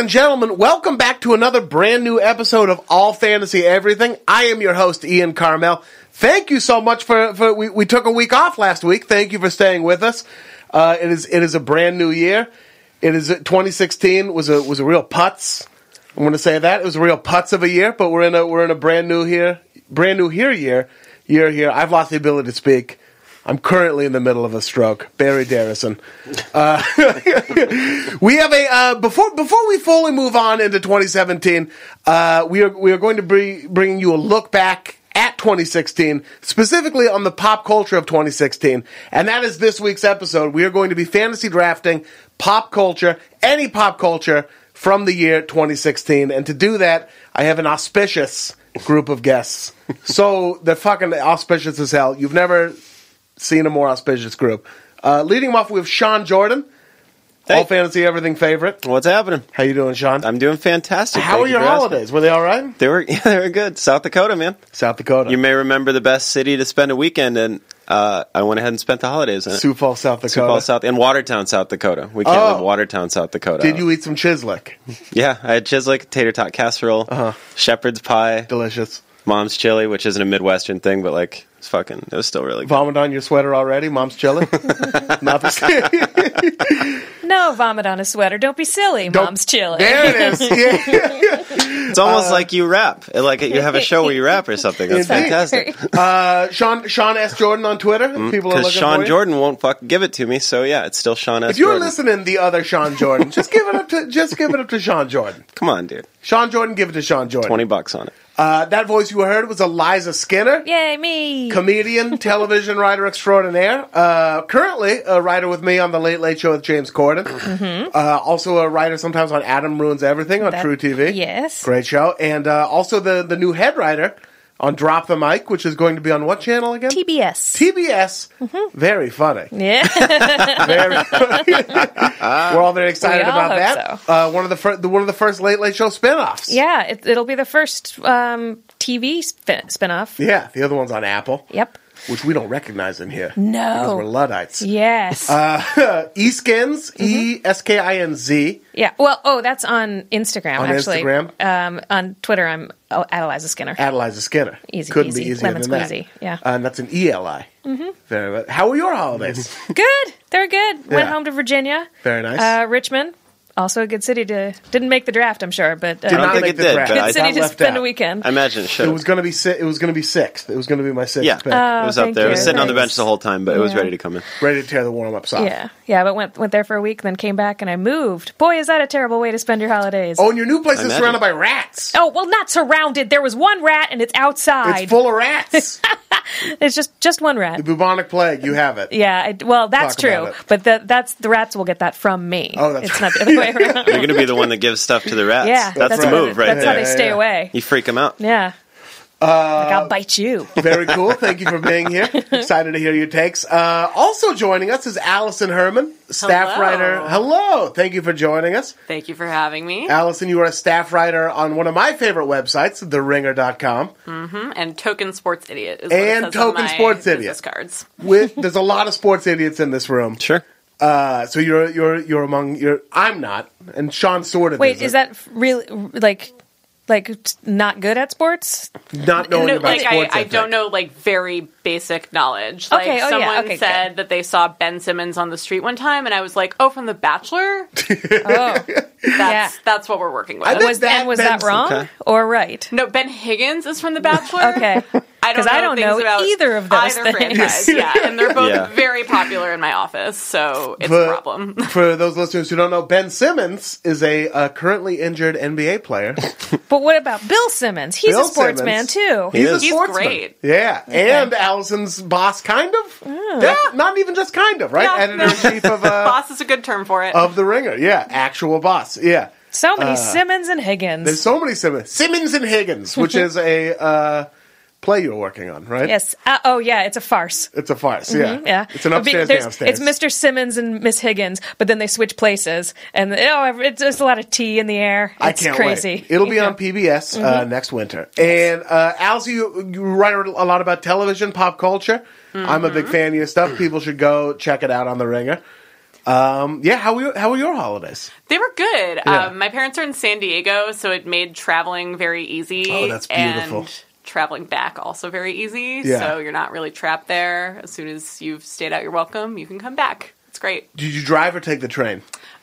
And gentlemen, welcome back to another brand new episode of All Fantasy Everything. I am your host, Ian Karmel. Thank you so much for, for we, we took a week off last week. Thank you for staying with us. Uh, it is it is a brand new year. It is 2016 was a was a real putz. I'm going to say that it was a real putz of a year, but we're in a we're in a brand new here brand new here year year here. I've lost the ability to speak. I'm currently in the middle of a stroke. Barry Darrison. Uh, we have a uh, before before we fully move on into 2017. Uh, we are we are going to be bringing you a look back at 2016, specifically on the pop culture of 2016, and that is this week's episode. We are going to be fantasy drafting pop culture, any pop culture from the year 2016, and to do that, I have an auspicious group of guests. so they're fucking auspicious as hell. You've never seen a more auspicious group. Uh, leading them off, with Sean Jordan, Hey. all fantasy everything favorite. What's happening? How you doing, Sean? I'm doing fantastic. How Thank were you your for asking. holidays? Were they all right? They were yeah, they were good. South Dakota, man. South Dakota, You may remember the best city to spend a weekend in. Uh, I went ahead and spent the holidays in it. Sioux Falls, South Dakota. Sioux Falls, South in Watertown, South Dakota. We can't Oh. live Watertown, South Dakota. Did you eat some chislic? Yeah, I had chislic, tater tot casserole, Uh-huh. shepherd's pie, Delicious. mom's chili, which isn't a Midwestern thing, but like it's fucking. It was still really good. Vomit on your sweater already? Mom's chilling. Not the same. No, vomit on a sweater. Don't be silly. Mom's chilling. There it is. Yeah. It's almost like you rap, like you have a show where you rap or something. That's Indeed. fantastic. Uh, Sean Sean S. Jordan on Twitter. if People are Because looking Mm, Sean for you. Jordan won't fuck give it to me, so yeah, it's still Sean S. If you're Jordan. listening, the other Sean Jordan, just give it up to just give it up to Sean Jordan. Come on, dude, Sean Jordan, give it to Sean Jordan. twenty bucks on it. Uh, that voice you heard was Eliza Skinner. Yay, me. comedian, television writer extraordinaire. Uh, currently a writer with me on the Late Late Show with James Corden. Uh, also a writer sometimes on Adam Ruins Everything on That- truTV. yes. great show. And uh, also the the new head writer on Drop the Mic, which is going to be on what channel again? TBS. TBS. Very funny. yeah. Very funny. We're all very excited all about that. Uh, one of the fir- the one of the first Late Late Show spinoffs. yeah, it, it'll be the first um, TV spin- spinoff. Yeah, the other one's on Apple, Yep. Which we don't recognize in here. No. Because we're Luddites. Yes. Uh, Eskins, E S K I N Z. yeah. Well, oh, that's on Instagram, On actually. Instagram? Um, on Twitter, I'm oh, at Eliza Skinner. At Eliza Skinner. Easy Couldn't peasy. be easier Lemon than that. Yeah. Uh, and that's an E L I. Mm-hmm. Very well. How were your holidays? good. They're good. Went Yeah. home to Virginia. Very nice. Uh, Richmond. Also a good city to. Didn't make the draft, I'm sure, but. Uh, Did don't make it the did, draft. good I city to spend out. a weekend. I imagine it should. It was going to be si- it was going to be sixth. It was going to be my sixth yeah, pick. it was up thank there. It was you. sitting on the bench the whole time, but it was ready to come in. Ready to tear the warm ups off. Yeah, yeah, but went went there for a week, then came back and I moved. Boy, is that a terrible way to spend your holidays. Oh, and your new place is Imagine. surrounded by rats. Oh, well, not surrounded. There was one rat, and it's outside. It's full of rats. It's just just one rat. the bubonic plague. You have it. Yeah, I, well, that's Talk true. But the, that's the rats will get that from me. Oh, that's it's not the other way around. You're going to be the one that gives stuff to the rats. yeah, that's, the move they, right That's how they stay away. You freak them out. Yeah. Uh, like I'll bite you. Very cool. Thank you for being here. Excited to hear your takes. Uh, also joining us is Alison Herman, staff Hello. writer. Hello. Thank you for joining us. Thank you for having me. Alison, you are a staff writer on one of my favorite websites, TheRinger.com. And Token Sports Idiot is what it And says Token on my Sports business Idiot. cards. With there's a lot of sports idiots in this room. Sure. Uh, so you're you're you're among you're I'm not, and Sean sort of Wait, isn't. is that really like like not good at sports? not knowing No, about like I, sports? I don't know like very basic knowledge. Like Okay, oh, yeah, someone okay, said good. that they saw Ben Simmons on the street one time and I was like, "Oh, from The Bachelor?" Oh, That's that's what we're working with. I was that and was Ben's- that wrong okay. or right? no, Ben Higgins is from The Bachelor. Okay. I don't 'Cause know I don't know about either of those either things. franchise. Yeah, and they're both Yeah. very popular in my office, so it's But a problem. For those listeners who don't know, Ben Simmons is a uh, currently injured NBA player. But what about Bill Simmons? He's Bill a sportsman Simmons. too. He's a sportsman. great. Yeah, and Alison's boss, kind of. Yeah, not even just kind of, right? Editor in chief of uh, Boss is a good term for it. of the Ringer. Yeah, actual boss. Yeah. So many Simmons and Higgins. There's so many Simmons. Simmons and Higgins, which is a uh, play you're working on, right? yes. Uh, oh, yeah. It's a farce. It's a farce. Yeah. Yeah. It's an It'd be- upstairs downstairs. It's Mr. Simmons and Miss Higgins, but then they switch places, and oh, it's just a lot of tea in the air. It's I can't crazy. wait. It'll be Yeah. on PBS uh, Mm-hmm. next winter. And uh, Alzy, you, you write a lot about television, pop culture. I'm a big Mm-hmm. fan of your stuff. People should go check it out on the Ringer. Um, yeah, how were your, how were your holidays? They were good. Yeah. Um, my parents are in San Diego, so it made traveling very easy. Oh, that's beautiful. And traveling back also very easy. Yeah. So you're not really trapped there. As soon as you've stayed out your welcome, you can come back. It's great. Did you drive or take the train?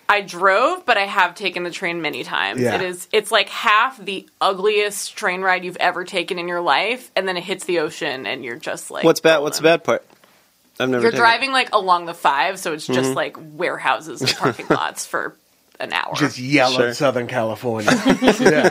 I drove, but I have taken the train many times. Yeah. It is it's like half the ugliest train ride you've ever taken in your life, and then it hits the ocean and you're just like What's bad? What's the bad part? I've never. You're taken it. driving like along the five, so it's just Mm-hmm. like warehouses and parking lots for an hour. Just yellow Sure. Southern California. yeah.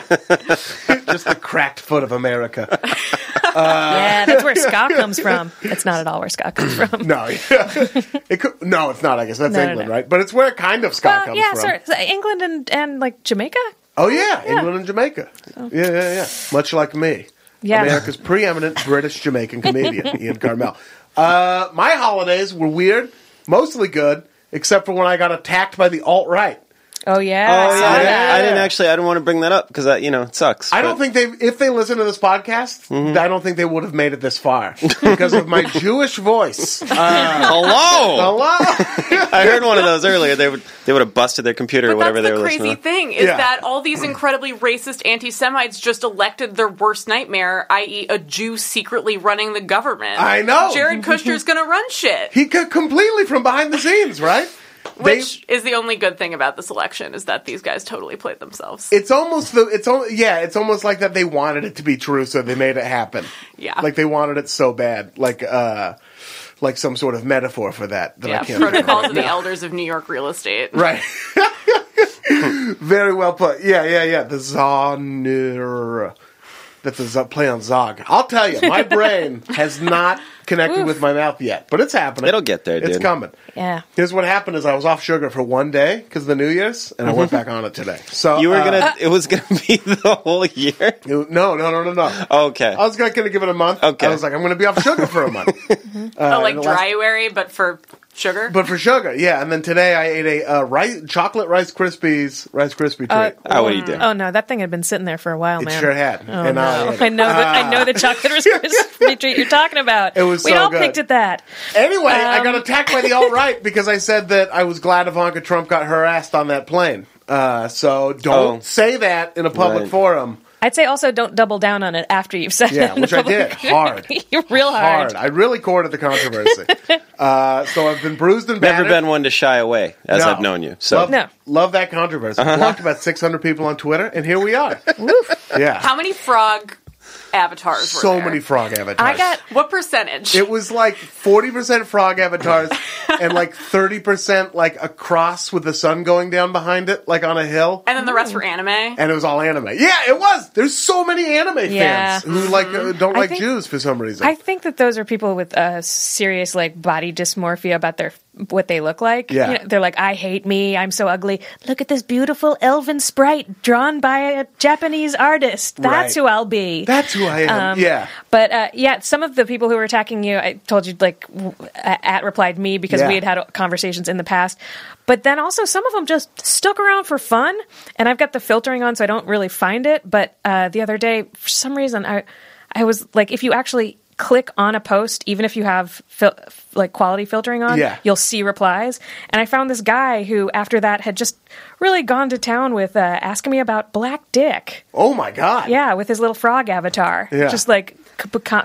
Just the cracked foot of America. yeah, that's where ska comes from. That's not at all where ska comes from. No, it could, no, it's not. I guess that's No, no, England, no. right? But it's where kind of ska Well, comes yeah, from. sorry. So England and, and like Jamaica? Oh yeah, Yeah. England and Jamaica. Yeah, yeah, yeah. Much like me. Yeah. America's preeminent British Jamaican comedian, Ian Karmel. Uh, my holidays were weird, mostly good, except for when I got attacked by the alt right. Oh, yeah. Oh I yeah, I, didn't. I didn't actually. I didn't want to bring that up because that you know it sucks. I don't think they, if they listen to this podcast, Mm-hmm. I don't think they would have made it this far because of my Jewish voice. Uh, Hello. hello. I heard one of those earlier. They would they would have busted their computer or whatever that's they were crazy listening. to. thing is Yeah. that all these incredibly racist anti-Semites just elected their worst nightmare, i.e., a Jew secretly running the government. I know. Jared Kushner's going to run shit. He could completely from behind the scenes, right? They- Which is the only good thing about this election is that these guys totally played themselves. it's almost the it's al- yeah it's almost like that they wanted it to be true so they made it happen Yeah. like they wanted it so bad like uh like some sort of metaphor for that that yeah, I can't think protocols right of the now. elders of New York real estate. right very well put yeah yeah yeah the Zonir that's a Z- play on Zog I'll tell you my brain has not connected with my mouth yet but it's happening It'll get there, it's coming Yeah. here's what happened is I was off sugar for one day because of the New Year's and I went back on it today so. You were uh, gonna. it was gonna be the whole year. it- no no no no no Okay. I was going to give it a month. Okay. I was like, I'm going to be off sugar for a month. oh, like the last- but for sugar. but for sugar, yeah. And then today I ate a uh, rice, chocolate Rice Krispies Rice Krispie treat. Uh, Oh, what do you do? Oh, no. That thing had been sitting there for a while, it man. sure had. Oh, and I, no. ate it. I know that. I know the chocolate Rice Krispie treat you're talking about. It was we so all good. picked at that. Anyway, I got Um, attacked by the alt right because I said that I was glad Ivanka Trump got harassed on that plane. Uh, so don't Oh. say that in a public Right. forum. I'd say also don't double down on it after you've said Yeah, it. Yeah, which I did hard. You're real hard. Hard. I really courted the controversy. uh, so I've been bruised and battered. Never been one to shy away as No. I've known you. So love, No. love that controversy. Uh-huh. Blocked about 600 people on Twitter, and here we are. yeah. How many frog avatars were so there? many frog avatars. I got What percentage? It was like 40% frog avatars and like 30% like a cross with the sun going down behind it, like on a hill. and then the rest were anime. And it was all anime. Yeah, it was. There's so many anime Yeah. fans who like uh, don't I like think- Jews for some reason. I think that those are people with uh, serious like body dysmorphia about their what they look like. Yeah. You know, they're like, I hate me. I'm so ugly. Look at this beautiful elven sprite drawn by a Japanese artist. That's Right. who I'll be. That's who I am. Um, yeah. But uh, yeah, some of the people who were attacking you, I told you like w- at replied me because Yeah. we had had conversations in the past. But then also some of them just stuck around for fun, and I've got the filtering on, so I don't really find it. But uh, the other day, for some reason, I I was like, if you actually click on a post, even if you have fil- like quality filtering on, Yeah. you'll see replies. And I found this guy who, after that, had just really gone to town with uh, asking me about Black Dick. Oh my god. Yeah, with his little frog avatar. Yeah. Just like c- p- co-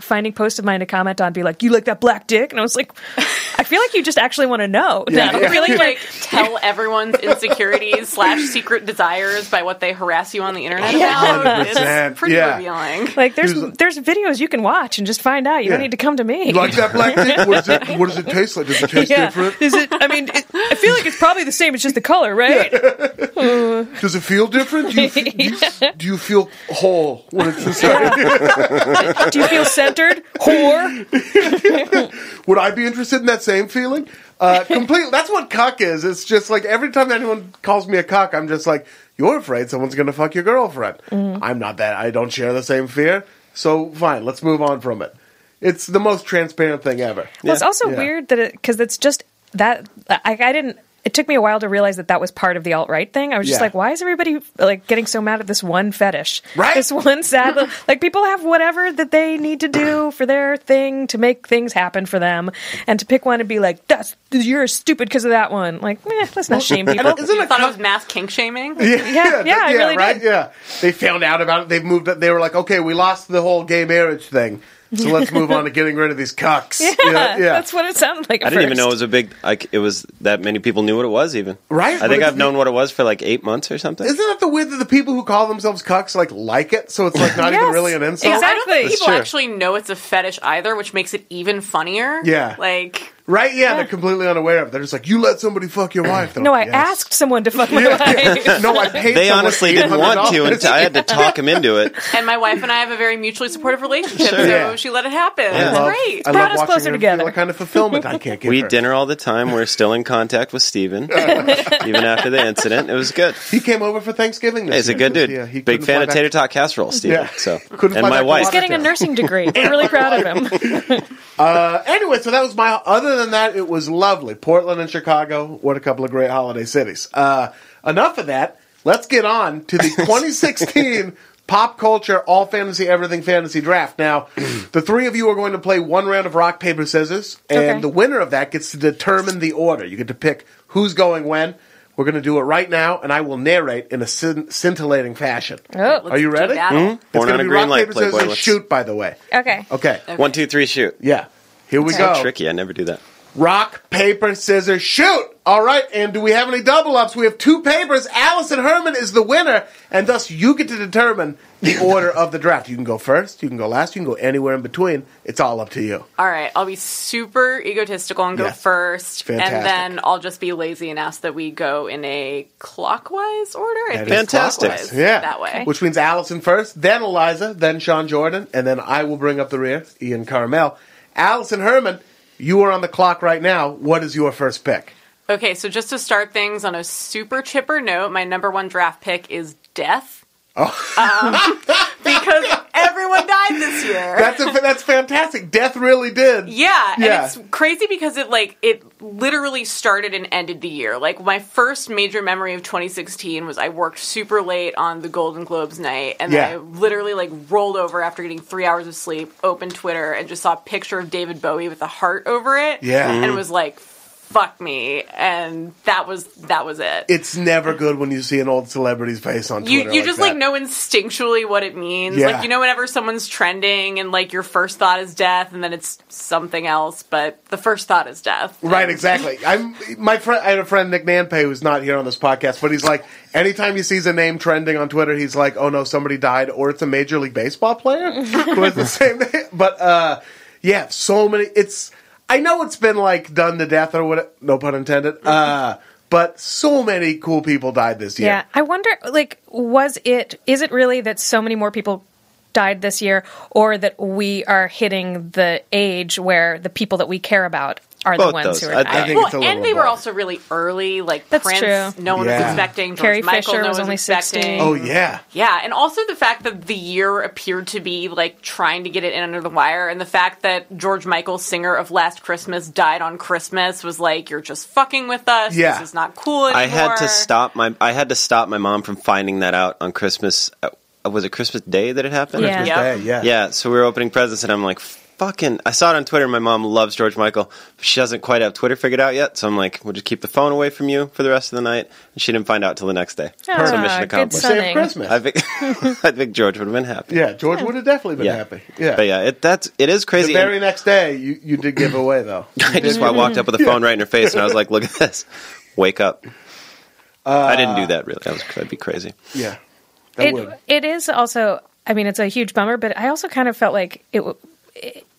finding post of mine to comment on, be like, "You like that black dick?" And I was like, "I feel like you just actually want to know." Yeah, I yeah. feel like, like tell everyone's insecurities slash secret desires by what they harass you on the internet about. 100%, It's pretty yeah. revealing. like there's He there's videos you can watch and just find out. You don't need to come to me. You like that black dick? What, is it, what does it taste like? Does it taste yeah. different? Is it? I mean, it, I feel like it's probably the same. It's just the color, right? Does it feel different? Do you, do you, do you feel whole when it's inside? You feel centered, whore? Would I be interested in that same feeling? Uh, completely. That's what cuck is. It's just like every time anyone calls me a cuck, I'm just like, you're afraid someone's going to fuck your girlfriend. Mm-hmm. I'm not that. I don't share the same fear. So fine, let's move on from it. It's the most transparent thing ever. Well, it's also Yeah. weird that it because it's just that I, I didn't. It took me a while to realize that that was part of the alt right thing. I was just Yeah. like, why is everybody like getting so mad at this one fetish? Right. This one sad like people have whatever that they need to do for their thing to make things happen for them, and to pick one and be like, that's you're stupid because of that one. Like, eh, let's not shame people. Isn't You it thought it was mass kink shaming? Yeah, yeah, I really right. did. Yeah, they found out about it. They've moved. Up they were like, okay, we lost the whole gay marriage thing, so let's move on to getting rid of these cucks. yeah, that's what it sounded like. At I didn't even know it was a big. Like it was that many people knew what it was. Even Right, I think I've known what it was for like eight months or something. Isn't that the weird that the people who call themselves cucks like like it? So it's like not even really an insult. I don't Exactly. think people true. actually know it's a fetish either, which makes it even funnier. Yeah. Like, Right? Yeah, they're completely unaware of it. They're just like, you let somebody fuck your wife. They're No, I "Yes." asked someone to fuck my wife. No, I paid. They honestly didn't want to, $800. until I had to talk him into it. and my wife and I have a very mutually supportive relationship, so Yeah. she let it happen. I It's love- great. I Brought us closer her together. What kind of fulfillment I can't give We her. eat dinner all the time. We're still in contact with Steven, even after the incident. It was good. He came over for Thanksgiving. This He's a good dude. Yeah, he Big fan of tater tot casserole, Steven. Yeah. So Couldn't and my back wife. Washington. Getting a nursing degree. I'm really proud of him. Uh, anyway, so that was my. Other than that, it was lovely. Portland and Chicago. What a couple of great holiday cities. Uh, enough of that. Let's get on to the 2016 pop culture all fantasy everything fantasy draft. Now, the three of you are going to play one round of rock paper scissors, and Okay. the winner of that gets to determine the order. You get to pick who's going when. We're going to do it right now, and I will narrate in a scin- scintillating fashion. Oh. Are you ready? battle. Mhm. It's Born gonna on a be green rock, light, paper, Playboy. scissors, Let's- shoot. By the way. Okay. Okay. One, two, three, shoot. Yeah. Here we Okay. go. Tricky. I never do that. Rock, paper, scissors, shoot! All right, and do we have any double ups? We have two papers. Alison Herman is the winner, and thus you get to determine the order of the draft. You can go first, you can go last, you can go anywhere in between. It's all up to you. All right, I'll be super egotistical and go Yeah. first, Fantastic. and then I'll just be lazy and ask that we go in a clockwise order. I That Fantastic. Yeah. that way. Which means Alison first, then Eliza, then Sean Jordan, and then I will bring up the rear, Ian Karmel. Alison Herman, you are on the clock right now. What is your first pick? Okay, so just to start things on a super chipper note, my number one draft pick is Death. Um, because everyone died this year. That's a, that's fantastic. Death really did. Yeah, Yeah. and it's crazy because it like it literally started and ended the year. Like my first major memory of 2016 was I worked super late on the Golden Globes night, and Yeah. then I literally like rolled over after getting three hours of sleep, opened Twitter, and just saw a picture of David Bowie with a heart over it. Yeah. and mm. was like, "Fuck me," and that was that was it. It's never good when you see an old celebrity's face on you Twitter. you just that. like know instinctually what it means. Yeah. Like you know whenever someone's trending and like your first thought is death and then it's something else, but the first thought is death. Right, exactly. I'm my friend. I had a friend Nick Nanpay who's not here on this podcast, but he's like, anytime he sees a name trending on Twitter, he's like, "Oh no, somebody died," or it's a major league baseball player who has the same name. But uh, yeah, so many. It's I know it's been like done to death or what. No pun intended. Uh, but so many cool people died this year. Yeah, I wonder. Like, was it? Is it really that so many more people died this year, or that we are hitting the age where the people that we care about are the ones those. who are I- I dying? think well, it's a little and they were above. also really early. Like That's Prince, true. no one Yeah. was expecting. George Carrie Michael, Fisher no was one only expecting. 16. Oh yeah. Yeah, and also the fact that the year appeared to be like trying to get it in under the wire, and the fact that George Michael, singer of Last Christmas, died on Christmas was like, you're just fucking with us. Yeah. This is not cool anymore. I had to stop my. I had to stop my mom from finding that out on Christmas. Uh, was it Christmas Day that it happened? Yeah. Christmas Yep. Day, yeah. Yeah, so we were opening presents, and I'm like, fucking. I saw it on Twitter. My mom loves George Michael. She doesn't quite have Twitter figured out yet, so I'm like, we'll just keep the phone away from you for the rest of the night. And she didn't find out till the next day. Ah, so mission accomplished. son. Save Christmas. I think, I think George would have been happy. yeah, George would have definitely been Yeah. happy. Yeah. But yeah, it, that's it is crazy. The crazy. very next day, you, you did give away though. I just I walked up with the phone right in her face, and I was like, "Look at this, wake up." I didn't do that really. That was that'd be crazy. Yeah, that it, would. it is also i mean it's a huge bummer but i also kind of felt like it w-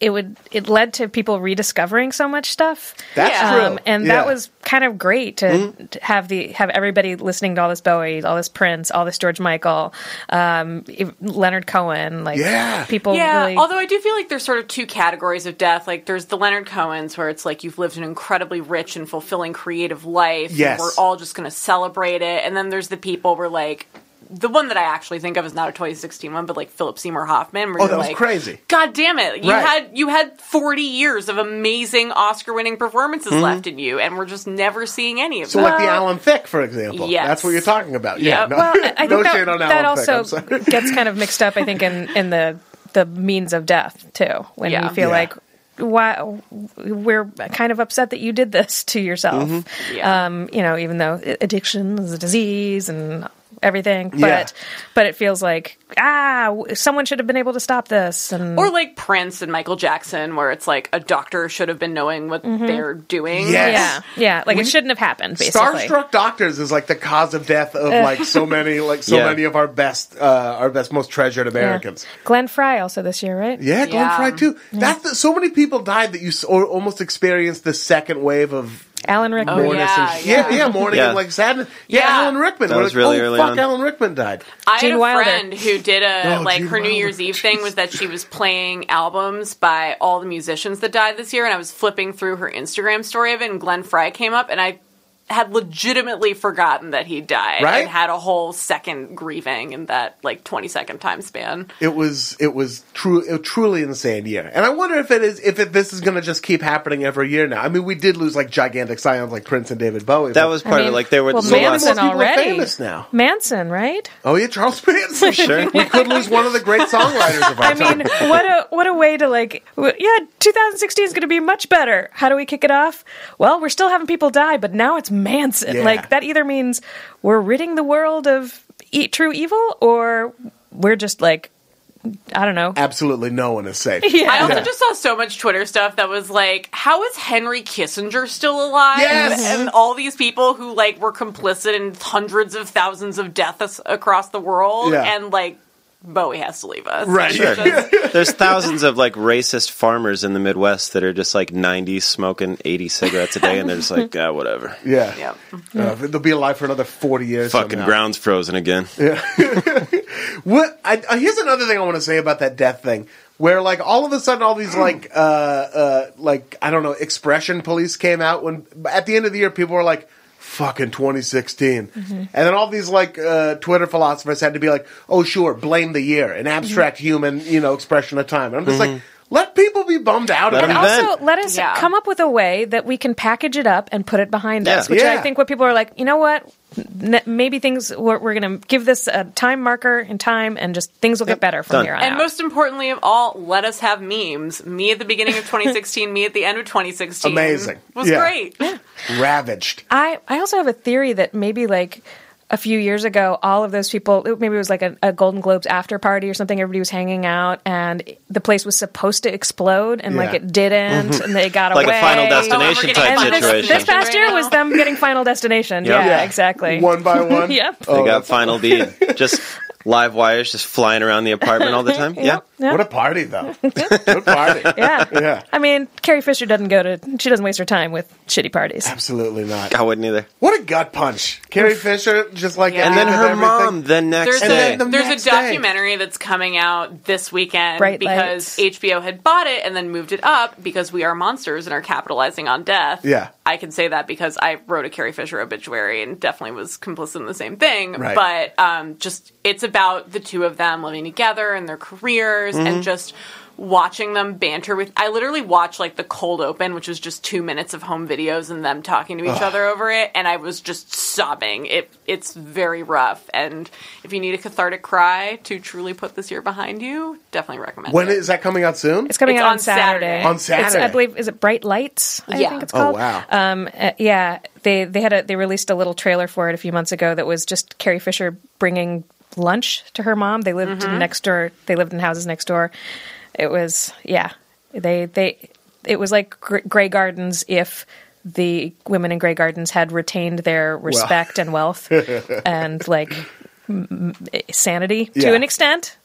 it, it would it led to people rediscovering so much stuff. That's Yeah. true. Um, and Yeah. that was kind of great to, Mm-hmm. to have the have everybody listening to all this Bowie, all this Prince, all this George Michael, um, Leonard Cohen, like Yeah. people Yeah, really. although I do feel like there's sort of two categories of death. Like there's the Leonard Cohens, where it's like you've lived an incredibly rich and fulfilling creative life. and Yes. we're all just going to celebrate it. And then there's the people where like the one that I actually think of is not a 2016 one, but like Philip Seymour Hoffman. Where Oh, you're that was like, crazy. God damn it! You Right. had you had 40 years of amazing Oscar-winning performances Mm-hmm. left in you, and we're just never seeing any of So, them. like the Alan Thicke, for example. Yes. That's what you're talking about. Yeah. Yep. No, well, I I no think shade that, on that Alan Thicke. also I'm gets kind of mixed up. I think in in the the means of death too, when Yeah. you feel Yeah. like. Why we're kind of upset that you did this to yourself. Mm-hmm. Yeah. Um, you know, even though addiction is a disease and everything, but Yeah. but it feels like ah, someone should have been able to stop this. And or like Prince and Michael Jackson, where it's like a doctor should have been knowing what they're doing. Yes. yeah, yeah, like it shouldn't have happened. Basically, Starstruck doctors is like the cause of death of like so many, like so Yeah. many of our best, uh, our best, most treasured Yeah. Americans. Glenn Frey also this year, right? Yeah, Glenn Yeah. Frey too. That's the, so many people died that you s- or almost experienced the second wave of Alan Rickman. Oh, yeah, yeah, yeah. yeah, mourning Yeah. and like sadness. Yeah, Yeah. Alan Rickman. That We're was like, really oh, early fuck, on. Alan Rickman died. I Gene had a Wilder. friend who did a Oh, like Gene her New Year's Eve thing was that she was playing albums by all the musicians that died this year, and I was flipping through her Instagram story of it, and Glenn Frey came up, and I had legitimately forgotten that he died, Right? and had a whole second grieving in that like twenty second time span. It was it was true a truly insane year, and I wonder if it is if it, this is going to just keep happening every year now. I mean, we did lose like gigantic scions like Prince and David Bowie. That was part I mean, it. Like there were well, so Manson already. famous now. Manson, right? Oh yeah, Charles Manson. Sure. we could lose one of the great songwriters of our time. I time. mean, what a what a way to like. w- Yeah, 2016 is going to be much better. How do we kick it off? Well, we're still having people die, but now it's Manson. Yeah. Like that either means we're ridding the world of e- true evil, or we're just like, I don't know. Absolutely, no one is safe. Yeah. I also Yeah. just saw so much Twitter stuff that was like, how is Henry Kissinger still alive? Yes! And mm-hmm. all these people who like were complicit in hundreds of thousands of deaths across the world Yeah. and like Bowie has to leave us. Right. Sure. just- There's thousands of like racist farmers in the Midwest that are just like 90 smoking 80 cigarettes a day, and they're just like, ah, whatever. Yeah, Yep. Uh, they'll be alive for another forty years. Fucking somehow. ground's frozen again. Yeah. What? I, uh, here's another thing I want to say about that death thing, where like all of a sudden all these like uh uh like I don't know expression police came out when at the end of the year people were like. Fucking 2016, and then all these like uh, Twitter philosophers had to be like, "Oh, sure, blame the year, an abstract human, you know, expression of time." And I'm just like, let people be bummed out Let about them it. vent. Also, let us Yeah. come up with a way that we can package it up and put it behind us. Which Yeah. I think what people are like, you know what? N- maybe things we're, we're going to give this a time marker in time, and just things will get better from Done. here on And out. most importantly of all, let us have memes. Me at the beginning of 2016, me at the end of 2016. Amazing. Was Yeah. great. Ravaged. I, I also have a theory that maybe like a few years ago, all of those people, maybe it was like a, a Golden Globes after party or something, everybody was hanging out and the place was supposed to explode and like it didn't mm-hmm. and they got Like away. a Final Oh, Destination we're type getting And this, situation. this past year was them getting Final Destination. Yep. Yeah, Yeah. exactly. One by one. Yep. They Oh, got Final D. Just live wires just flying around the apartment all the time. Yeah. Yeah. What a party, though. Good party. yeah. Yeah. I mean, Carrie Fisher doesn't go to, she doesn't waste her time with shitty parties. Absolutely not. I wouldn't either. What a gut punch. Carrie Fisher, just like Yeah. And then her everything. mom the next There's, day. a, the there's next a day. documentary that's coming out this weekend Bright because Lights. HBO had bought it and then moved it up because we are monsters and are capitalizing on death. Yeah. I can say that because I wrote a Carrie Fisher obituary and definitely was complicit in the same thing. Right. But um, just it's about the two of them living together and their careers Mm-hmm. and just watching them banter with I literally watched like the cold open, which was just two minutes of home videos and them talking to each other over it, and I was just sobbing. It it's very rough. And if you need a cathartic cry to truly put this year behind you, definitely recommend When it. is that coming out soon? It's coming It's out on on Saturday. Saturday. On It's, Saturday. I believe is it Bright Lights? I Yeah. think it's called. Oh, called. wow. Um, uh, yeah, they they had a they released a little trailer for it a few months ago that was just Carrie Fisher bringing lunch to her mom. They lived next door. They lived in houses next door. It was yeah. They they it was like Grey Gardens if the women in Grey Gardens had retained their respect and wealth and like m- m- sanity to Yeah. an extent.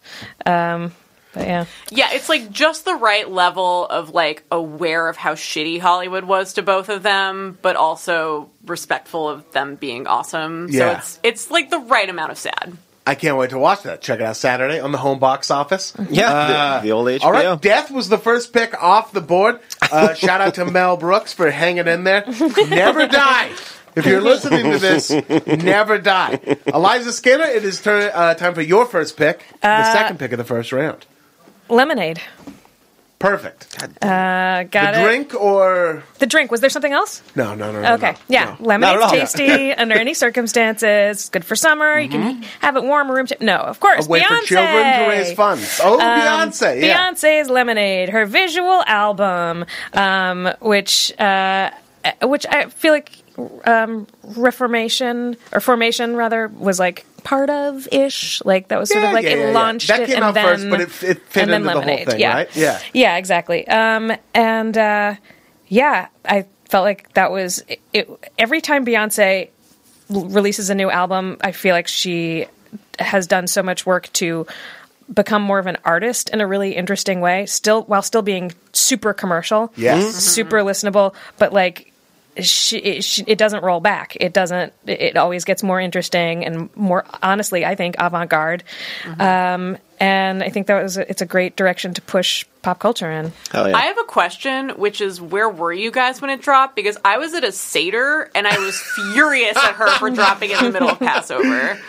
Um, But yeah. Yeah, it's like just the right level of like aware of how shitty Hollywood was to both of them, but also respectful of them being awesome. So Yeah. it's it's like the right amount of sad. I can't wait to watch that. Check it out Saturday on the home box office. Yeah, Uh, the, the old HBO. All right, Death was the first pick off the board. Uh, shout out to Mel Brooks for hanging in there. Never die. If you're listening to this, never die. Eliza Skinner, it is turn, uh, time for your first pick, the second pick of the first round. Lemonade. Perfect. Uh, got it. the it. drink or The drink. Was there something else? no, no, no. no, Okay. no, Yeah. no. Not at Lemonade's tasty under any circumstances. Good for summer. You can have it warm or room. Te- no, of course. A way Beyonce. for children to raise funds. Oh, Beyonce. Yeah. Beyonce's Lemonade, her visual album, um, which uh, which I feel like um, Reformation or Formation rather was like part of ish. Like that was sort Yeah, of like yeah, it yeah, launched That it came and out then first, but it- it fit and then the whole Lemonade. thing, yeah. right? Yeah. yeah, exactly. Um, and uh, yeah, I felt like that was it, it, every time Beyonce releases a new album, I feel like she has done so much work to become more of an artist in a really interesting way, still while still being super commercial, Yes. Mhm. super listenable, but like she it, she it doesn't roll back. It doesn't. It it always gets more interesting and more honestly, I think avant garde. Um, and I think that was a, it's a great direction to push pop culture in. Hell yeah. I have a question, which is where were you guys when it dropped? Because I was at a Seder and I was furious at her for dropping in the middle of Passover.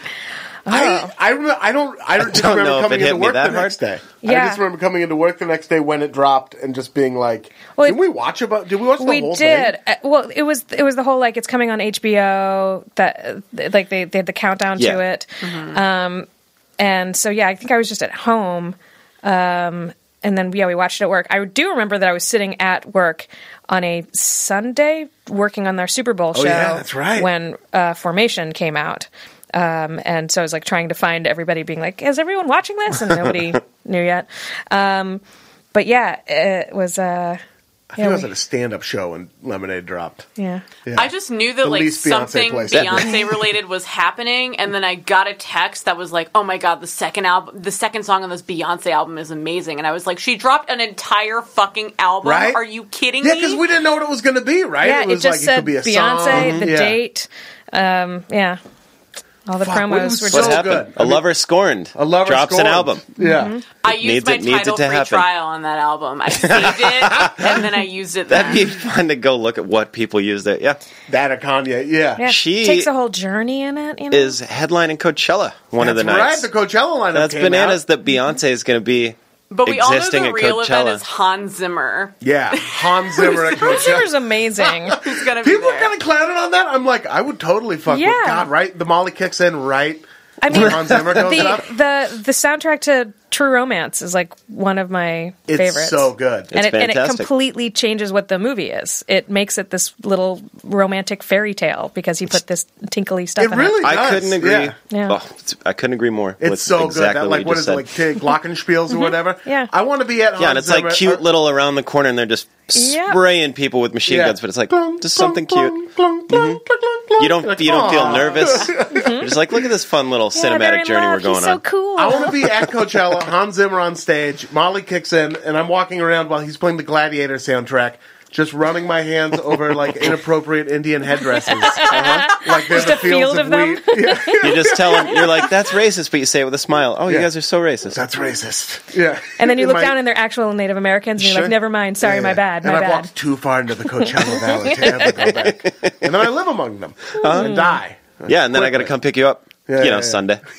I, I, remember, I don't. I don't, just don't remember know if coming it hit into me work that the hard. next day. I Yeah. just remember coming into work the next day when it dropped and just being like, Well, "Did it- we watch about? Did we watch the we whole did. thing?" Uh, well, it was it was the whole like it's coming on HBO that uh, like they they had the countdown to Yeah. it. Um, and so yeah, I think I was just at home. Um, and then yeah, we watched it at work. I do remember that I was sitting at work on a Sunday working on their Super Bowl Oh, show. yeah, that's right. When uh, Formation came out. Um, and so I was like trying to find everybody being like, is everyone watching this? And nobody knew yet. Um, but yeah, it was, uh, I think yeah, I was we- at a stand-up show when Lemonade dropped. yeah. Yeah. I just knew that The like least Beyonce something. Beyonce related was happening, and then I got a text that was like, "Oh my god, the second album, the second song on this Beyonce album is amazing," and I was like, "She dropped an entire fucking album? Right? Are you kidding Yeah, me?" because we didn't know what it was going to be, right? Yeah, it it, was just like said it could be a Beyonce, song. the Yeah. date. Um, yeah, all the Fuck, promos was were so what just. good. happened? I A mean- lover scorned. A lover drops an album. Yeah, mm-hmm. I used Needs my it- needs it title to free happen. trial on that album. I saved it and then I used it. That'd then. be fun to go look at what people used it. Yeah, that or Kanye. Yeah, Yeah, She- takes a whole journey in it. You know? is headlining Coachella one of the That's nights. right. The Coachella lineup. That's came bananas Out. that Beyonce is going to be but we all know the real event Coachella. is Hans Zimmer. Yeah, Hans Zimmer at Hans Zimmer's Coachella. amazing. Who's gonna be People are there? kind of clowning on that. I'm like, I would totally fuck Yeah. with God. Right, the Molly kicks in right. I mean, when Hans Zimmer goes the, up. the the soundtrack to True Romance is like one of my favorites. It's favorites. so good. and It's it, and it completely changes what the movie is. It makes it this little romantic fairy tale because he put this tinkly stuff It in really it. I couldn't agree. Yeah. Yeah. Oh, I couldn't agree more. It's with so exactly good. That, like you what just is it, like Tig Glockenspiels or mm-hmm. whatever. Yeah. I want to be at Hans yeah, and it's like Zimmer- cute little around the corner, and they're just Yeah. spraying people with machine yeah. guns. But it's like Glung, just something glung, cute. glung, glung. Mm-hmm. You don't Like, you don't feel nervous. Mm-hmm. You're just like, look at this fun little cinematic journey we're going on. so cool. I want to be at Coachella, Hans Zimmer on stage, Molly kicks in, and I'm walking around while he's playing the Gladiator soundtrack, just running my hands over like inappropriate Indian headdresses. Uh-huh. Like there's Just a a field of them? wheat. Yeah. You just tell them you're like, that's racist, but you say it with a smile. Oh, you guys are so racist. That's racist. Yeah. and then you In look my- down and they're actual Native Americans, and you're Sure. like, never mind. Sorry, Yeah, my yeah. bad. And My I've bad. walked too far into the Coachella Valley to ever go back. And then I live among them and die. yeah, and then I got to come pick you up. Yeah, you know, yeah, yeah. Sunday.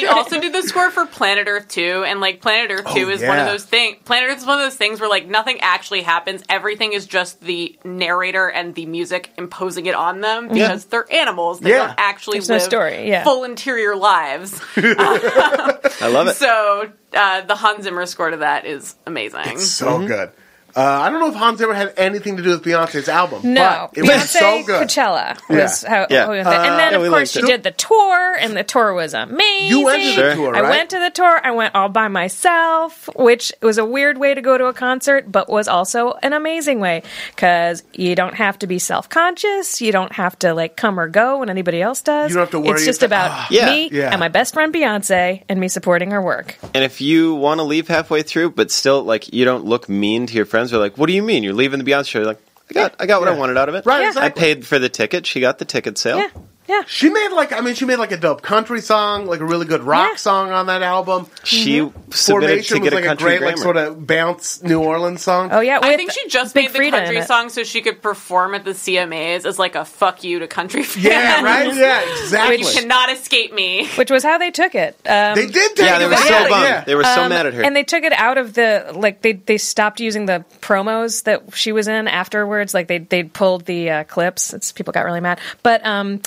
he also did the score for Planet Earth 2, and like Planet Earth 2 Oh, is one of those things. Planet Earth is one of those things where like nothing actually happens. Everything is just the narrator and the music imposing it on them because they're animals. They Yeah. don't actually There's no live story, yeah. full interior lives. I love it. so uh, the Hans Zimmer score to that is amazing. So good. Uh, I don't know if Hans ever had anything to do with Beyonce's album. No, but it was Beyonce so good. Coachella was Yeah. how. Yeah. how we went there. and then yeah, of course she it. did the tour, and the tour was amazing. You went to the Sure. tour, I went to the tour. I went all by myself, which was a weird way to go to a concert, but was also an amazing way because you don't have to be self conscious. You don't have to like come or go when anybody else does. You don't have to worry It's just about Ah. Yeah. me Yeah. and my best friend Beyonce and me supporting her work. And if you want to leave halfway through, but still like you don't look mean to your friends, they're like, "What do you mean? You're leaving the Beyonce show?" You're like, "I got, I got what I wanted out of it. Right, Yeah. exactly. I paid for the ticket. She got the ticket sale. Yeah, yeah. She made like I mean she made like a dope country song, like a really good rock Yeah. song on that album. She submitted Formation to was get like a a country great grammar. like sort of bounce New Orleans song. Oh yeah, I with think she just Big made the Freedia in country it. song so she could perform at the CMAs as like a fuck you to country fans. Yeah, right? Yeah, exactly. Which cannot escape me. which was how they took it. Um, they did take Yeah, they it were so bummed. yeah. They were so Um, mad at her. And they took it out of the like they they stopped using the promos that she was in afterwards. Like they they pulled the uh, clips. It's people got really mad. But um,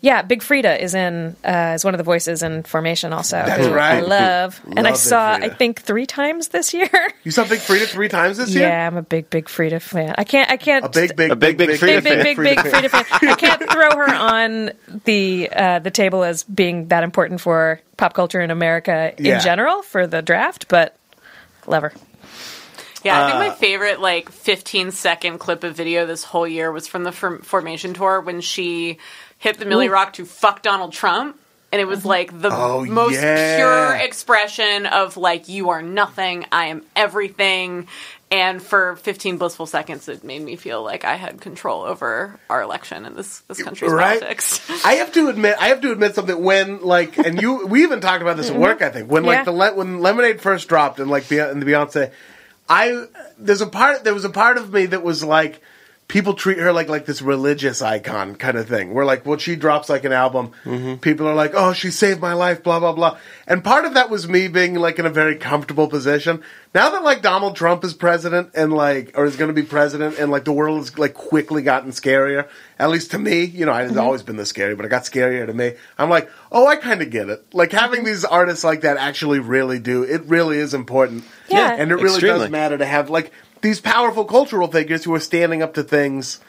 yeah, Big Freedia is in uh, is one of the voices in Formation also. That's who right. I love, and I Big saw Freedia. I think three times this year. You saw Big Freedia three times this year? yeah, I'm a big big Freedia fan. I can't I can't A big, big, A big, big big, Freedia big, fan. big, big Freedia fan. I can't throw her on the uh, the table as being that important for pop culture in America Yeah. in general for the draft, but love her. Yeah, I Uh, think my favorite like 15 second clip of video this whole year was from the Form- Formation tour when she hit the Milly Rock to fuck Donald Trump. And it was mm-hmm. like the Oh, most yeah. pure expression of like, you are nothing, I am everything. And for 15 blissful seconds, it made me feel like I had control over our election and this, this country's Right? politics. I have to admit, I have to admit something. When like, and you, we even talked about this at mm-hmm. work. I think when like Yeah. the le- when Lemonade first dropped and like Be- and the Beyonce, I there's a part there was a part of me that was like, people treat her like like this religious icon kind of thing. We're like well, she drops like an album, people are like, oh, she saved my life, blah blah blah. And part of that was me being like in a very comfortable position. Now that like Donald Trump is president and like or is going to be president and like the world has like quickly gotten scarier. At least to me, you know, it's always been this scary, but it got scarier to me. I'm like, oh, I kind of get it. Like having these artists like that actually really do. It really is important. Yeah. and it really does matter to have like these powerful cultural figures who are standing up to things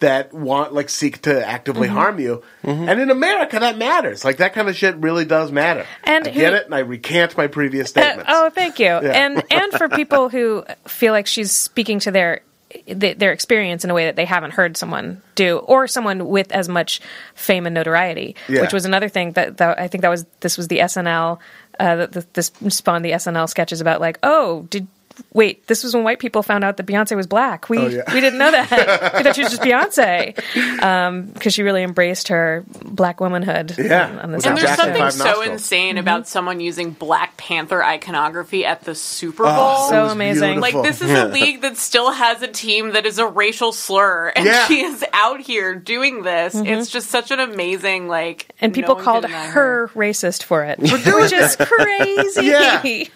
that want like seek to actively Mm-hmm. harm you. And in America, that matters. Like that kind of shit really does matter. And I who- get it, and I recant my previous Uh, oh, thank you. And and for people who feel like she's speaking to their their experience in a way that they haven't heard someone do, or someone with as much fame and notoriety, Yeah. which was another thing that, that I think that was this was the SNL. Uh, this spawned the SNL sketches about like, oh, did wait, this was when white people found out that Beyonce was black. We Oh, yeah. we didn't know that. we thought she was just Beyonce um, because she really embraced her black womanhood. Yeah. on, on this And the there's something Five so nostrils. insane about mm-hmm. someone using Black Panther iconography at the Super Oh, Bowl. it So amazing. beautiful. Like this is a league that still has a team that is a racial slur, and Yeah. she is out here doing this. Mm-hmm. It's just such an amazing like. and people one called can deny her racist for it, which is crazy.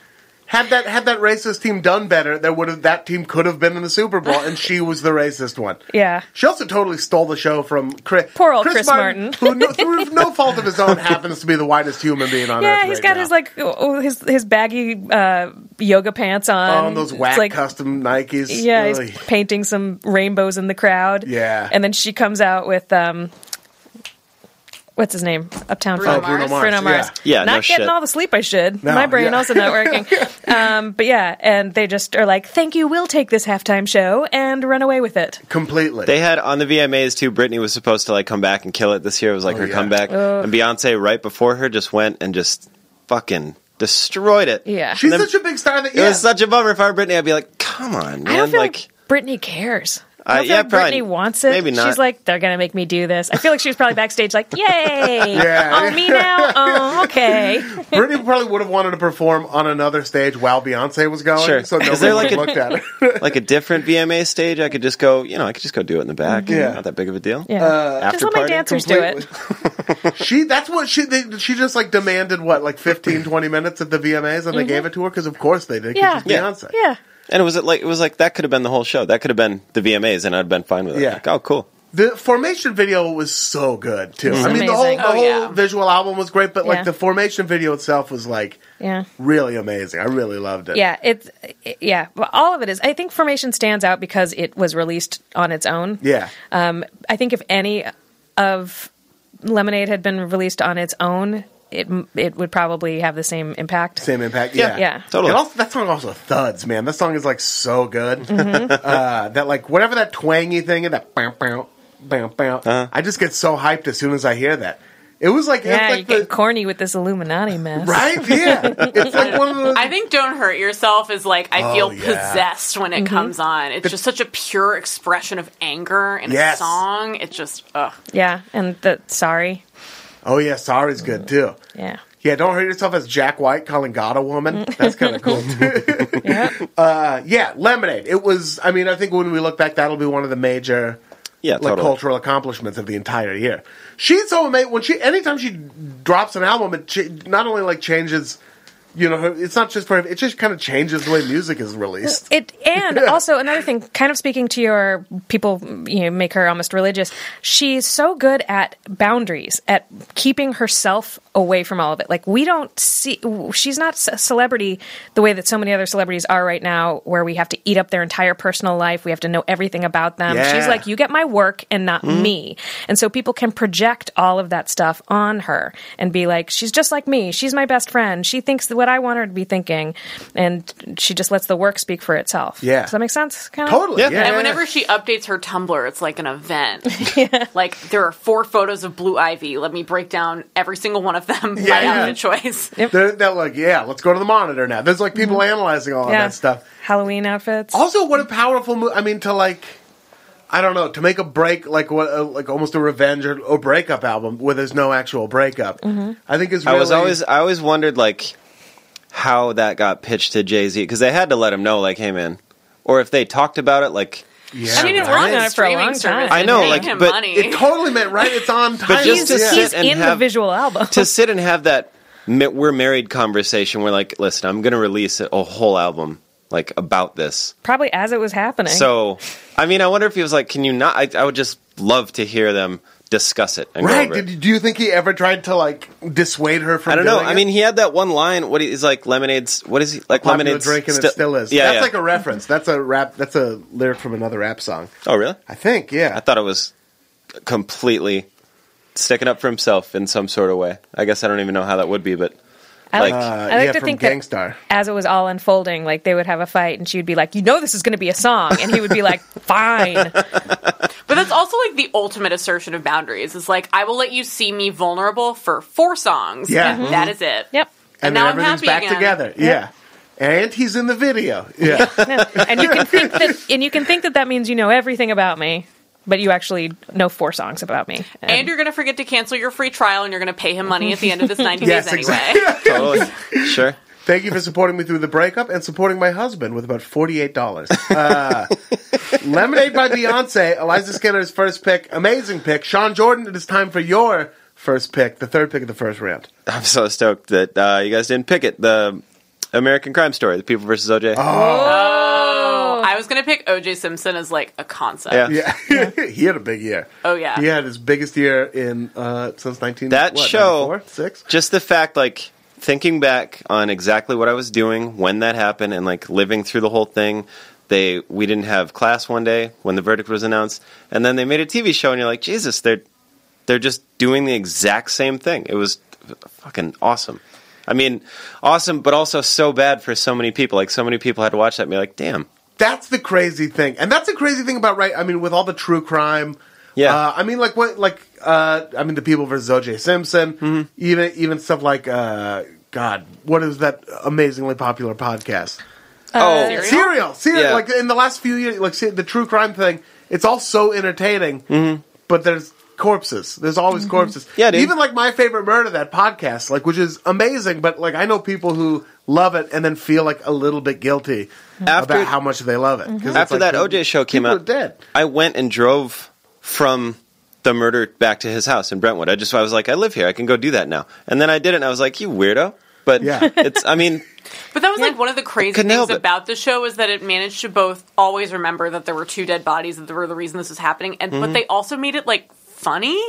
Yeah. had that had that racist team done better, there would have that team could have been in the Super Bowl, and she was the racist one. Yeah. She also totally stole the show from Chris. Poor old Chris Martin. who no, through no fault of his own happens to be the whitest human being on earth. Yeah, he's right got now. his like oh, his his baggy uh, yoga pants on. oh, and those whack like, custom Nikes. Yeah, Ugh. he's painting some rainbows in the crowd. Yeah. and then she comes out with um, what's his name? Uptown Bruno Funk. Mars. Bruno Bruno Mars. Yeah. Yeah, not no getting shit. all the sleep I should. No, My brain yeah. also not working. um, but yeah, and they just are like, "Thank you, we'll take this halftime show and run away with it." completely. They had on the VMAs too. Britney was supposed to like come back and kill it this year. It was like Oh, her yeah. comeback, and Beyonce right before her just went and just fucking destroyed it. Yeah. She's then- such a big star that It yeah. was such a bummer if I were Britney. I'd be like, come on, man. I don't feel like, like, Britney cares. I Uh, don't feel yeah, like probably- Britney wants it. maybe not. She's like, they're gonna make me do this. I feel like she was probably backstage, like, "Yay! Yeah. oh me now? Oh, okay." Britney probably would have wanted to perform on another stage while Beyonce was going. Sure. So Is nobody there like would a- looked at her. like a different VMA stage. I could just go, you know, I could just go do it in the back. Yeah. Not that big of a deal. Yeah, After just let my party, dancers do it. She that's what she they, she just like demanded what like 15 20 minutes at the VMAs and they gave it to her because of course they did. Yeah. she's Yeah. Beyonce. Yeah, And it was like it was like that could have been the whole show. That could have been the VMAs, and I'd been fine with it. Yeah. Like, oh, cool. The formation video was so good too. I mean, the whole the Oh, whole yeah. visual album was great, but like Yeah. the formation video itself was like Yeah. really amazing. I really loved it. Yeah, it's it- yeah. Well, all of it is. I think Formation stands out because it was released on its own. Yeah. Um, I think if any of Lemonade had been released on its own, it it would probably have the same impact. Same impact. Yeah. Yeah, Yeah. Totally. And also, that song also thuds, man. That song is like so good. Mm-hmm. uh, that like whatever that twangy thing and that bow bow bow bow. Uh-huh. I just get so hyped as soon as I hear that. It was like Yeah, it's you like get the, corny with this Illuminati mess. right. Yeah, it's like one of those. I think "Don't Hurt Yourself" is like I Oh, feel yeah. possessed when Mm-hmm. it comes on. It's just such a pure expression of anger in Yes. a song. It's just ugh. Yeah, and the sorry. Oh yeah, sorry's good too. Yeah. Yeah, don't hurt yourself as Jack White calling God a woman. That's kind of cool too. Yeah. Uh, yeah, Lemonade. It was. I mean, I think when we look back, that'll be one of the major Yeah, like totally. cultural accomplishments of the entire year. She's so amazing when she anytime she drops an album, it ch- not only like changes. You know, it's not just for it just kind of changes the way music is released. It and also another thing, kind of speaking to your people, you know, make her almost religious. She's so good at boundaries, at keeping herself away from all of it. Like we don't see, she's not a celebrity the way that so many other celebrities are right now, where we have to eat up their entire personal life. We have to know everything about them. Yeah. She's like, you get my work and not mm-hmm. me, and so people can project all of that stuff on her and be like, she's just like me. She's my best friend. She thinks that what I want her to be thinking, and she just lets the work speak for itself. Yeah. Does that make sense? Kind of? Totally. Yeah. Yeah. And whenever she updates her Tumblr, it's like an event. Like there are four photos of Blue Ivy. Let me break down every single one of them by Yeah, yeah. outfit choice. they're, they're like, yeah, let's go to the monitor now. There's like people analyzing all of Mm-hmm. Yeah. that stuff. Halloween outfits. Also, what a powerful move! I mean, to like, I don't know, to make a break like what, uh, like almost a revenge or, or breakup album where there's no actual breakup. Mm-hmm. I think is. I Really, was always I always wondered like how that got pitched to Jay Z because they had to let him know like, hey man, or if they talked about it like. Yeah, I mean, it right? worked on it for a long service time. I know, like, but money. It totally meant right. It's on time. But just to he's sit he's and in the have- visual album. to sit and have that we're married conversation We're like listen i'm gonna release a, a whole album like about this Probably as it was happening. so i mean i wonder if he was like can you not i, I would just love to hear them discuss it and go Right? over it. Did, do you think he ever tried to like dissuade her from? I don't know. I it? mean, he had that one line. What is like lemonades? What is he like? popular lemonades drink and sti- it still is. Yeah, that's yeah. like a reference. That's a rap. That's a lyric from another rap song. oh, really? I think. Yeah. I thought it was completely sticking up for himself in some sort of way. I guess I don't even know how that would be, but I like, like- Uh, I like yeah, to think Gangstar. that as it was all unfolding, like they would have a fight, and she would be like, "You know, this is going to be a song," and he would be like, "Fine." But that's also like the ultimate assertion of boundaries. It's like I will let you see me vulnerable for four songs. Yeah. and Mhm. that is it. Yep. and now then I'm happy back again. together. Yeah. And he's in the video. Yeah. and you can think that, and you can think that that means you know everything about me, but you actually know four songs about me. And you're gonna forget to cancel your free trial, and you're gonna pay him money at the end of this 90 yes. days anyway. Exactly. totally sure. Thank you for supporting me through the breakup and supporting my husband with about forty-eight dollars. Uh, Lemonade by Beyonce, Eliza Skinner's first pick, amazing pick. Sean Jordan, it is time for your first pick, the third pick of the first round. I'm so stoked that uh, you guys didn't pick it. The American Crime Story, The People versus OJ. Oh, I was gonna pick O.J. Simpson as like a concept. Yeah. Yeah, he had a big year. Oh yeah. He had his biggest year in uh, since nineteen. That what, show- six. Just the fact, like, thinking back on exactly what I was doing when that happened and, like, living through the whole thing. They we didn't have class one day when the verdict was announced, and then they made a TV show, and you're like, Jesus, they're they're just doing the exact same thing. It was fucking awesome. I mean, awesome, but also so bad for so many people. Like, so many people had to watch that and be like, damn. That's the crazy thing, and that's the crazy thing about right. I mean, with all the true crime. Yeah. Uh, I mean, like what, like uh, I mean, the people versus O.J. Simpson. Mm-hmm. Even even stuff like uh, God, what is that amazingly popular podcast? oh, Serial? Serial, serial. Yeah. Like in the last few years, like see, the true crime thing. It's all so entertaining, but there's corpses. There's always corpses. Mm-hmm. Yeah, dude. Even like my favorite murder, that podcast, like which is amazing. But like I know people who love it and then feel like a little bit guilty After- about how much they love it. 'Cause it's After like that OJ show came out, are dead. I went and drove from the murder back to his house in Brentwood. I just I was like, I live here. I can go do that now. And then I did it, and I was like, you weirdo. but Yeah. it's. I mean, But that was like one of the crazy Couldn't help things about the show is that it managed to both always remember that there were two dead bodies that were the reason this was happening, and Mm-hmm. but they also made it like funny.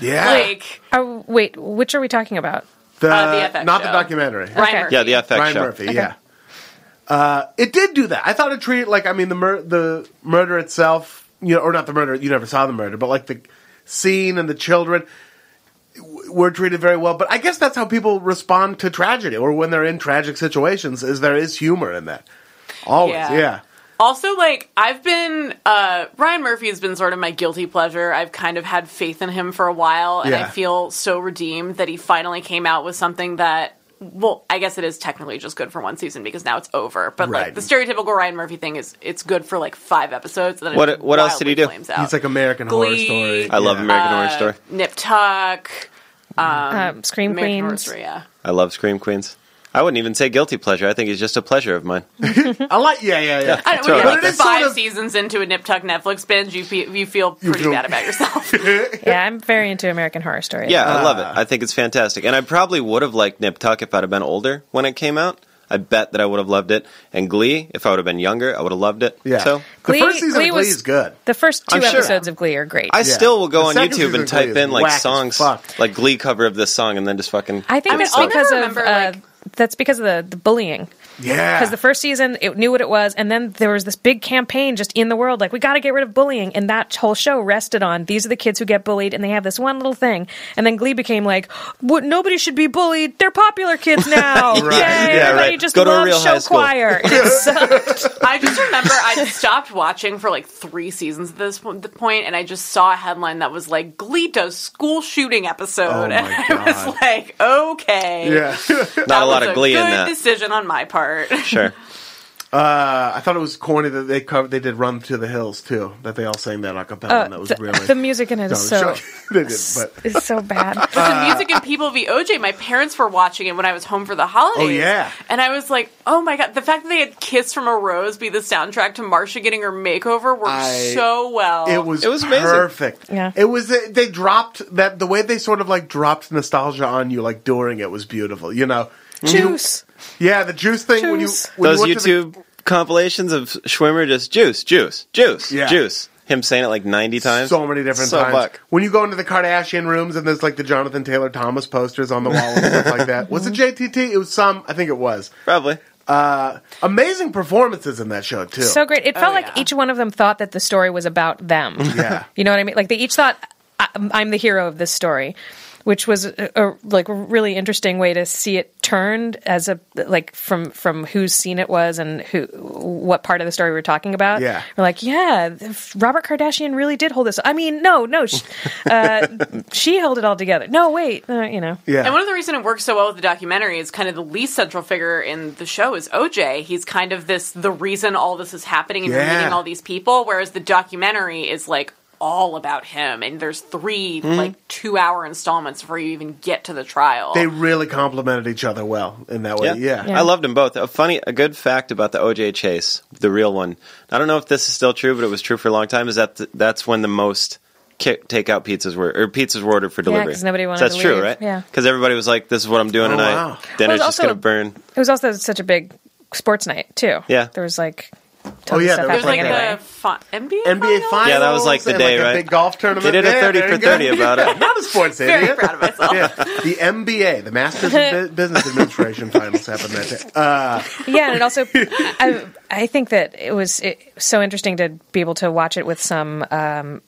Yeah. Like Oh, wait, which are we talking about? The, uh, the FX not the show. documentary. Ryan Okay. Murphy. yeah, the FX Ryan show. Murphy, yeah. Uh, it did do that. I thought it treated like I mean the mur- the murder itself, you know, or not the murder. You never saw the murder, but like the scene and the children w- were treated very well. But I guess that's how people respond to tragedy, or when they're in tragic situations, is there is humor in that. Always, Yeah. yeah. Also, like I've been uh, Ryan Murphy has been sort of my guilty pleasure. I've kind of had faith in him for a while, and I feel so redeemed that he finally came out with something that. Well, I guess it is technically just good for one season because now it's over. But Right. like the stereotypical Ryan Murphy thing is, it's good for like five episodes. And then What- what else did he do? Flames. He's like American Horror Story. I love Yeah. American Horror Story. Nip Tuck, Um, Scream American Horror Queens. Story, yeah. I love Scream Queens. I wouldn't even say guilty pleasure. I think he's just a pleasure of mine. I like, yeah, yeah, yeah. I don't, when you're out like there. five Sort of- seasons into a Nip Tuck Netflix binge, you feel, you feel pretty feel- bad about yourself. Yeah, I'm very into American Horror Story. Yeah, I love Ah. it. I think it's fantastic. And I probably would have liked Nip Tuck if I'd have been older when it came out. I bet that I would have loved it. And Glee, if I would have been younger, I would have loved it. Yeah. So the Glee- first season Glee of Glee was- is good. The first 2 I'm sure. episodes of Glee are great. I I, still will go The on YouTube and type in like songs, like Glee cover of this song, and then just fucking. I think it's I'll because of remember, uh, like- that's because of the, the bullying. Yeah. Because the first season, it knew what it was, and then there was this big campaign just in the world, like we got to get rid of bullying, and that whole show rested on these are the kids who get bullied, and they have this one little thing, and then Glee became like, what? Nobody should be bullied. They're popular kids now. Right. Yay, Yeah, everybody right. just Go to a loves real show high school. choir. It sucked. I just remember I stopped watching for like three seasons at this po- the point, and I just saw a headline that was like "Glee does school shooting episode," Oh my and I was like, "Okay, yeah. Not a lot was of Glee good in that. decision on my part." Sure. Uh, I thought it was corny that they covered. They did "Run to the Hills" too. That they all sang that a cappella. and that was the, really the music in it No, is so sure. they did, but is so bad. the music in People v. OJ, my parents were watching it when I was home for the holidays. Oh, yeah. and I was like, "Oh my god!" The fact that they had "Kiss from a Rose" be the soundtrack to Marsha getting her makeover worked I- so well. it was It was amazing. perfect. Yeah. it was. uh, They dropped that the way they sort of like dropped nostalgia on you, like during it was beautiful. You know, Juice. yeah, the juice thing when you Juice. when Those you went to the- YouTube compilations of Schwimmer just juice, juice, juice, Yeah. juice. Him saying it like 90 times. so many different So times. buck. When you go into the Kardashian rooms and there's like the Jonathan Taylor Thomas posters on the wall and stuff like that. Was it JTT? It was some. I think it was. Probably. Uh, amazing performances in that show too. So great. It felt like yeah. each one of them thought that the story was about them. Yeah. You know what I mean? Like they each thought "I- I'm the hero of this story, which was a, a like really interesting way to see it turned as a like from from whose scene it was and who what part of the story we are talking about. Yeah. We're like, yeah, Robert Kardashian really did hold this. I mean, no, no, she, uh, she held it all together. No, wait, uh, you know. yeah. And one of the reasons it works so well with the documentary is kind of the least central figure in the show is OJ. He's kind of this the reason all this is happening and Yeah. you're meeting all these people, whereas the documentary is like all about him and there's three Mm-hmm. like two hour installments before you even get to the trial. they really complemented each other well in that way. Yeah. Yeah. I loved them both. A funny, a good fact about the OJ chase, the real one. I don't know if this is still true, but it was true for a long time. Is that th- that's when the most ki- takeout pizzas were or pizzas were ordered for delivery. 'cause nobody wanted So that's to true, right? Yeah. Because everybody was like, "This is what I'm doing Oh, tonight. wow. Dinner's Well, just also- gonna burn." It was also such a big sports night too. Yeah. there was like Oh, yeah, of stuff was like happening like anyway. the fi- NBA NBA finals. Yeah, that was like the day, a right? big golf tournament. They did a Yeah, 30 for 30 about it. Not a sports Very proud of myself. Yeah, the MBA, the Masters of Business Administration finals happened that day. Uh, yeah, and it also, I, I think that it was it, so interesting to be able to watch it with some um,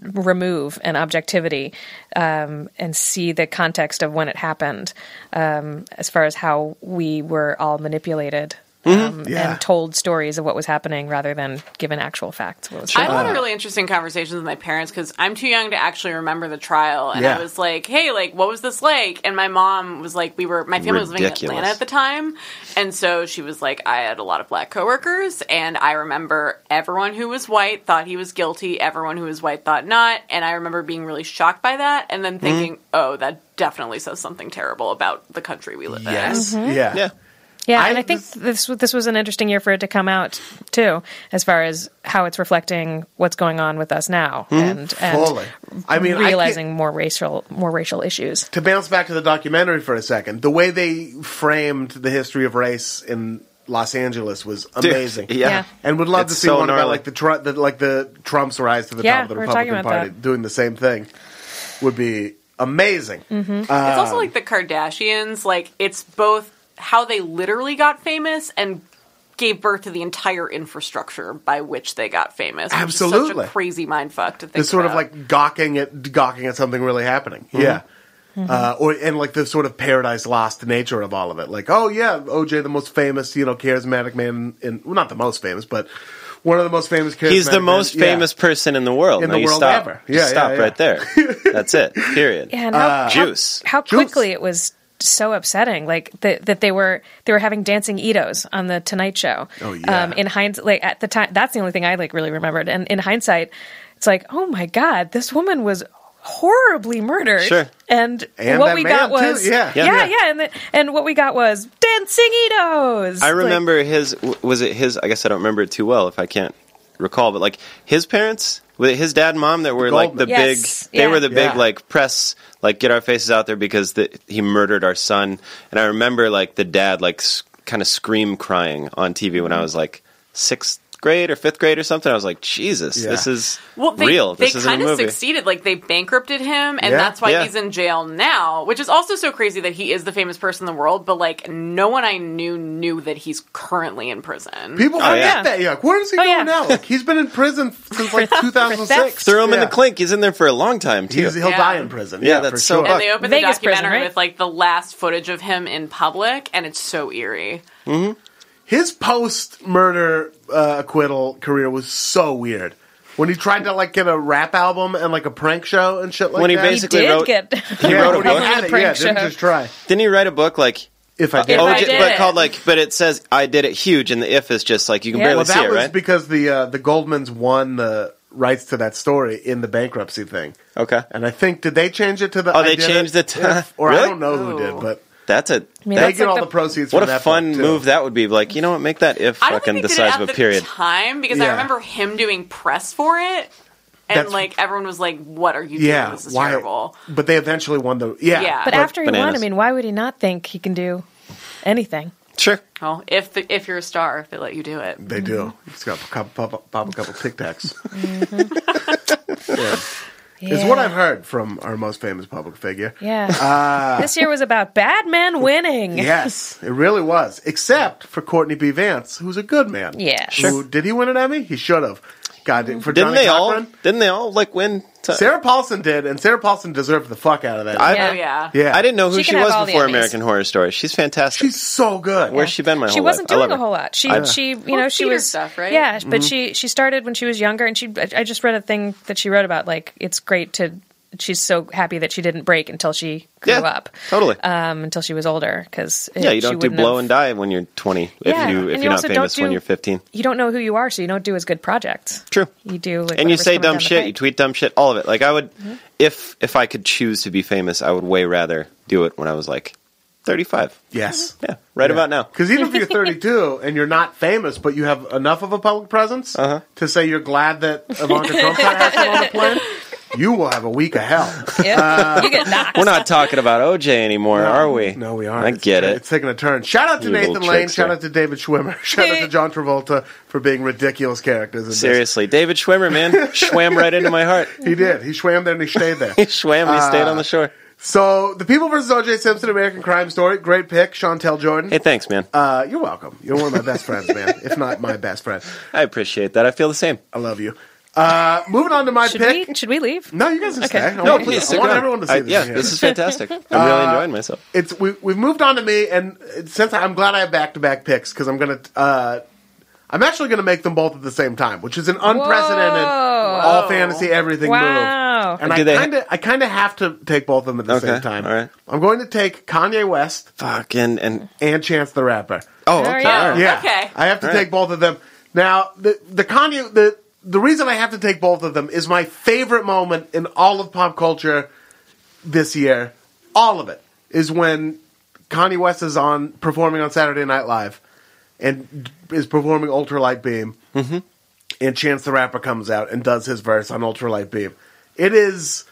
remove and objectivity um, and see the context of when it happened, um, as far as how we were all manipulated. Mm-hmm. Um, Yeah. And told stories of what was happening rather than given actual facts. What was I had a lot of really interesting conversations with my parents because I'm too young to actually remember the trial. And Yeah. I was like, hey, like, what was this like? And my mom was like, we were, my family was living in Atlanta at the time. And so she was like, I had a lot of black coworkers. And I remember everyone who was white thought he was guilty. Everyone who was white thought not. And I remember being really shocked by that. And then mm-hmm. thinking, oh, that definitely says something terrible about the country we live yes, in. yeah. Yeah. Yeah, I- and I think this this was an interesting year for it to come out too, as far as how it's reflecting what's going on with us now, and and Mm-hmm. Fully. I mean, I can't- realizing more racial more racial issues. to bounce back to the documentary for a second, the way they framed the history of race in Los Angeles was amazing. Yeah. Yeah. And would love It's to see so one about gnarly. like the, Tru- the like the Trump's rise to the Yeah, top of the we were talking Republican Party, that. doing the same thing would be amazing. Mm-hmm. It's also like the Kardashians. Like it's both how they literally got famous and gave birth to the entire infrastructure by which they got famous. which is Absolutely. such a crazy mind fuck to think. It's sort of like gawking at gawking at something really happening. Mm-hmm. Yeah. Uh, or and like the sort of paradise lost nature of all of it. Like, oh yeah, OJ, the most famous, you know, charismatic man in well, not the most famous, but one of the most famous. Charismatic He's the most men- yeah. famous person in the world. In no, the world stop. ever. You Yeah, stop yeah, yeah. right there. That's it. Period. Yeah, and how, how- Juice. How, Juice. quickly it was so upsetting. Like that that they were they were having dancing Itos on the Tonight Show. Oh, yeah. Um, in hindsight, like at the time, that's the only thing I like really remembered. And in hindsight, it's like, oh my god, this woman was horribly murdered. Sure. And, And what we got was Yeah. yeah, Yeah. yeah, and the, and what we got was dancing Itos. I Like, remember his. Was it his? I guess I don't remember it too well if I can't recall. But like his parents, with his dad and mom, that were like the Yes, big. They yeah. were the big Yeah. like press, like get our faces out there because the, he murdered our son. And I remember like the dad like s- kind of scream crying on TV when I mm-hmm. was like sixth grade or fifth grade or something. I was like, Jesus, Yeah. this is well, they, real. They This isn't a kind of movie. succeeded. Like they bankrupted him, and Yeah. that's why Yeah. he's in jail now. Which is also so crazy that he is the famous person in the world, but like no one I knew knew that he's currently in prison. People Oh, forget yeah. that. Yeah, like, where is he Oh, going yeah. now? Like, he's been in prison since like 2006. theft. Threw him in the clink. He's in there for a long time too. He's, he'll Yeah. die in prison. Yeah, Yeah, that's for so sure. and they opened Vegas the prison, documentary right? with like the last footage of him in public, and it's so eerie. Mm-hmm. His post murder uh, acquittal career was so weird. When he tried to like get a rap album and like a prank show and shit like When he that. he basically did wrote- get He yeah, wrote a when he book. had The it, prank yeah, didn't just try. Didn't he write a book like? If I did, If oh, I j- did but it. called like, but it says I did it huge, and the if is just like you can Yeah. barely well, see that it, was right? because the uh, the Goldmans won the rights to that story in the bankruptcy thing. okay, And I think did they change it to the? Oh, I they did changed it to- if- or I don't know who did, but that's a I mean, they that's get like all the- the proceeds. what from a that fun too. move that would be. Like, you know what? Make that if I fucking the they did it size of a period. time because Yeah. I remember him doing press for it, and That's- like everyone was like, "What are you doing? Yeah, This is why? terrible." But they eventually won the yeah. Yeah. But after he won, I mean, why would he not think he can do anything? Sure. Well, if the, if you're a star, if they let you do it. They do. He's got a couple, pop, pop a couple Tic Tacs. Mm-hmm. yeah. Is what I've heard from our most famous public figure. Yeah. Uh, this year was about bad men winning. Yes, it really was. Except for Courtney B. Vance, who's a good man. Yeah. Who, did he win an Emmy? He should have. God, for Didn't Johnnie they Cochran? all? Didn't they all like win? To, Sarah Paulson did, and Sarah Paulson deserved the fuck out of that. I- Yeah. Oh yeah. yeah, I didn't know who She she, was before American Horror Story. She's fantastic. She's so good. Where's she been my she whole wasn't life? Doing a whole lot. She I- she you Well, know she was stuff, right? Yeah, but mm-hmm. she she started when she was younger, and she I just read a thing that she wrote about like it's great to. She's so happy that she didn't break until she grew Yeah, up, totally. um, until she was older. Because yeah, you don't do blow and die when you're 20. If Yeah, you and if you you're not also don't famous when you're 15. You don't know who you are, so you don't do as good projects. True. You do, like, and you say dumb shit. pipe. You tweet dumb shit. All of it. Like I would, if if I could choose to be famous, I would way rather do it when I was like 35. Yes. Yeah, right about now. Because even if you're 32 and you're not famous, but you have enough of a public presence Uh-huh. to say you're glad that Ivanka Trump got acid on the plane, you will have a week of hell. Yeah, you get knocked. We're not talking about OJ anymore, are we? No, we aren't. I It's- get it. It's taking a turn. Shout out to You Nathan Lane. trickster. Shout out to David Schwimmer. Shout out to John Travolta for being ridiculous characters. In this. Seriously, David Schwimmer, man, swam right into my heart. He did. He swam there and he stayed there. He swam. He stayed on the shore. So, The People versus O.J. Simpson, American Crime Story. Great pick, Chantel Jordan. Hey, thanks, man. Uh, you're welcome. You're one of my best friends, man. If not my best friend. I appreciate that. I feel the same. I love you. Uh, moving on to my Should pick. we? Should we leave? No, you guys can Okay. stay. I No, want, please. I want around. everyone to see I- this. Yeah, here. this is fantastic. I'm really enjoying myself. it's we we've moved on to me, and since I, I'm glad I have back to back picks because I'm gonna uh, I'm actually gonna make them both at the same time, which is an unprecedented all fantasy everything Wow. move. And Do I kind of I kind of have to take both of them at the Okay, same time. all right. I'm going to take Kanye West Fuck and and and Chance the Rapper. oh, okay. you go. Yeah, Okay. I have to All take right. both of them. Now, the the Kanye the the reason I have to take both of them is my favorite moment in all of pop culture this year. All of it is when Kanye West is on performing on Saturday Night Live and is performing Ultralight Beam, mm-hmm. and Chance the Rapper comes out and does his verse on Ultralight Beam. It is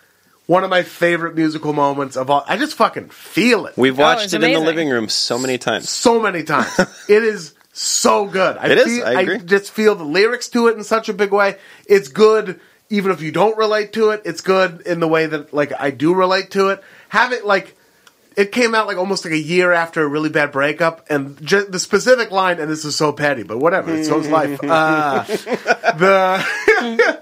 one of my favorite musical moments of all. I just fucking feel it We've Oh, watched it's it in the living room so many times. so many times. it is so good. I It is, feel, I agree. just feel the lyrics to it in such a big way. It's good even if you don't relate to it. It's good in the way that like I do relate to it. Have it like it came out like almost like a year after a really bad breakup, and ju- the specific line, and this is so petty, but whatever, it's so's life. Uh, the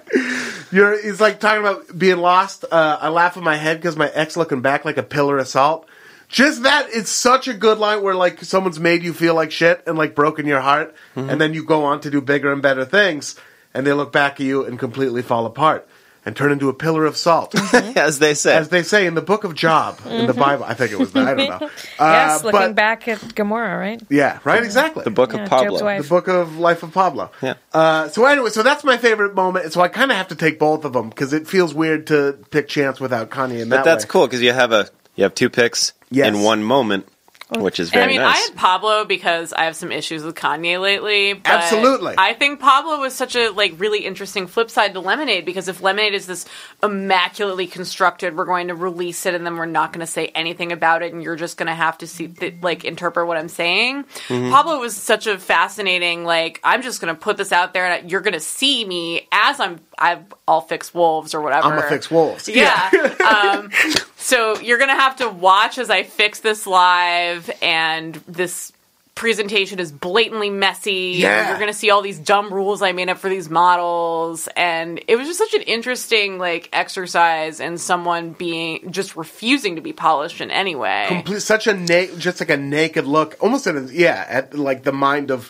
you're he's like talking about being lost. Uh, I laugh in my head because my ex looking back like a pillar of salt. Just that, it's such a good line where like someone's made you feel like shit and like broken your heart, and then you go on to do bigger and better things, and they look back at you and completely fall apart and turn into a pillar of salt, As they say. as they say in the book of Job in the Bible. I think it was that. I don't know. yes, Uh, looking but- back at Gomorrah, right? Yeah, right. Exactly. the book Yeah, of Pablo. The book of Life of Pablo. Yeah. Uh, so anyway, so that's my favorite moment. So I kind of have to take both of them because it feels weird to pick Chance without Kanye. In But that that's way. cool because you have a you have two picks Yes. in one moment, which is very I mean, nice. I had Pablo because I have some issues with Kanye lately. But Absolutely. I think Pablo was such a like really interesting flip side to Lemonade because if Lemonade is this immaculately constructed, we're going to release it and then we're not going to say anything about it, and you're just going to have to see th- like interpret what I'm saying. Mm-hmm. Pablo was such a fascinating like I'm just going to put this out there and you're going to see me as I'm I've all fix wolves or whatever. I'm a fix wolves. Yeah. um, so you're gonna have to watch as I fix this live, and this presentation is blatantly messy. and Yeah. You're gonna see all these dumb rules I made up for these models, and it was just such an interesting like exercise in someone being just refusing to be polished in any way. Complete- such a na- just like a naked look, almost in a, yeah, at like the mind of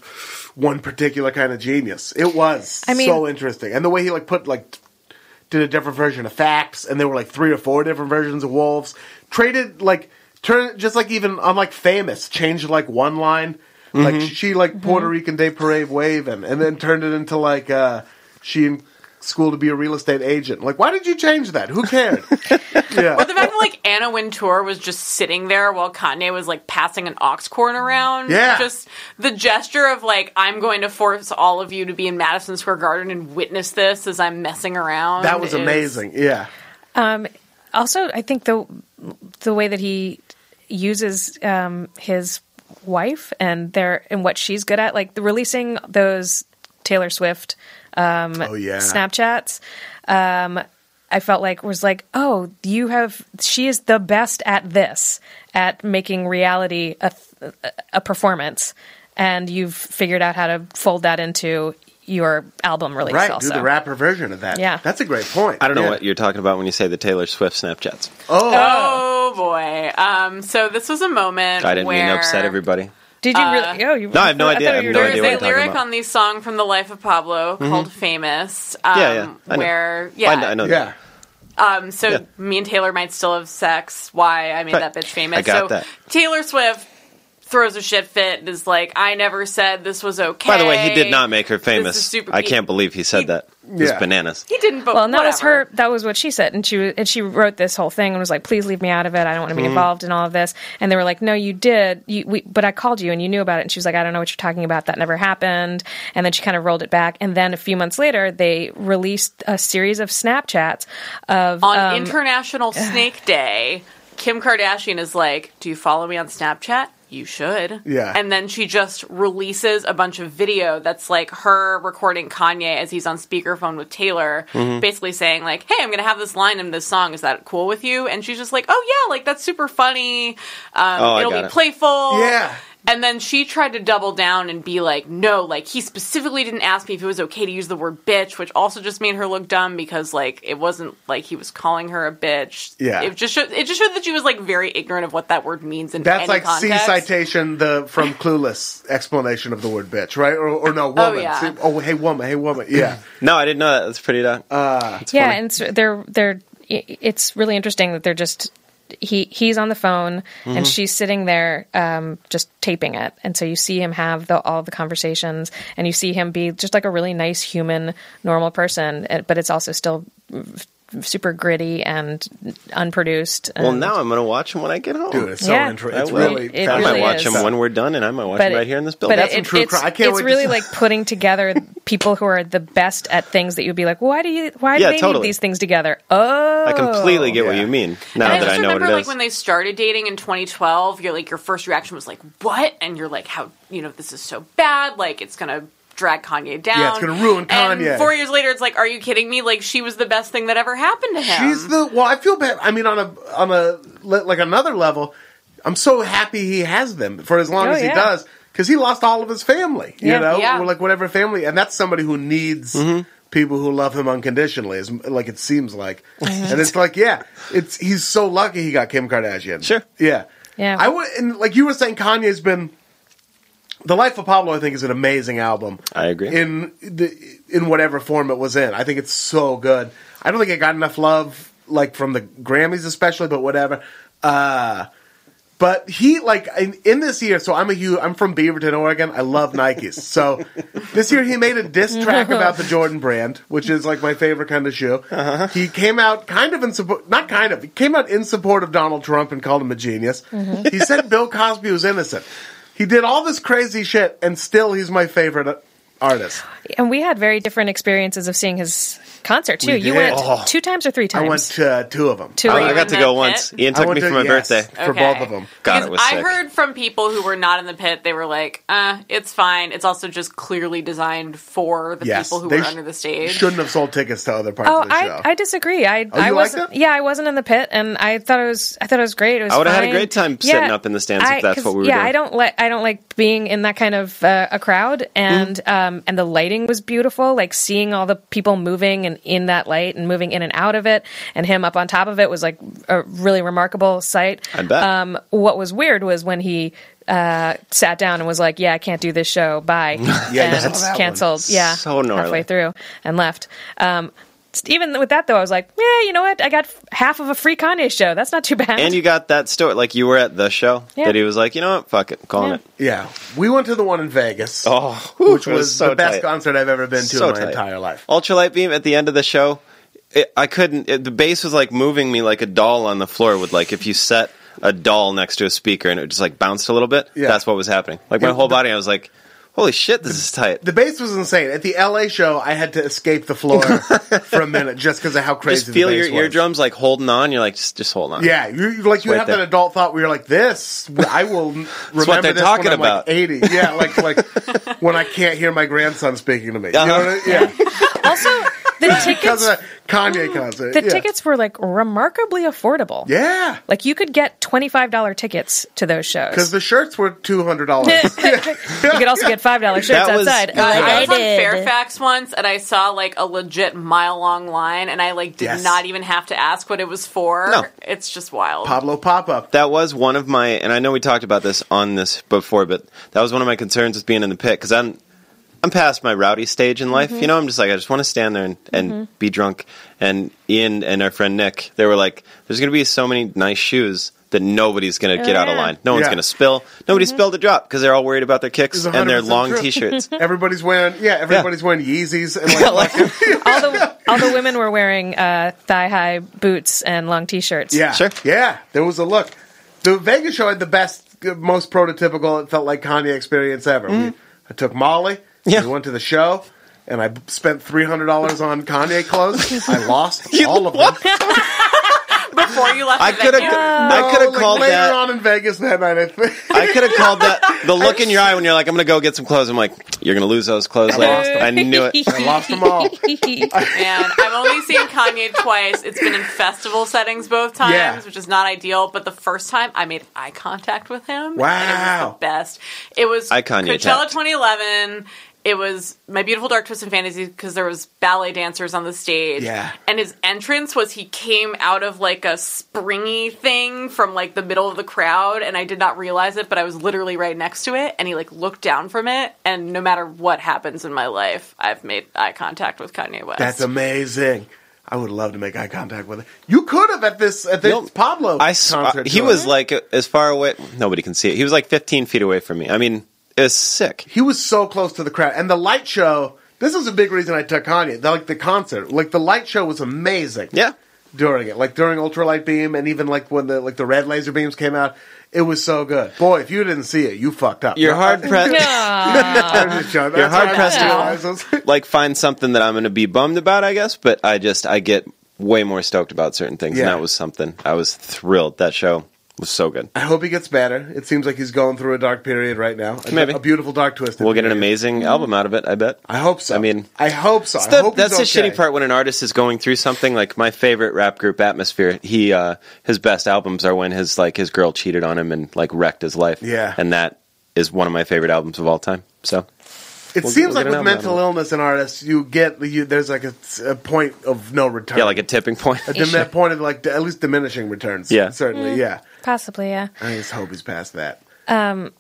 one particular kind of genius. It was I mean- so interesting, and the way he like put like t- did a different version of facts, and there were like three or four different versions of wolves. Traded like turn just like even on like famous changed like one line, like she like Puerto Rican Day Parade waving, and then turned it into like uh she school to be a real estate agent. Like, why did you change that? Who cared? yeah. But the fact that like Anna Wintour was just sitting there while Kanye was like passing an aux cord around. Yeah. Just the gesture of like, I'm going to force all of you to be in Madison Square Garden and witness this as I'm messing around. That was is- amazing. Yeah. Also, I think the the way that he uses um, his wife and their and what she's good at, like the releasing those Taylor Swift oh yeah. Snapchats. Um, I felt like was like, oh, you have. She is the best at this, at making reality a a performance, and you've figured out how to fold that into your album release. Right, also. do the rapper version of that. Yeah. That's a great point. I don't know what you're talking about when you say the Taylor Swift Snapchats. Oh, Oh boy. Um, so this was a moment I didn't where mean to upset everybody. Did you Uh, really? Oh, you, No, I have no thought idea. I have no doing idea There's a lyric on the song from the Life of Pablo called "Famous," um, Yeah, yeah. I know. where yeah, I know, I know yeah. Um, so Yeah. me and Taylor might still have sex. Why I made Right. that bitch famous. I got so that. Taylor Swift throws a shit fit and is like, I never said this was okay. By the way, he did not make her famous. is super- I can't believe he said he- that. It's Yeah. bananas. He didn't. But Well, and that was her. That was what she said, and she and she wrote this whole thing and was like, "Please leave me out of it. I don't want to be Mm-hmm. involved in all of this." And they were like, "No, you did. You, we, but I called you and you knew about it." And she was like, "I don't know what you're talking about. That never happened." And then she kind of rolled it back. And then a few months later, they released a series of Snapchats of on um, International Snake Day. Kim Kardashian is like, "Do you follow me on Snapchat?" You should. Yeah. And then she just releases a bunch of video that's like her recording Kanye as he's on speakerphone with Taylor, Mm-hmm. basically saying like, "Hey, I'm gonna have this line in this song. Is that cool with you?" And she's just like, "Oh yeah, like that's super funny. Um, Oh, it'll be it. playful." Yeah. And then she tried to double down and be like, no, like he specifically didn't ask me if it was okay to use the word bitch, which also just made her look dumb because like it wasn't like he was calling her a bitch. Yeah. It just showed, it just showed that she was like very ignorant of what that word means in That's any like context. C citation the from Clueless explanation of the word bitch, right? Or, or no, woman. yeah. See- oh, hey woman, hey woman. Yeah. No, I didn't know that. That's pretty dumb. Uh, yeah, funny. and so they're they're. It's really interesting that they're just he he's on the phone Mm-hmm. and she's sitting there um, just taping it, and so you see him have the, all the conversations, and you see him be just like a really nice human, normal person, eh, but it's also still super gritty and unproduced. Well, and- now I'm going to watch them when I get home. Dude, it's so Yeah. interesting. I It's really It- it I fascinating might really watch is. them when we're done, and I might watch them right here in this building. That's it- true it's, crime. I can't it's wait really see- like putting together people who are the best at things that you'd be like, why do you? Why do they totally. need these things together? Oh, I completely get what you mean now and I that just I know what remember, it like is. when they started dating in 2012, you're like, your first reaction was like, "What?" And you're like, "How? You know, this is so bad. Like, it's gonna drag Kanye down. Yeah, it's gonna ruin And Kanye. four years later, it's like, "Are you kidding me? Like, she was the best thing that ever happened to him." She's the well. I feel bad. I mean, on a on a like another level, I'm so happy he has them for as long Oh, as he yeah. does because he lost all of his family. You Yeah. know, Yeah. Or, like whatever family, and that's somebody who needs Mm-hmm. people who love him unconditionally. Is like it seems like, Mm-hmm. and it's like yeah, it's he's so lucky he got Kim Kardashian. Sure. Yeah. Yeah. I would, and like you were saying, Kanye's been. The Life of Pablo, I think, is an amazing album. I agree. In the in whatever form it was in, I think it's so good. I don't think it got enough love, like from the Grammys, especially, but whatever. Uh, but he like in, in this year. So I'm a huge. I'm from Beaverton, Oregon. I love Nikes. So this year he made a diss track about the Jordan brand, which is like my favorite kind of shoe. He came out kind of in support, not kind of. He came out in support of Donald Trump and called him a genius. He said Bill Cosby was innocent. He did all this crazy shit, and still he's my favorite artist. And we had very different experiences of seeing his concert too. We You did. went Oh. two times or three times. I went to uh, two of them. Two. I, I got to go pit? once. Ian took me to- for my yes, birthday. for both of them. God, it was I sick. heard from people who were not in the pit, they were like, uh, it's fine. It's also just clearly designed for the Yes, people who they were sh- under the stage. Shouldn't have sold tickets to other parts Oh, of the show. I, I disagree. I Oh, I wasn't. Yeah, I wasn't in the pit, and I thought it was. I thought it was great. It was. I would've had a great time Yeah, sitting up in the stands if I- that's 'cause, what we were doing. yeah, doing. I don't like. I don't like being in that kind of uh, a crowd, and Mm-hmm. um, and the lighting was beautiful. Like seeing all the people moving and in that light and moving in and out of it, and him up on top of it was like a really remarkable sight. I bet. Um, what was weird was when he. Uh, sat down and was like, "Yeah, I can't do this show. Bye." Yeah, and that one. canceled. Yeah, So gnarly. halfway through and left. Um, even with that though, I was like, yeah, you know what? I got half of a free Kanye show. That's not too bad. And you got that story, like you were at the show, Yeah. that he was like, you know what, fuck it, I'm calling Yeah. it. Yeah, we went to the one in Vegas, Oh, whew, which it was, so the best tight. concert I've ever been to So in my tight. entire life. Ultralight beam at the end of the show. It, I couldn't. It, the bass was like moving me like a doll on the floor. would like if you set a doll next to a speaker and it just like bounced a little bit. Yeah. That's what was happening. Like my Yeah, whole the- body, I was like, holy shit, this is tight. The bass was insane. At the LA show, I had to escape the floor for a minute just because of how crazy just feel the your bass was. Feel your eardrums like holding on. You're like, just, just hold on. Yeah, you you- like you right have there. that adult thought where you're like, "This, I will n- remember what they're this talking when I'm about. like 80." Yeah, like like when I can't hear my grandson speaking to me. You know Uh-huh. what I mean? Yeah, also, the because tickets, of that Kanye concert. the yeah. tickets were like remarkably affordable. Yeah, Like you could get twenty five dollar tickets to those shows. because the shirts were two hundred dollars. you could also get five dollar shirts was- outside. Uh, Like I was on. Fairfax once, and I saw like a legit mile long line, and I like did Yes. not even have to ask what it was for. No. It's just wild. Pablo pop up. that was one of my and I know we talked about this on this before, but that was one of my concerns with being in the pit because I'm I'm past my rowdy stage in life. Mm-hmm. You know, I'm just like I just want to stand there and, and mm-hmm. be drunk. And Ian and our friend Nick, they were like, "There's going to be so many nice shoes." That nobody's going to Oh, get out of line. No one's Yeah. going to spill. Nobody mm-hmm. spilled a drop because they're all worried about their kicks and their long true. t-shirts. Everybody's wearing yeah, everybody's wearing Yeezys and like, like- all the all the women were wearing uh, thigh high boots and long t shirts. yeah, Sure. yeah. There was a look. The Vegas show had the best, most prototypical. It felt like Kanye experience ever. We, I took Molly. Yeah. we went to the show. And I spent three hundred dollars on Kanye clothes. I lost all of them. Before you left, I could have. venue. I could have like called later that. on in Vegas that night. I think. I could have called that the look in your eye when you're like, "I'm going to go get some clothes." I'm like, "You're going to lose those clothes later." lost them. I knew it. I lost them all. And I've only seen Kanye twice. It's been in festival settings both times, Yeah. which is not ideal. But the first time, I made eye contact with him. And it was Wow. the best. It was I Kanye Coachella tapped. 2011. It was My Beautiful Dark Twisted Fantasy because there was ballet dancers on the stage. Yeah. And his entrance was he came out of like a springy thing from like the middle of the crowd, and I did not realize it, but I was literally right next to it, and he like looked down from it. And no matter what happens in my life, I've made eye contact with Kanye West. That's amazing. I would love to make eye contact with him. You could have at this at this Nope. Pablo I s- uh, concert. he was like as far away. Nobody can see it. He was like 15 feet away from me. I mean, it's sick. he was so close to the crowd, and the light show This is a big reason I took Kanye. The, like the concert, like the light show was amazing. Yeah. during it, like during ultralight beam, and even like when the like the red laser beams came out, it was so good. Boy, if you didn't see it, you fucked up. You're hard pressed. I'm just joking. You're hard pressed to- like find something that I'm going to be bummed about, I guess. But I just I get way more stoked about certain things, Yeah. and that was something I was thrilled. That show was so good. I hope he gets better. It seems like he's going through a dark period right now. A, Maybe. a beautiful dark twist. We'll get an amazing album out of it. I bet. I hope so. I mean, I hope so. I That's the, hope that's the okay. shitty part when an artist is going through something. Like my favorite rap group, Atmosphere. He uh, his best albums are when his like his girl cheated on him and like wrecked his life. Yeah. and that is one of my favorite albums of all time. So It We'll- seems we'll like with mental out illness in artists, you get you, there's like a, a point of no return. yeah, like a tipping point. a dim- point of like at least diminishing returns. Yeah. certainly. Yeah, Possibly, yeah. I just hope he's past that. Um,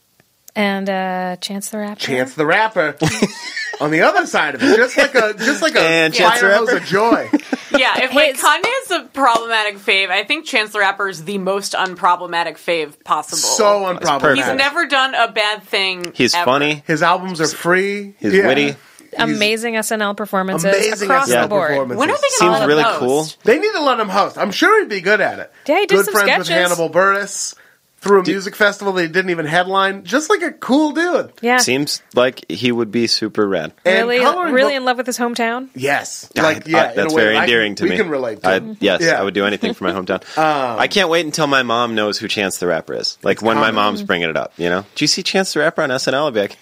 and uh, Chance the Rapper. Chance the Rapper on the other side of it, just like a just like a And Chance the fire hose Rapper. of joy. Yeah, if like His- Kanye is a problematic fave, I think Chance the Rapper is the most unproblematic fave possible. so unproblematic. He's never done a bad thing. He's ever. funny. His albums are free. He's Yeah. witty. Amazing SNL performances Amazing across SNL the board. performances. When are they Seems gonna let him really host? cool. They need to let him host. I'm sure he'd be good at it. Yeah, he did good some friends with. Hannibal Buress. Through a music festival they didn't even headline. Just like a cool dude. Yeah. Seems like he would be super rad. And really, coloring really book- in love with his hometown. Yes. I- Like, yeah. I- in a that's way very I can- endearing to we can relate to. I, yes, Yeah. Um, I would do anything for my hometown. I can't wait until my mom knows who Chance the Rapper is. Like when my coming. mom's bringing it up, you know. Do you see Chance the Rapper on SNL? I'll be like,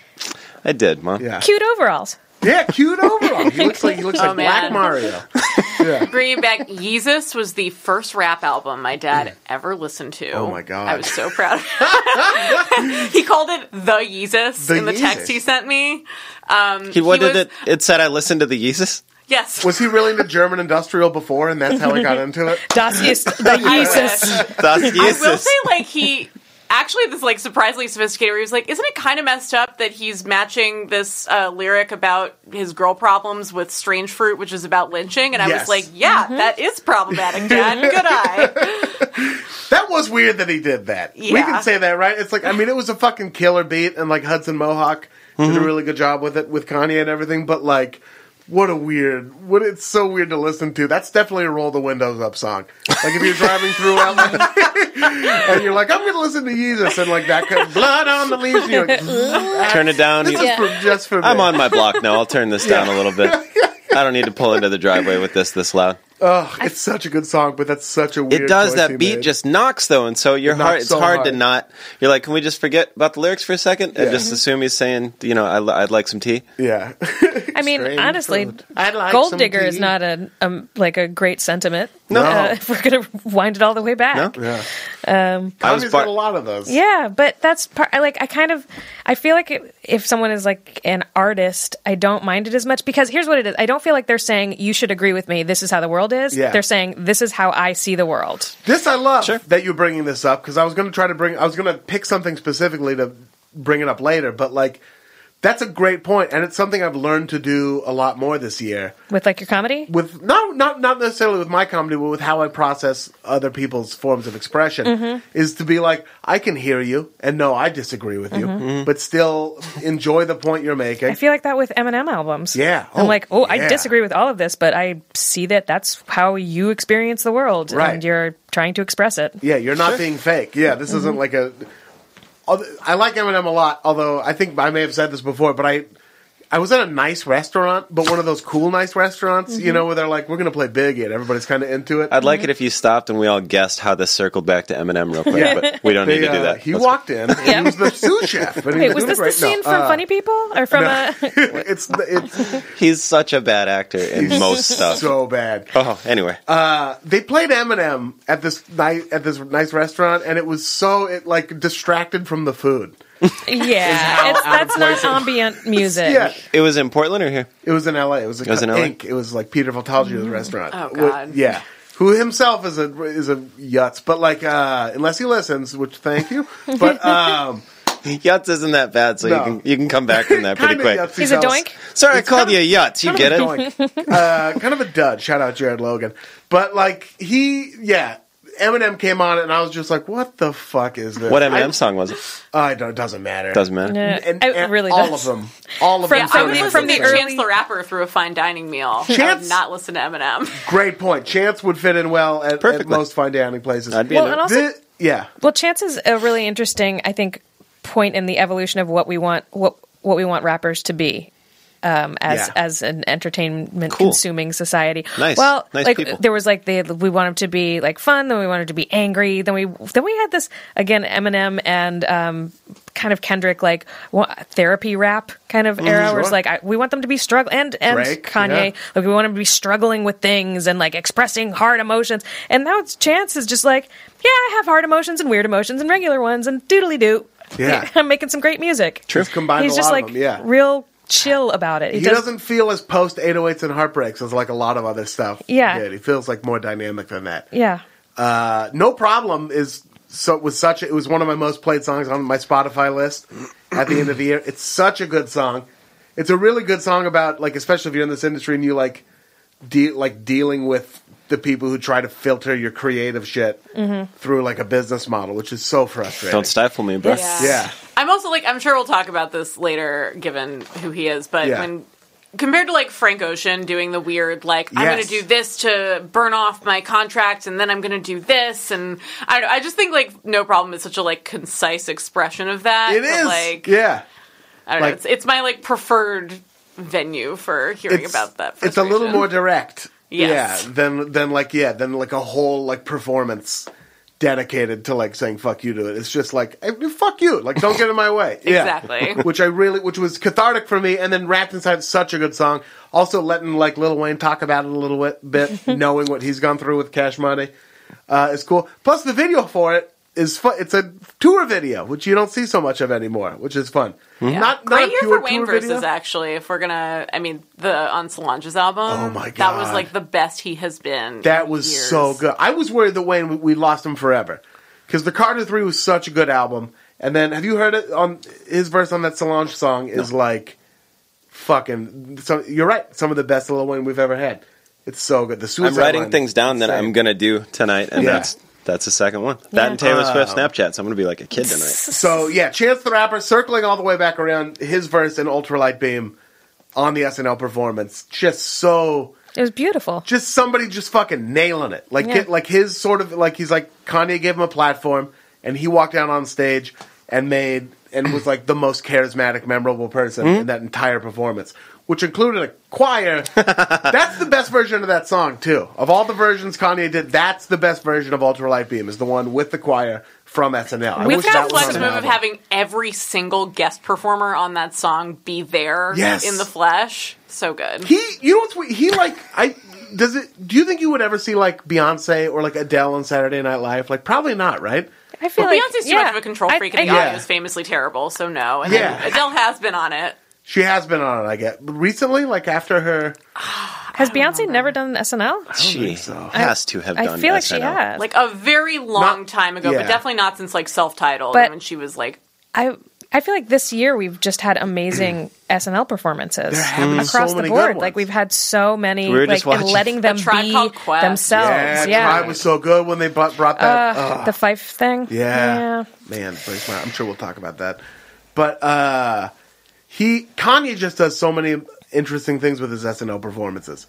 I did, mom. Yeah. Cute overalls. Yeah, cute overall. He looks like he looks Oh, like Black man. Mario. Bringing back Yeezus was the first rap album my dad ever listened to. Oh, my God. I was so proud. He called it the Yeezus The in the text Yeezus. he sent me. Um, He, what did was- it? It said I listened to the Yeezus. Yes. Was he really into German industrial before, and that's how he got into it? Das ist the Jesus. Das I will Yeezus. say, like he actually this like surprisingly sophisticated. Where he was like, "Isn't it kind of messed up that he's matching this uh, lyric about his girl problems with Strange Fruit, which is about lynching?" And I Yes. was like, "Yeah, that is problematic, Dad. Good eye." That was weird that he did that. We can say that, right? It's like I mean, it was a fucking killer beat, and like Hudson Mohawke did a really good job with it with Kanye and everything. But like, what a weird, what it's so weird to listen to. That's definitely a roll the windows up song. Like if you're driving through LA and you're like, I'm going to listen to Jesus, and like that kind of blood on the leaves, and you're like, Turn it down. this You- is for, just for me. I'm on my block now. I'll turn this down a little bit. I don't need to pull into the driveway with this this loud. Oh, it's such a good song, but that's such a weird. It does that he beat made. just knocks though, and so you're It hard. knocks It's so hard, to not. You're like, can we just forget about the lyrics for a second and Yeah. just assume he's saying, you know, I, would like some tea. yeah. I mean, Strange honestly. I'd like Gold some Digger is not a um, like a great sentiment. No. Uh, if we're gonna wind it all the way back. No? yeah. Um, I was bar- got a lot of those. Yeah, but that's part. I like. I kind of. I feel like it, if someone is like an artist, I don't mind it as much because here's what it is. I don't feel like they're saying you should agree with me. This is how the world is. Yeah. They're saying this is how I see the world. This I love Sure. that you're bringing this up because I was going to try to bring. I was going to pick something specifically to bring it up later, but like that's a great point, and it's something I've learned to do a lot more this year. With like your comedy, With not not not necessarily with my comedy, but with how I process other people's forms of expression, Mm-hmm. is to be like, I can hear you, and no, I disagree with you, Mm-hmm. but still enjoy the point you're making. I feel like that with Eminem albums. Yeah. I'm Oh, like, oh, I disagree with all of this, but I see that that's how you experience the world, Right. and you're trying to express it. Yeah, you're not being fake. Yeah, this Mm-hmm. isn't like a. I like Eminem a lot, although I think I may have said this before, but I. I was at a nice restaurant, but one of those cool nice restaurants, Mm-hmm. you know, where they're like, "We're going to play big," and everybody's kind of into it. I'd like it if you stopped and we all guessed how this circled back to Eminem real quick, but we don't They, need to do uh, that. He Let's- walked in. and Yeah. He was the sous chef. And he Wait, was doing this the scene No, from uh, Funny People or from a? It's it's He's such a bad actor in most stuff. so bad. oh, anyway. They played Eminem at this nice at this nice restaurant, and it was so it like distracted from the food. Yeah, how it's, that's not it ambient music. Yeah, it was in Portland or here? It was in L.A. It was, a It was in LA? ink. It was like Peter Voltaggio's restaurant. Oh, Wh- God. yeah. Who himself is a is a yutz, but like uh unless he listens, which thank you. But um Yutz isn't that bad, so No. you can you can come back from that pretty kind quick. of yutz He's a himself. doink. Sorry, I It's called kind you a Yutz. You Kind get of it? a doink. uh, kind of a dud. Shout out Jared Logan. But like he, yeah, Eminem came on, and I was just like, "What the fuck is this?" What I, Eminem song was it? I don't. It doesn't matter. Doesn't matter. Yeah, And, it and really all does. of them. All of From- them. From the- from the early- Chance the Rapper through a fine dining meal. Chance- would not listen to Eminem. Great point. Chance would fit in well at, at most fine dining places. I'd be Well, in and also- Thi- yeah. Well, chance is a really interesting, I think, point in the evolution of what we want what what we want rappers to be. Um, as Yeah. as an entertainment Cool. consuming society, Nice. Well, Nice like people. there was like the we wanted to be like fun, then we wanted to be angry, then we then we had this again Eminem and um, kind of Kendrick like therapy rap kind of era, where it's sure. like I, we want them to be struggle and and Drake, Kanye, yeah. like we want them to be struggling with things and like expressing hard emotions. And now it's Chance is just like, yeah, I have hard emotions and weird emotions and regular ones and doodly doo. Yeah. I'm making some great music. True. He's combined He's a just lot of like them, yeah. real chill about it. He, does- doesn't feel as post 808s and heartbreaks as like a lot of other stuff. Yeah. did. He feels like more dynamic than that. Yeah. Uh, no problem is so was such a, it was one of my most played songs on my Spotify list at the end of the year. It's such a good song. It's a really good song about like especially if you're in this industry and you like de- like dealing with the people who try to filter your creative shit Mm-hmm. through like a business model, which is so frustrating. Don't stifle me, bro. Yeah. Yeah. I'm also like I'm sure we'll talk about this later, given who he is. But Yeah. when compared to like Frank Ocean doing the weird like I'm going to do this to burn off my contract, and then I'm going to do this, and I know, I just think like No Problem is such a like concise expression of that. It but, is. like yeah. I don't like- know. It's, it's my like preferred venue for hearing about that. it's a little more direct. Yes. Yeah, Then than like yeah, then like a whole like performance dedicated to like saying fuck you to it. It's just like eh, fuck you, like don't get in my way. Yeah. Exactly. which I really, which was cathartic for me, and then wrapped inside such a good song. Also letting like Lil Wayne talk about it a little bit, bit knowing what he's gone through with Cash Money uh, is cool. Plus the video for it is fun. It's a tour video, which you don't see so much of anymore, which is fun. Not not Great a year pure for Wayne tour versus video. actually. If we're gonna, I mean, the on Solange's album. Oh my god, that was like the best he has been. That in was years. so good. I was worried that Wayne we- we lost him forever because the Carter Three was such a good album. And then have you heard it on his verse on that Solange song is like fucking. So you're right. Some of the best Lil Wayne we've ever had. It's so good. The I'm writing Line things down that insane. I'm gonna do tonight, and Yeah. that's that's the second one. That and Taylor Swift Oh. Snapchat. So I'm gonna be like a kid tonight. So yeah, Chance the Rapper circling all the way back around his verse in Ultralight Beam on the SNL performance. Just so It was beautiful. just somebody just fucking nailing it. Like Yeah. like his sort of like he's like Kanye gave him a platform and he walked out on stage and made and was like the most charismatic, memorable person hmm? in that entire performance, which included a choir. that's the best version of that song too. Of all the versions Kanye did, that's the best version of Ultralight Beam is the one with the choir from SNL. I We've wish got a flex on move the of having every single guest performer on that song be there Yes. in the flesh. So good. He, you know what's weird? He like I does it? Do you think you would ever see like Beyonce or like Adele on Saturday Night Live? Like probably not, right? I feel Well, like Beyonce's too yeah. much of a control freak, I- and the Yeah. audio is famously terrible, so no. And Yeah. then Adele has been on it. She has been on it. I get recently, like after her. Has Beyonce never done SNL? She think so. has to have done it. I done. feel like she SNL. has. Like a very long Not- time ago, yeah. but definitely not since like self-titled. But- when she was like, I I feel like this year we've just had amazing SNL performances There have been across so the many good board. ones. Like we've had so many, We were like just and watching letting them A Tribe be Called Quest. themselves. Yeah, Yeah, Tribe was so good when they brought, brought that. Uh, ugh. the Phife thing. yeah. man, very smart. I'm sure we'll talk about that. But uh he Kanye just does so many interesting things with his SNL performances.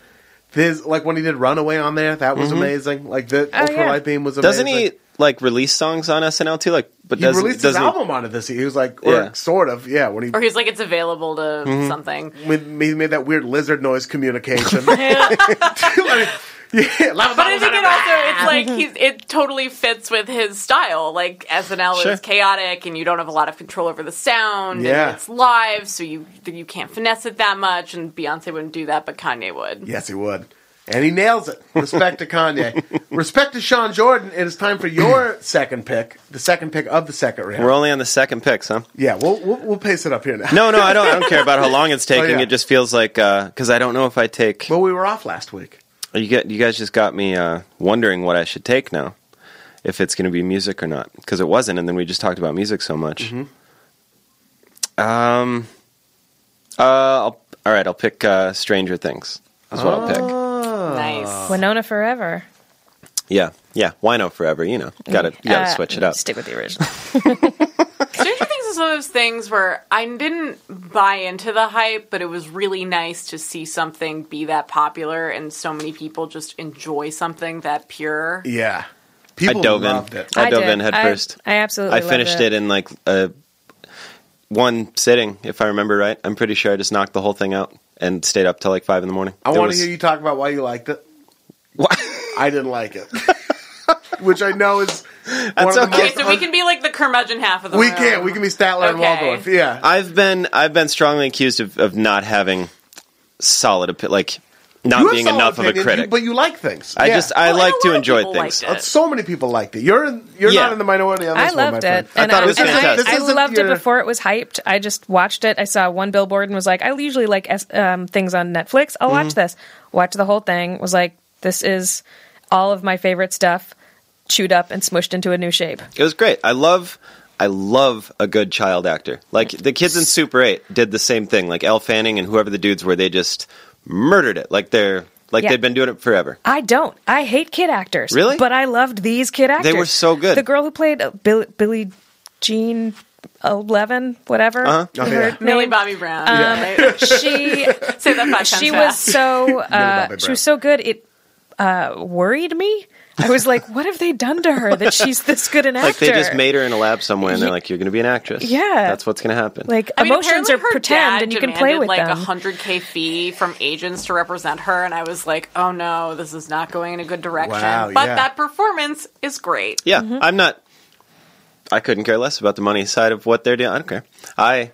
His like when he did Runaway on there, that was amazing. Like the Oh, Ultralight yeah. Beam was amazing. Doesn't he like release songs on SNL too? Like, but He doesn't released his doesn't he- album on it this year. He was like, or Yeah. sort of, yeah. When he or he's like, it's available to Mm-hmm. something. when he made that weird lizard noise communication. Like, yeah, But I think it also it's like he's it totally fits with his style. Like SNL Sure. is chaotic and you don't have a lot of control over the sound. Yeah. and it's live, so you you can't finesse it that much. And Beyonce wouldn't do that, but Kanye would. Yes, he would. And he nails it. Respect to Kanye. Respect to Sean Jordan. It is time for your second pick, the second pick of the second round. We're only on the second picks, huh? yeah, we'll, we'll we'll pace it up here now. No, no, I don't. I don't care about how long it's oh, taking. Oh, yeah. It just feels like uh, because I don't know if I take. Well, we were off last week. You get you guys just got me uh, wondering what I should take now, if it's going to be music or not, because it wasn't, and then we just talked about music so much. Mm-hmm. Um, uh, I'll, all right, I'll pick uh, Stranger Things. That's what I'll pick. Oh. Nice. Winona Forever. Yeah, yeah. Why no forever? You know, got to you got to Uh, switch it up. Stick with the original. Stranger Things this is one of those things where I didn't buy into the hype, but it was really nice to see something be that popular and so many people just enjoy something that pure. Yeah. I People dove in. loved it. I, dove did. in head I- I absolutely I finished loved it. in like a one sitting, if I remember right. I'm pretty sure I just knocked the whole thing out and stayed up till like five in the morning. I It want was- to hear you talk about why you liked it. Why- I didn't like it. Which I know is one That's of the okay. Okay, so we can be like the curmudgeon half of the we room. can we can be Statler and Okay. Waldorf. Yeah. I've been I've been strongly accused of, of not having solid opi- like not being solid enough of a critic. you- but you like things. I Yeah. just I Well, like to enjoy things. liked so many people liked it. You're in, you're Yeah. not in the minority on I this one, my loved friend. it. I And thought it was and fantastic. This I, loved your- it before it was hyped. I just watched it. I saw one billboard and was like, I usually like um, things on Netflix. I'll watch Mm-hmm. this. Watch the whole thing. Was like, this is all of my favorite stuff, chewed up and smushed into a new shape. It was great. I love I love a good child actor. Like the kids in Super 8 did the same thing. Like Elle Fanning and whoever the dudes were, they just murdered it. Like they're like Yeah. they've been doing it forever. I don't. I hate kid actors. Really? But I loved these kid actors. They were so good. The girl who played uh, Bill, Billie Jean Eleven, whatever. Uh-huh. Oh, yeah. Millie. Bobby Brown. Um, right? She Say that five times she was fast. so uh, she was so good. It uh, worried me. I was like, what have they done to her that she's this good an actor? Like they just made her in a lab somewhere and they're like, You're gonna be an actress. Yeah. That's what's gonna happen. like I mean, emotions apparently are her pretend, dad and you can play with like them. a hundred k fee from agents to represent her, and I was like, "Oh no, this is not going in a good direction." Wow, but yeah. that performance is great. yeah, Mm-hmm. I'm not I couldn't care less about the money side of what they're doing. I don't care. I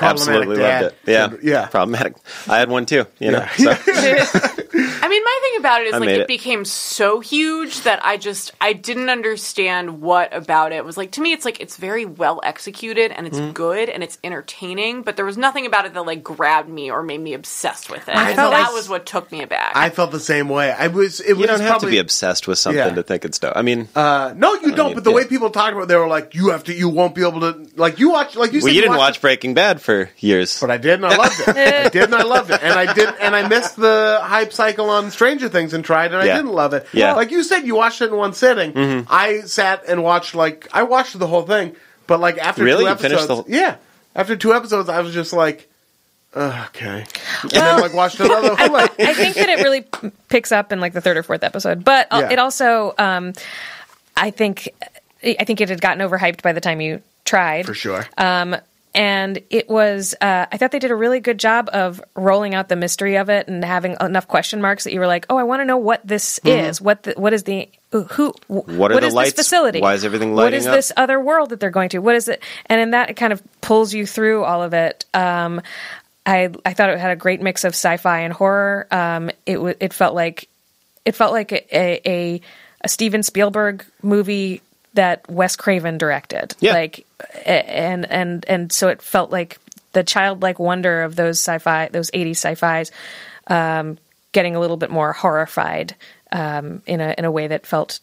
absolutely dad. loved it. Yeah. Yeah. Problematic. I had one too, you know. Yeah. So I mean, my thing about it is I like it, it. became so huge that I just I didn't understand what about it was like. To me, it's like it's very well executed and it's Mm-hmm. good and it's entertaining, but there was nothing about it that like grabbed me or made me obsessed with it. I and felt that like- was what took me aback. I felt the same way. I was. It was you don't have probably, to be obsessed with something Yeah. to think it's dope. I mean Uh, no, you don't. mean, But the yeah. way people talk about, it, they were like, "You have to. You won't be able to." Like you watch. Like you said, you didn't watched watch Breaking Bad for years. But I did, and I loved it. I did, and I loved it. And I did, and I missed the hype cycle on Stranger Things and tried, and I didn't love it. Yeah. Mm-hmm. like you said, you watched it in one sitting. I sat and watched like I watched the whole thing, but like after Really? two You finished episodes, the whole- yeah, after two episodes, I was just like, "Ugh, okay, and then like watched another. like, I think that it really p- picks up in like the third or fourth episode, but uh, Yeah. it also, um, I think, I think it had gotten overhyped by the time you tried for sure. Um, and it was, uh, I thought they did a really good job of rolling out the mystery of it and having enough question marks that you were like, oh, I want to know what this is. What the, what is the who? What are the is lights? This facility? Why is everything lighting is up? this other world that they're going to? What is it? And in that, it kind of pulls you through all of it. Um, I I thought it had a great mix of sci-fi and horror. Um, it w- it felt like it felt like a, a a Steven Spielberg movie that Wes Craven directed. Yeah. Like and and and so it felt like the childlike wonder of those sci-fi those 80s sci-fis um, getting a little bit more horrified um, in a in a way that felt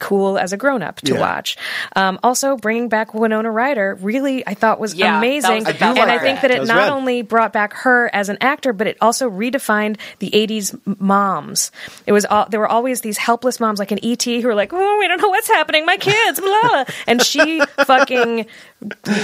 cool as a grown up to Yeah. watch. Um, also, bringing back Winona Ryder really I thought was Yeah, amazing, was I and I think that. that it That not rad. only brought back her as an actor, but it also redefined the '80s moms. It was all, there were always these helpless moms like an ET who were like, "Oh, we don't know what's happening, my kids," blah, blah. and she fucking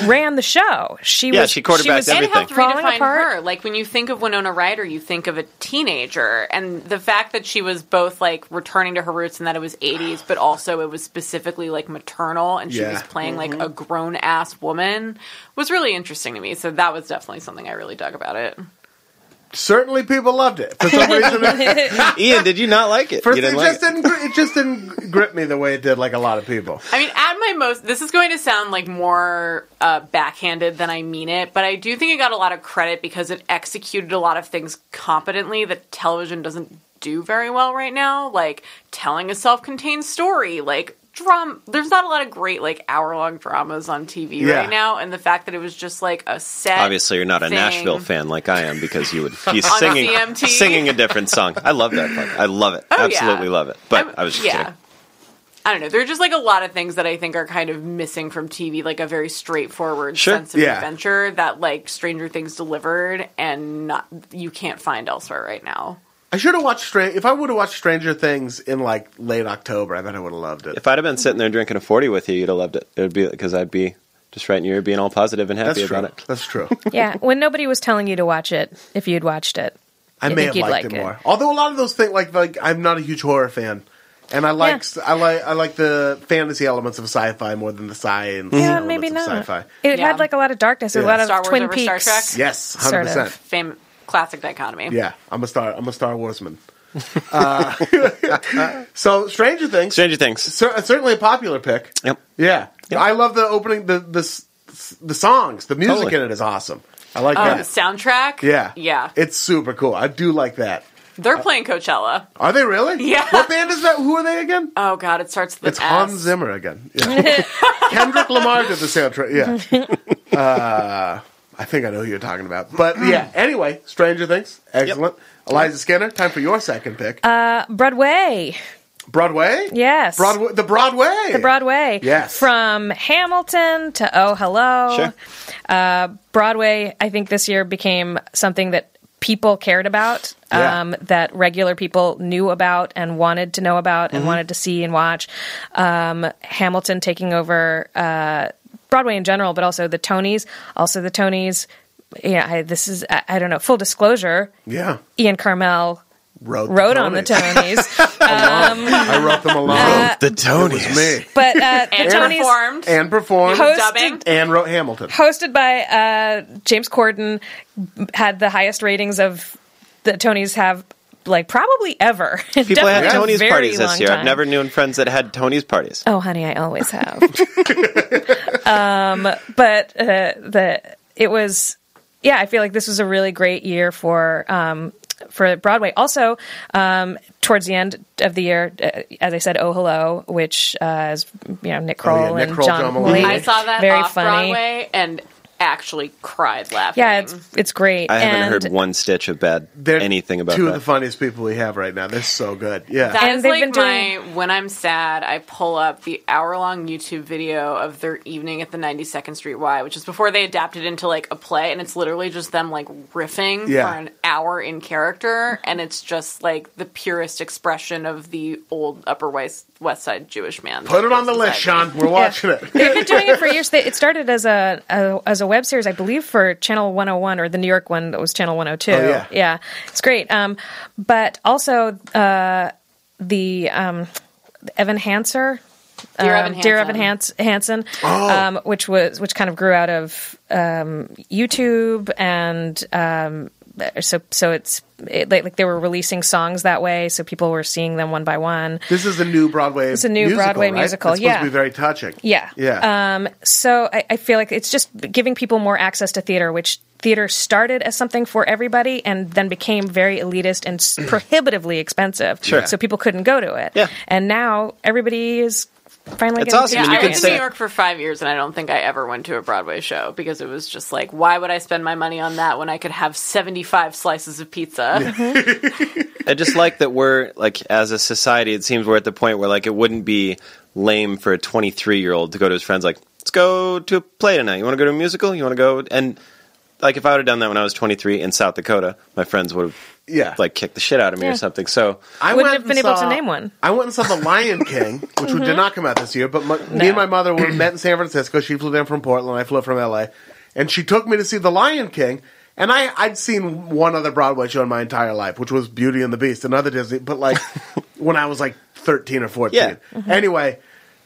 ran the show. She Yeah, was she quarterbacked was and everything. helped falling redefine apart. her. Like when you think of Winona Ryder, you think of a teenager, and the fact that she was both like returning to her roots and that it was '80s, but also it was specifically like maternal, and she Yeah. was playing like mm-hmm. a grown ass woman, was really interesting to me. So that was definitely something I really dug about it. Certainly, people loved it for some reason. Ian, did you not like it? First, you it didn't like just it. didn't. It just didn't grip me the way it did, like a lot of people. I mean, at my most, this is going to sound like more uh, backhanded than I mean it, but I do think it got a lot of credit because it executed a lot of things competently that television doesn't do very well right now, like telling a self-contained story, like drama. There's not a lot of great like hour-long dramas on TV Yeah. right now, and the fact that it was just like a set. Obviously, you're not a thing. Nashville fan like I am because you would be singing CMT. singing a different song. I love that. Part. I love it. Oh, yeah. Absolutely love it. But I'm- I was just yeah. kidding. I don't know. There are just like a lot of things that I think are kind of missing from TV, like a very straightforward Sure. sense of Yeah. adventure that like Stranger Things delivered, and not you can't find elsewhere right now. I should have watched Str- If I would have watched Stranger Things in like late October, I bet I would have loved it. If I'd have been sitting there drinking a forty with you, you'd have loved it. It would be because I'd be just right in your ear, being all positive and happy That's true. about it. That's true. Yeah, when nobody was telling you to watch it, if you'd watched it, I you may think have you'd liked like it it. more. Although a lot of those things, like like I'm not a huge horror fan, and I like I like I like the fantasy elements of sci-fi more than the science. yeah, elements maybe of not. Sci-fi. It Yeah. had like a lot of darkness, a Yeah. lot of Star Wars Twin over Star Peaks. Trek? Yes, hundred Sort percent. of. Fame, classic dichotomy. Yeah, I'm a star. I'm a Star Warsman. uh, so Stranger Things, Stranger Things. cer- certainly a popular pick. Yep. Yeah, I love the opening. The the the songs, the music Totally. in it is awesome. I like Oh, that. the soundtrack. Yeah, yeah. it's super cool. I do like that. They're playing Coachella. Are they really? Yeah. What band is that? Who are they again? Oh God, it starts with It's an Hans Zimmer again. Yeah. Kendrick Lamar did the soundtrack. Yeah. Uh, I think I know who you're talking about. But yeah, anyway, Stranger Things. Excellent. Eliza Skinner, time for your second pick. Broadway. Broadway? Yes. Broadway the Broadway. The Broadway. Yes. From Hamilton to Oh Hello. Sure. Uh, Broadway, I think this year became something that people cared about, Yeah. um, that regular people knew about and wanted to know about Mm-hmm. and wanted to see and watch. Um, Hamilton taking over uh, Broadway in general, but also the Tonys. Also, the Tonys. Yeah, I, this is, I, I don't know, full disclosure. Yeah. Ian Karmel Wrote, wrote on the Tonys. Tonys. I wrote them alone. The it Tonys. was me. but uh, the And Tonys. performed. And performed. Hosted- and wrote Hamilton. hosted by uh, James Corden, had the highest ratings of the Tonys have like probably ever. People Definitely had Tony's parties this year. I've never known friends that had Tony's parties. Oh, honey, I always have. um, but uh, the it was, yeah. I feel like this was a really great year for um, for Broadway. Also, um, towards the end of the year, uh, as I said, "Oh Hello," which uh, is you know Nick Kroll Oh, yeah, Nick and Kroll, John, John Mulaney. Mulaney. I saw that Very off funny. Broadway and actually cried laughing. Yeah, it's it's great. I haven't and heard one stitch of bad They're anything about two that. of the funniest people we have right now. They're so good. Yeah. That And is they've like been doing- my when I'm sad, I pull up the hour long YouTube video of their evening at the 92nd Street Y, which is before they adapted into like a play, and it's literally just them like riffing Yeah. for an hour in character, and it's just like the purest expression of the old Upper West West Side Jewish man. Put it on the list, Sean. We're watching it. They've been doing it for years. It started as a, a as a web series, I believe, for Channel 101 or the New York one that was Channel 102. Oh, yeah. it's great. Um, but also uh, the um, Evan Hansen. Dear um, Evan Dear Hansen. Evan Hans- Hansen, Oh. um, which was which kind of grew out of um, YouTube, and um, so so it's it, like, like they were releasing songs that way, so people were seeing them one by one. This is a new Broadway. It's a new musical, Broadway right? musical, It's supposed yeah. to be very touching. Yeah. Yeah. Um, so I, I feel like it's just giving people more access to theater, which theater started as something for everybody and then became very elitist and prohibitively expensive. Sure. So people couldn't go to it. Yeah. And now everybody is finally It's awesome. Yeah, you I can lived in New York for five years, and I don't think I ever went to a Broadway show because it was just like, why would I spend my money on that when I could have seventy-five slices of pizza? I just like that we're like as a society. It seems we're at the point where like it wouldn't be lame for a 23 year old to go to his friends like, let's go to a play tonight. You want to go to a musical? You want to go? And like if I would have done that when I was 23 in South Dakota, my friends would have Yeah. like kick the shit out of me Yeah. or something. So I Wouldn't went have been and able to name one. I went and saw The Lion King, which mm-hmm. did not come out this year, but my, me and my mother were met in San Francisco. She flew in from Portland. I flew from LA. And she took me to see The Lion King. And I, I'd seen one other Broadway show in my entire life, which was Beauty and the Beast, another Disney, but like when I was like 13 or 14. Yeah. Mm-hmm. Anyway,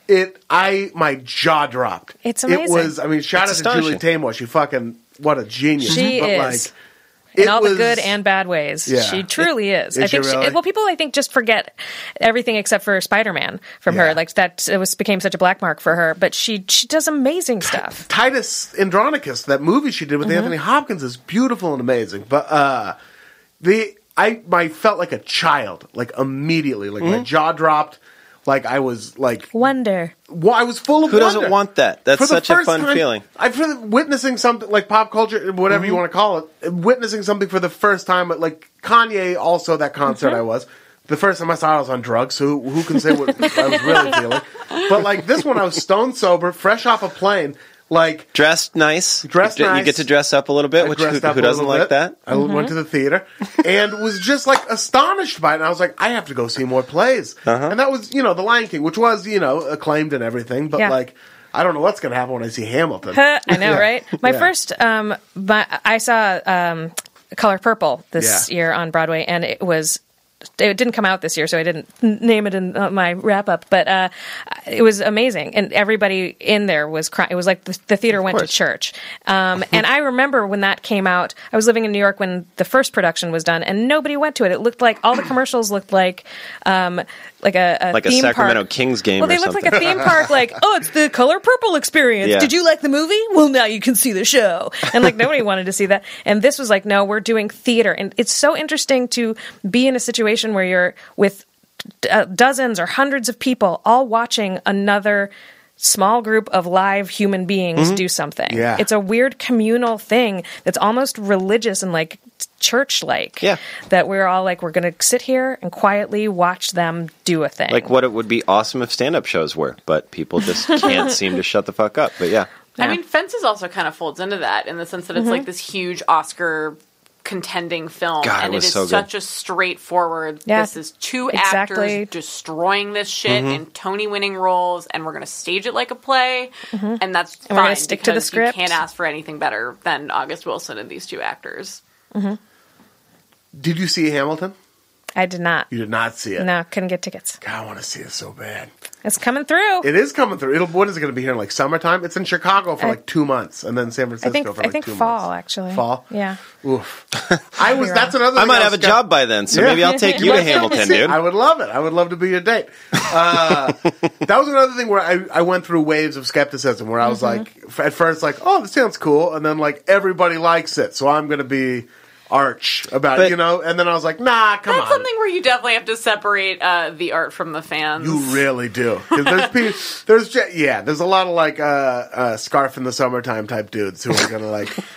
it, I, my jaw dropped. It's amazing. It amazing. was, I mean, shout It's out to Julie astonishing. Tamor. She fucking, what a genius. She but is. like, in it all the good and bad ways. Yeah. She truly is. Is I she think. really? She, well, people I think just forget everything except for Spider Man from Yeah. her. Like that it was became such a black mark for her. But she she does amazing stuff. Titus Andronicus, that movie she did with Mm-hmm. Anthony Hopkins is beautiful and amazing. But uh the I I felt like a child, like immediately, like Mm-hmm. my jaw dropped, like I was like Wonder. well, I was full of who doesn't want that? That's For the such a first fun time- feeling. I feel witnessing something like pop culture, whatever Mm-hmm. you want to call it, witnessing something for the first time. Like Kanye, also that concert Mm-hmm. I was. The first time I saw it, I was on drugs, so who, who can say what I was really feeling? But like this one, I was stone sober, fresh off a plane. Like Dressed nice. Dressed you, nice. You get to dress up a little bit, I which who, who doesn't like bit. that? I went to the theater and was just like astonished by it. And I was like, I have to go see more plays. Uh-huh. And that was, you know, The Lion King, which was, you know, acclaimed and everything. But Yeah. like, I don't know what's going to happen when I see Hamilton. I know, Yeah. right? My Yeah. first, um, my, I saw um, Color Purple this Yeah. year on Broadway, and it was. It didn't come out this year, so I didn't name it in uh, my wrap up. But uh, it was amazing, and everybody in there was crying. It was like the, the theater went to church. Um, and I remember when that came out. I was living in New York when the first production was done, and nobody went to it. It looked like all the commercials looked like um, like a, a Like a Sacramento park. Kings game Well, they or looked like a theme park. Like, oh, it's the Color Purple experience. Yeah. Did you like the movie? Well, now you can see the show. And like nobody wanted to see that. And this was like, no, we're doing theater. And it's so interesting to be in a situation where you're with uh, dozens or hundreds of people all watching another small group of live human beings mm-hmm. do something. Yeah. It's a weird communal thing that's almost religious and like church like. Yeah. That we're all like, we're going to sit here and quietly watch them do a thing. like what it would be awesome if stand-up shows were, but people just can't seem to shut the fuck up. But yeah, I mean, Fences also kind of folds into that in the sense that it's mm-hmm. like this huge Oscar contending film, God, and it was is so good. such a straightforward. Yeah, this is two exactly. actors destroying this shit Mm-hmm. in Tony-winning roles, and we're going to stage it like a play, and that's And we're fine stick to the script. You can't ask for anything better than August Wilson and these two actors. Did you see Hamilton? I did not. You did not see it. No, couldn't get tickets. God, I want to see it so bad. It's coming through. It is coming through. It'll. When is it going to be here? in Like summertime? It's in Chicago for I- like two months, and then San I Francisco think for I like think two fall months. actually. Fall. Yeah. Oof. I was. wrong. That's another. I might was have a skept- job by then, so Yeah. maybe I'll take you to Hamilton, dude. I would love it. I would love to be your date. Uh, that was another thing where I, I went through waves of skepticism where I was Mm-hmm. like, at first, like, oh, this sounds cool. And then, like, everybody likes it. So I'm going to be arch about it, But- you know? And then I was like, nah, come on. That's on. something where you definitely have to separate uh, the art from the fans. You really do. 'Cause There's people, there's ju- yeah, there's a lot of like uh, uh, scarf in the summertime type dudes who are gonna like,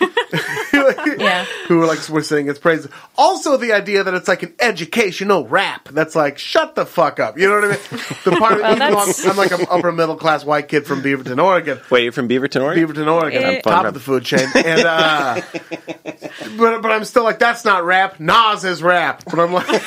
Yeah. who are like we're saying its praises. Also, the idea that it's like an educational rap that's like shut the fuck up. You know what I mean? The part of Well, even I'm, that's- I'm like an upper middle class white kid from Beaverton, Oregon. Wait, you're from Beaverton, Oregon? Beaverton, Oregon. I'm top Fun of the food chain, and uh, but but I'm still like that's not rap. Nas is rap, but I'm like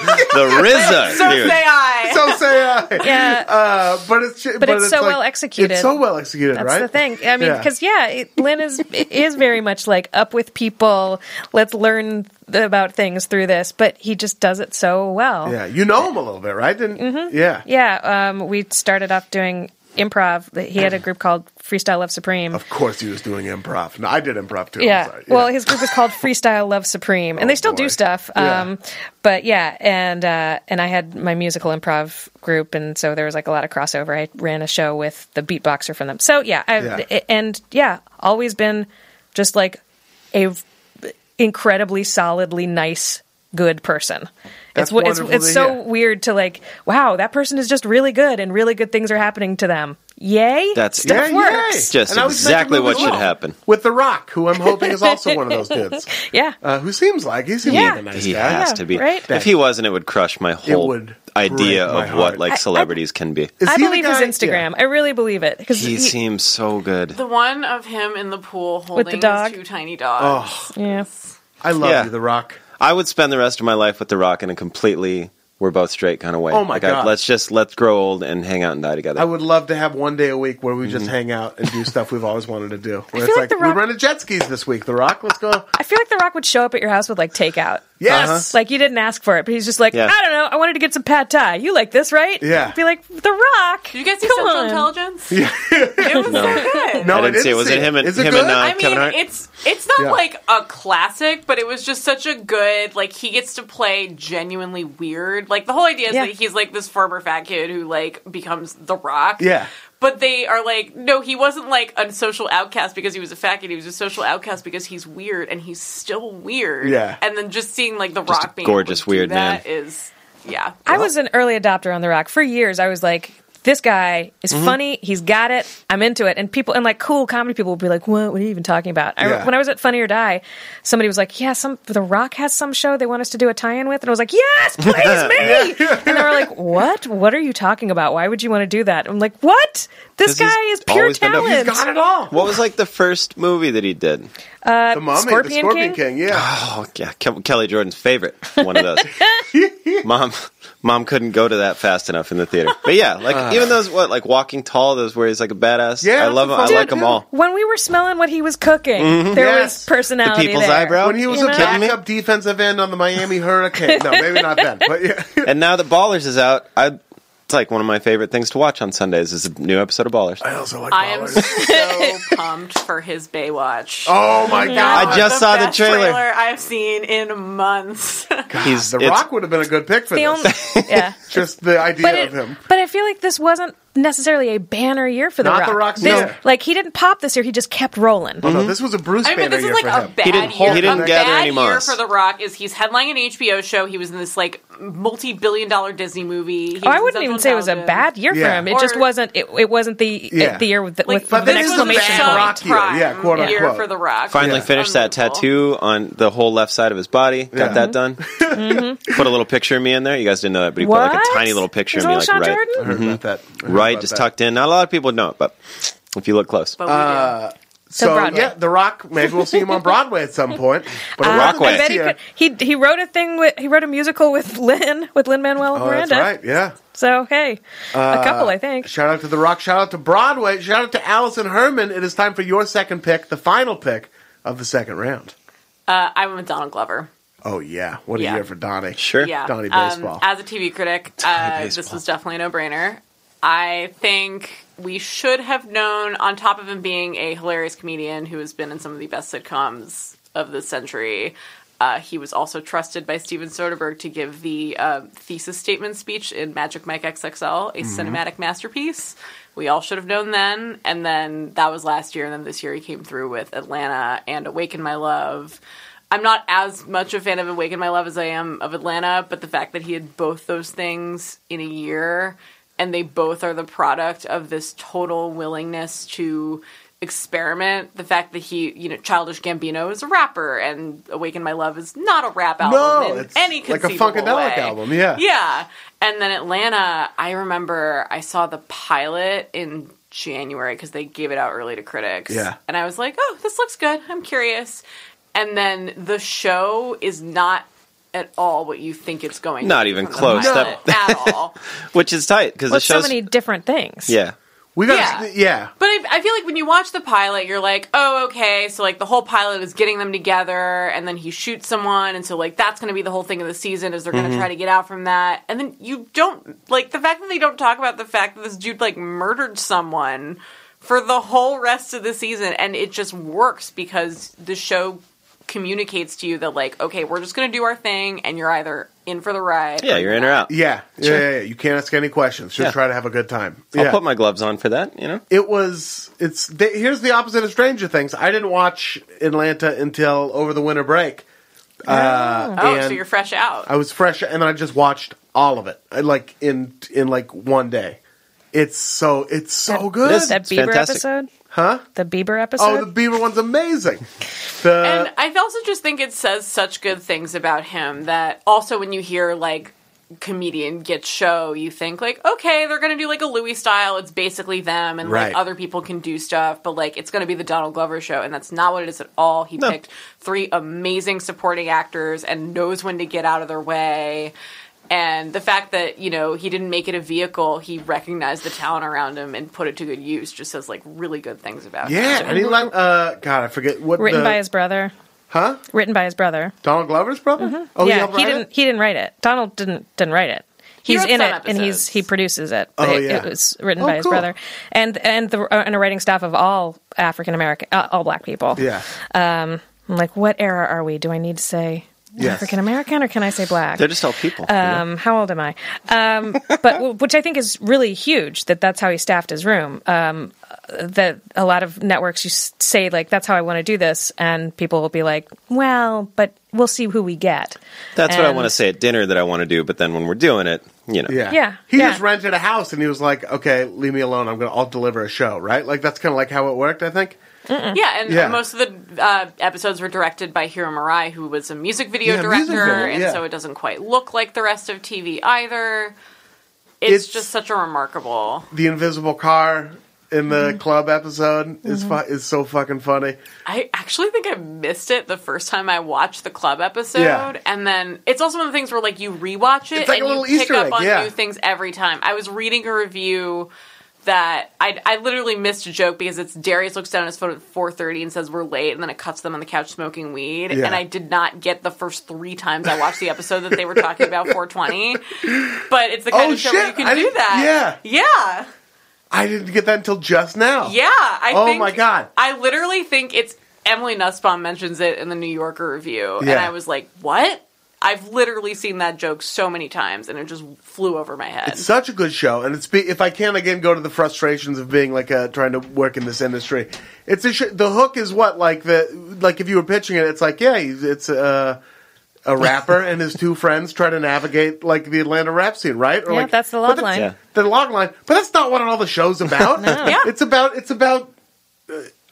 The RZA, so dude. say I. so say I. Yeah. Uh, but it's but, it's so like- well executed. It's so well executed, That's right? the thing. I mean, Yeah. because yeah, it, Lin is is very much like up with people. Let's learn th- about things through this, but he just does it so well. Yeah, you know him a little bit, right? Didn't, Mm-hmm. Yeah. Yeah, um, we started off doing improv. He had a group called Freestyle Love Supreme. Of course, he was doing improv. No, I did improv too. I'm Yeah. Well, his group is called Freestyle Love Supreme, and Oh, they still boy. do stuff. Yeah. Um, but yeah, and uh, and I had my musical improv group, and so there was like a lot of crossover. I ran a show with the beatboxer from them. So yeah, I, Yeah. and yeah, always been just like a incredibly solidly nice, good person. That's it's it's, it's so hear. weird to like. Wow, that person is just really good, and really good things are happening to them. Yay! That's- stuff yeah, works. yay. Just And I was making exactly what should well. happen. With The Rock, who I'm hoping is also one of those dudes. Yeah. Uh, who seems like he seems Yeah. like a nice He guy. has Yeah, to be. right? If he wasn't, it would crush my whole would idea of heart. what like I- I- celebrities can be. Is I believe his Instagram. Yeah. I really believe it because He seems so good. The one of him in the pool holding the dog? his two tiny dogs. Oh, yes. I love Yeah. you, The Rock. I would spend the rest of my life with The Rock in a completely we're both straight kind of way. Oh my Like, I- God. let's just let's grow old and hang out and die together. I would love to have one day a week where we Mm-hmm. just hang out and do stuff we've always wanted to do. Where I it's like, like The Rock- we rented jet skis this week. The Rock, let's go. I feel like The Rock would show up at your house with like takeout. Yes. Like you didn't ask for it, but he's just like, Yeah. I don't know. I wanted to get some pad thai. You like this, right? Yeah. Be like The Rock. Did you guys see Come Central on. Intelligence? Yeah. it was No. so good. No, I didn't see it. Was it him and- Is it him good? and, uh, I mean, Kevin Hart? it's it's not Yeah. like a classic, but it was just such a good like he gets to play genuinely weird. Like the whole idea is Yeah. that he's like this former fat kid who like becomes the Rock. Yeah. But they are like, no, he wasn't like a social outcast because he was a fat kid. He was a social outcast because he's weird, and he's still weird. Yeah. And then just seeing like the Just Rock a being able gorgeous, to do weird that man. is yeah. I was an early adopter on The Rock for years. I was like, this guy is Mm-hmm. funny. He's got it. I'm into it. And people and like cool comedy people would be like, "What? What are you even talking about?" I, when I was at Funny or Die, somebody was like, "Yeah, some The Rock has some show they want us to do a tie-in with," and I was like, "Yes, please, me!" And they were like, "What? What are you talking about? Why would you want to do that?" I'm like, "What? This, he's guy is pure always up- talent. He's got it all. what was like the first movie that he did? the Mummy, Scorpion the Scorpion King? King, yeah. Oh yeah, Ke- Kelly Jordan's favorite. One of those. mom, mom couldn't go to that fast enough in the theater. But yeah, like ah. Even those what like Walking Tall, those where he's like a badass. Yeah, I love that's him. a I fun like them all. When we were smelling what he was cooking, mm-hmm. there Yes. was personality. The people's there. eyebrow? when he was You a know? backup defensive end on the Miami Hurricane. No, maybe not then. But yeah. And now that Ballers is out, I it's like one of my favorite things to watch on Sundays is a new episode of Ballers. I also like I am Ballers. so pumped for his Baywatch. Oh my god! I just saw the best trailer. I've seen in months. He's The it's- Rock would have been a good pick for The this. only, yeah. Just the idea But of it, him. but I feel like this wasn't necessarily a banner year for the Not Rock. The Rock's This- year. Like he didn't pop this year; he just kept rolling. Oh, no, this was a Bruce I mean, Banner this is like a him. bad He didn't- year. he didn't a gather bad any year moss. for The Rock is he's headlining an HBO show. He was in this like multi-billion dollar Disney movie. He Oh, was I in wouldn't even Central say it was a Intelligence. bad year Yeah. for him. It just Or- wasn't. It, it wasn't the Yeah. the year with, the, Like, with but the this is a exclamation bad point. Rock year. Yeah, quote, year unquote. for The Rock. Finally Yeah. finished that Unbelievable. tattoo on the whole left side of his body. Got Yeah. that done. Mm-hmm. Put a little picture of me in there. You guys didn't know that, but he put like a tiny little picture His of me, little like Sean right, I heard about that. I heard right, just that. tucked in. Not a lot of people know it, but if you look close, But we Uh, do. So Broadway. yeah, The Rock. Maybe we'll see him on Broadway at some point. But it Uh, wasn't Rockway. I bet he, could, he he wrote a thing with he wrote a musical with Lin with Lin Manuel Oh, that's Miranda. right. Yeah. So hey, a couple I think. Shout out to The Rock. Shout out to Broadway. Shout out to Alison Herman. It is time for your second pick, the final pick of the second round. Uh, I went with Donald Glover. Oh yeah, what a Yeah. year for Donnie. sure. Yeah. Donnie Um, Baseball. as a TV critic, uh, this Baseball. was definitely a no-brainer. I think we should have known, on top of him being a hilarious comedian who has been in some of the best sitcoms of the century, uh, he was also trusted by Steven Soderbergh to give the uh, thesis statement speech in Magic Mike XXL, a cinematic masterpiece. We all should have known then, and then that was last year, and then this year he came through with Atlanta and Awaken My Love. I'm not as much a fan of Awaken My Love as I am of Atlanta, but the fact that he had both those things in a year and they both are the product of this total willingness to experiment. The fact that he, you know, Childish Gambino is a rapper and Awaken My Love is not a rap album No, in it's any like a conceivable Funkadelic way. album, yeah. Yeah. And then Atlanta, I remember I saw the pilot in January because they gave it out early to critics. Yeah. And I was like, oh, this looks good. I'm curious. And then the show is not at all what you think it's going Not to be even close. pilot at all. Which is tight because the With so many different things. yeah. we got yeah. yeah. yeah. But I, I feel like when you watch the pilot, you're like, oh, okay. So like the whole pilot is getting them together, and then he shoots someone, and so like that's going to be the whole thing of the season is they're going to mm-hmm. try to get out from that, and then you don't like the fact that they don't talk about the fact that this dude like murdered someone for the whole rest of the season, and it just works because the show communicates to you that like, okay, we're just going to do our thing, and you're either in for the ride. Yeah, you're in or out. Yeah, yeah, Sure. yeah, yeah. You can't ask any questions. Just Yeah. try to have a good time. I'll put my gloves on for that. You know. it was it's th- here's the opposite of Stranger Things. I didn't watch Atlanta until over the winter break. Uh, Oh, and so you're fresh out. I was fresh, and then I just watched all of it, I, like in in like one day. It's so it's so good, This- That It's Bieber fantastic. episode, huh? the Bieber episode. Oh, the Bieber one's amazing. The And I also just think it says such good things about him that also when you hear like comedian get show, you think like, okay, they're gonna do like a Louis style. It's basically them, and Right. like other people can do stuff, but like it's gonna be the Donald Glover show, and that's not what it is at all. He No. picked three amazing supporting actors and knows when to get out of their way. And the fact that you know he didn't make it a vehicle, he recognized the talent around him and put it to good use. Just says like really good things about him. yeah, and he let uh, God, I forget what written the, by his brother. huh Written by his brother. Donald Glover's brother. Oh, yeah, helped he didn't. it? He didn't write it. Donald didn't didn't write it. He's wrote in it, some and he's he produces it. Oh, it, yeah. it was written Oh, by his cool. brother, and and the uh, and a writing staff of all African American, uh, all black people. Yeah, I'm like, what era are we? Do I need to say Yes. African American or can I say black? They're just all people. you know? Um, how old am I? Um, but which I think is really huge that that's how he staffed his room. Um, that a lot of networks you say like that's how I want to do this, and people will be like, well, but we'll see who we get. That's what I want to say at dinner that I want to do, but then when we're doing it, you know. yeah, Yeah, He yeah. just rented a house, and he was like, "Okay, leave me alone. I'm gonna I'll deliver a show." Right? Like that's kind of like how it worked. I think. Yeah, and Yeah. most of the uh, episodes were directed by Hiro Murai, who was a music video Yeah, director, music video, and yeah. so it doesn't quite look like the rest of TV either. It's, It's- just such a remarkable. the invisible car in the club episode is Mm-hmm. fu- is so fucking funny. I actually think I missed it the first time I watched the club episode, Yeah. and then it's also one of the things where like you rewatch it It's like and a little you pick Easter up on yeah. new things every time. I was reading a review that I I literally missed a joke because it's Darius looks down at his phone at four thirty and says we're late, and then it cuts them on the couch smoking weed, Yeah. and I did not get the first three times I watched the episode that they were talking about four twenty, but it's the kind Oh, of show where you shit. can I do that. Yeah, yeah. I didn't get that until just now. Yeah, I Oh think, my God. I literally think it's Emily Nussbaum mentions it in the New Yorker review, and I was like, "What?" I've literally seen that joke so many times, and it just flew over my head. It's such a good show, and it's be, if I can again go to the frustrations of being like a, trying to work in this industry. It's a sh- the hook is what like the like if you were pitching it, it's like yeah, it's a a rapper and his two friends try to navigate like the Atlanta rap scene, right? Or Yeah, like, that's the but log that's- line. Yeah. The log line, but that's not what all the show's about. Yeah. It's about it's about.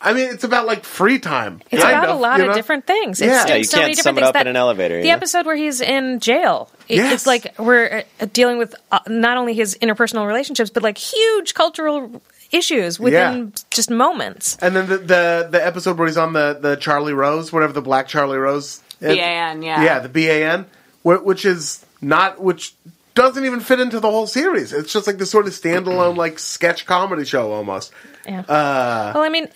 I mean, it's about like free time. It's about of, a lot you of know? different things. Yeah. It's Yeah, you so can't many sum different it things. up in an elevator, The yeah. episode where he's in jail. It- Yes. It's like we're uh, dealing with uh, not only his interpersonal relationships, but like huge cultural issues within Yeah. just moments. And then the, the the episode where he's on the the Charlie Rose, whatever the Black Charlie Rose. BAN, yeah. Yeah, the BAN, which is not which doesn't even fit into the whole series. It's just like this sort of standalone like sketch comedy show almost. Yeah. Uh, well, I mean,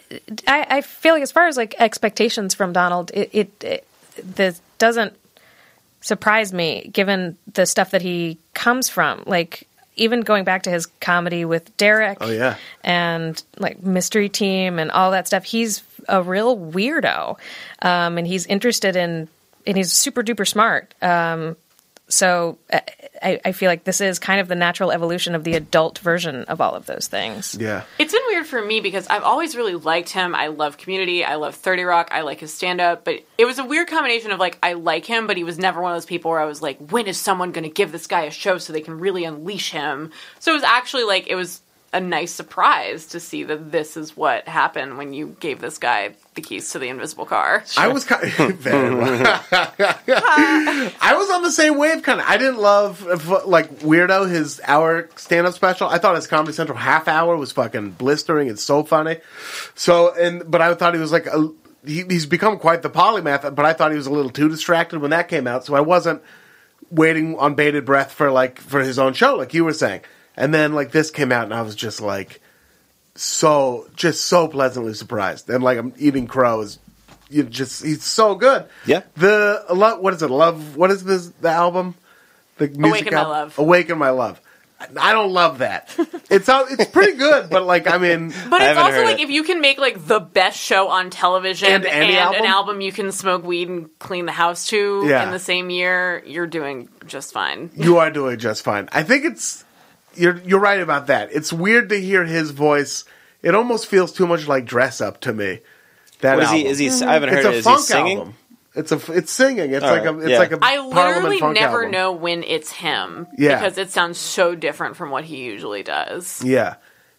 I, I feel like as far as like expectations from Donald, it, it, it this doesn't surprise me given the stuff that he comes from. Like even going back to his comedy with Derek. Oh, yeah. and like Mystery Team and all that stuff. He's a real weirdo, um, and he's interested in and he's super duper smart. Um, so uh, I, I feel like this is kind of the natural evolution of the adult version of all of those things. yeah. It's been weird for me because I've always really liked him. I love Community. I love 30 Rock. I like his stand up. But it was a weird combination of like, I like him, but he was never one of those people where I was like, when is someone going to give this guy a show so they can really unleash him? So it was actually like, it was a nice surprise to see that this is what happened when you gave this guy the keys to the invisible car. I was kind well. I was on the same wave kind of. I didn't love like Weirdo his hour stand up special. I thought his Comedy Central half hour was fucking blistering and so funny. So and but I thought he was like a, he, he's become quite the polymath. But I thought he was a little too distracted when that came out. So I wasn't waiting on bated breath for like for his own show, like you were saying. And then like this came out, and I was just like so just so pleasantly surprised. And like I'm eating crow is You just he's so good. Yeah. The love what is it? Love what is this the album? The music Awaken My? Love. Awaken My Love. I don't love that. It's out it's pretty good, but like I mean But it's haven't also heard like it. if you can make like the best show on television And and, any album? an album you can smoke weed and clean the house to Yeah. in the same year, you're doing just fine. you are doing just fine. I think it's you're you're right about that. It's weird to hear his voice. It almost feels too much like dress up to me. That What is he? Is he? I haven't heard it's it. a Is he singing? album. It's a it's singing. It's All like a it's yeah. like a I Parliament literally funk never album. know when it's him Yeah. because it sounds so different from what he usually does. Yeah.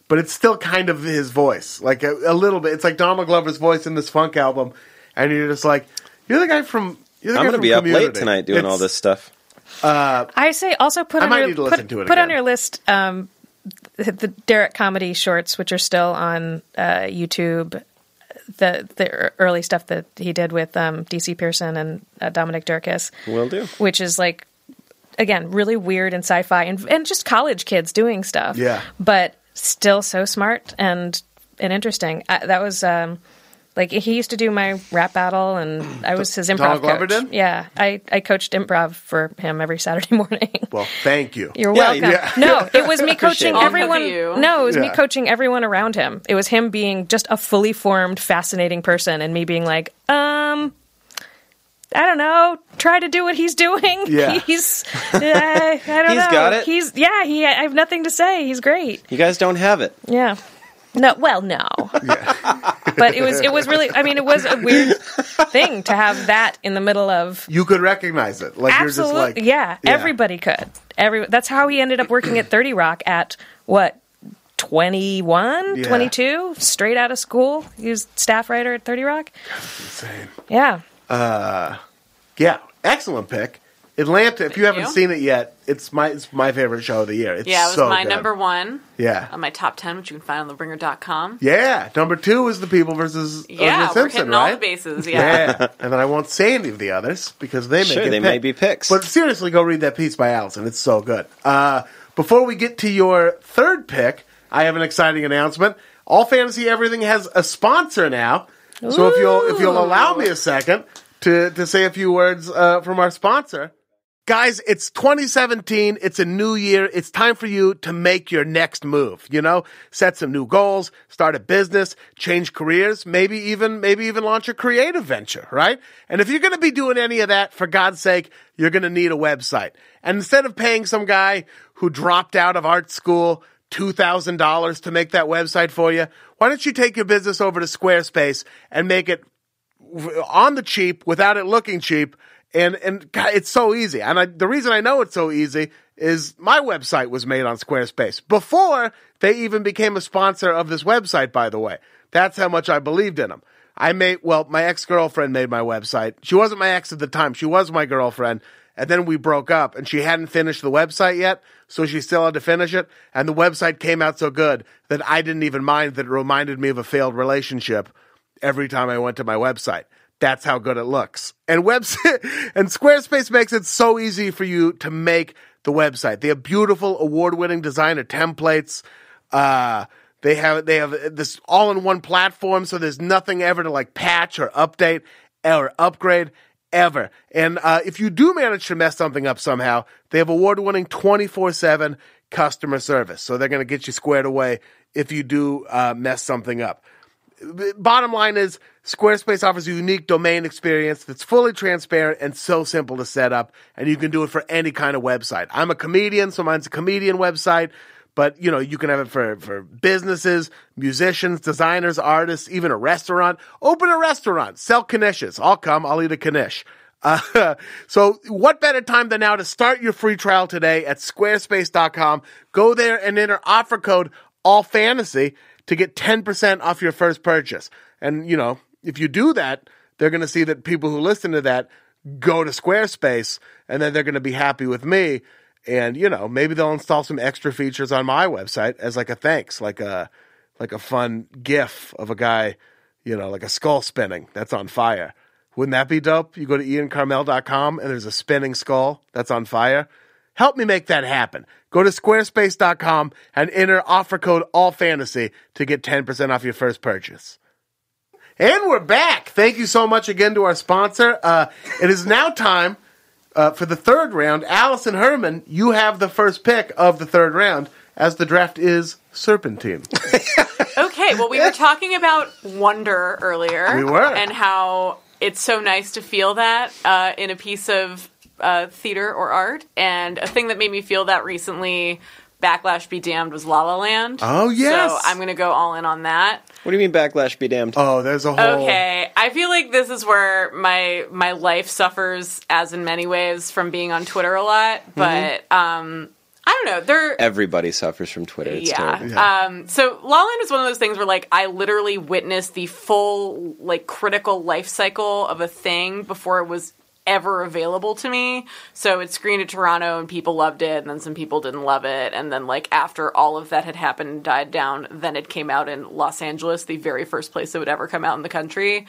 But it's still kind of his voice. Like a, a little bit. It's like Donald Glover's voice in this funk album. And you're just like, you're the guy from. You're the I'm guy going to from be up late tonight doing It's- all this stuff. I say also put I on might your need to listen put, to it put on your list um, the, the Derek comedy shorts, which are still on uh, YouTube. The the early stuff that he did with um, DC Pierson and uh, Dominic Dierkes, Will do. which is like again really weird and sci-fi and and just college kids doing stuff. Yeah. but still so smart and and interesting. I, that was. Um, like he used to do my rap battle, and I was his improv Donald Glover coach. did? Yeah, I, I coached improv for him every Saturday morning. Well, thank you. You're Yeah, welcome. did. No, it was me coaching it. All everyone. of you. No, it was me Yeah. coaching everyone around him. It was him being just a fully formed, fascinating person, and me being like, um. I don't know. Try to do what he's doing. Yeah. He's. Uh, I don't He's know. got it. He's. Yeah. He. I have nothing to say. He's great. You guys don't have it. Yeah. No. Well, no. but it was. It was really. I mean, it was a weird thing to have that in the middle of You could recognize it. Like Absolutely. you're just like. yeah, everybody could. Every That's how he ended up working at 30 Rock at what? 21, Yeah. 22, straight out of school. He was staff writer at 30 Rock. Insane. Yeah. Uh, yeah. Excellent pick. Atlanta. If you haven't you. seen it yet, it's my it's my favorite show of the year. It's Yeah, it was so my good. number one Yeah, on my top ten, which you can find on theringer.com. yeah. Number two is the People versus Yeah, O.J. we're Simpson, hitting right? all the bases. Yeah. Yeah, and then I won't say any of the others because they may Sure, they picked. may be picks. But seriously, go read that piece by Alison. It's so good. Uh, before we get to your third pick, I have an exciting announcement. All Fantasy Everything has a sponsor now. So if you'll if you'll allow me a second to to say a few words uh, from our sponsor. Guys, it's 2017. It's a new year. It's time for you to make your next move. You know, set some new goals, start a business, change careers, maybe even, maybe even launch a creative venture, right? And if you're going to be doing any of that, for God's sake, you're going to need a website. And instead of paying some guy who dropped out of art school $2,000 to make that website for you, why don't you take your business over to Squarespace and make it on the cheap without it looking cheap. And and God, it's so easy. And I, the reason I know it's so easy is my website was made on Squarespace before they even became a sponsor of this website. By the way, that's how much I believed in them. I made well, my ex girlfriend made my website. She wasn't my ex at the time. She was my girlfriend. And then we broke up and she hadn't finished the website yet. So she still had to finish it. And the website came out so good that I didn't even mind that it reminded me of a failed relationship every time I went to my website. That's how good it looks. And website and Squarespace makes it so easy for you to make the website. They have beautiful award-winning designer templates. Uh, they have they have this all-in-one platform, so there's nothing ever to like patch or update or upgrade ever. And uh, if you do manage to mess something up somehow, they have award-winning 24/7 customer service. So they're going to get you squared away if you do uh, mess something up bottom line is Squarespace offers a unique domain experience that's fully transparent and so simple to set up, and you can do it for any kind of website. I'm a comedian, so mine's a comedian website, but you know, you can have it for, for businesses, musicians, designers, artists, even a restaurant. Open a restaurant, sell knishes. I'll come, I'll eat a knish. Uh, so what better time than now to start your free trial today at squarespace.com. Go there and enter offer code all fantasy to get 10% off your first purchase. And, you know, if you do that, they're going to see that people who listen to that go to Squarespace and then they're going to be happy with me. And, you know, maybe they'll install some extra features on my website as like a thanks, like a, like a fun gif of a guy, you know, like a skull spinning that's on fire. Wouldn't that be dope? You go to iankarmel.com and there's a spinning skull that's on fire. Help me make that happen. Go to squarespace.com and enter offer code ALLFANTASY to get 10% off your first purchase. And we're back. Thank you so much again to our sponsor. Uh, it is now time uh, for the third round. Alison Herman, you have the first pick of the third round as the draft is Serpentine. Okay, well, we were talking about wonder earlier. We were. And how it's so nice to feel that uh, in a piece of uh, theater or art. And a thing that made me feel that recently, Backlash Be Damned, was La La Land. Oh, yes. So I'm going to go all in on that. What do you mean backlash be damned? Oh, there's a whole. Okay, I feel like this is where my my life suffers, as in many ways, from being on Twitter a lot. Mm-hmm. But um, I don't know. There, Everybody suffers from Twitter. It's yeah. terrible. Um, so La La Land is one of those things where like I literally witnessed the full like critical life cycle of a thing before it was ever available to me. So it screened at Toronto and people loved it and then some people didn't love it and then like after all of that had happened and died down, then it came out in Los Angeles, the very first place it would ever come out in the country.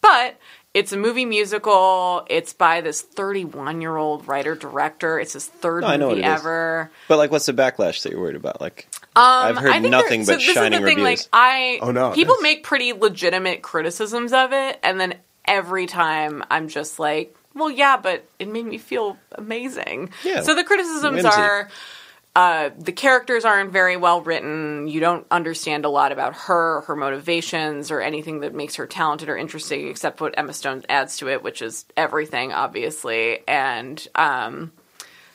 But it's a movie musical. It's by this 31 year old writer director. It's his third No, I know movie what it is. ever. But like, what's the backlash that you're worried about? Like, I've heard Um, I think nothing there- but so this shining is the thing, reviews. Like I, Oh, no, people that's- make pretty legitimate criticisms of it, and then every time I'm just like, well, yeah, but it made me feel amazing. Yeah. So the criticisms Whimsy. are. Uh, the characters aren't very well written. You don't understand a lot about her, her motivations, or anything that makes her talented or interesting, except what Emma Stone adds to it, which is everything, obviously. And um,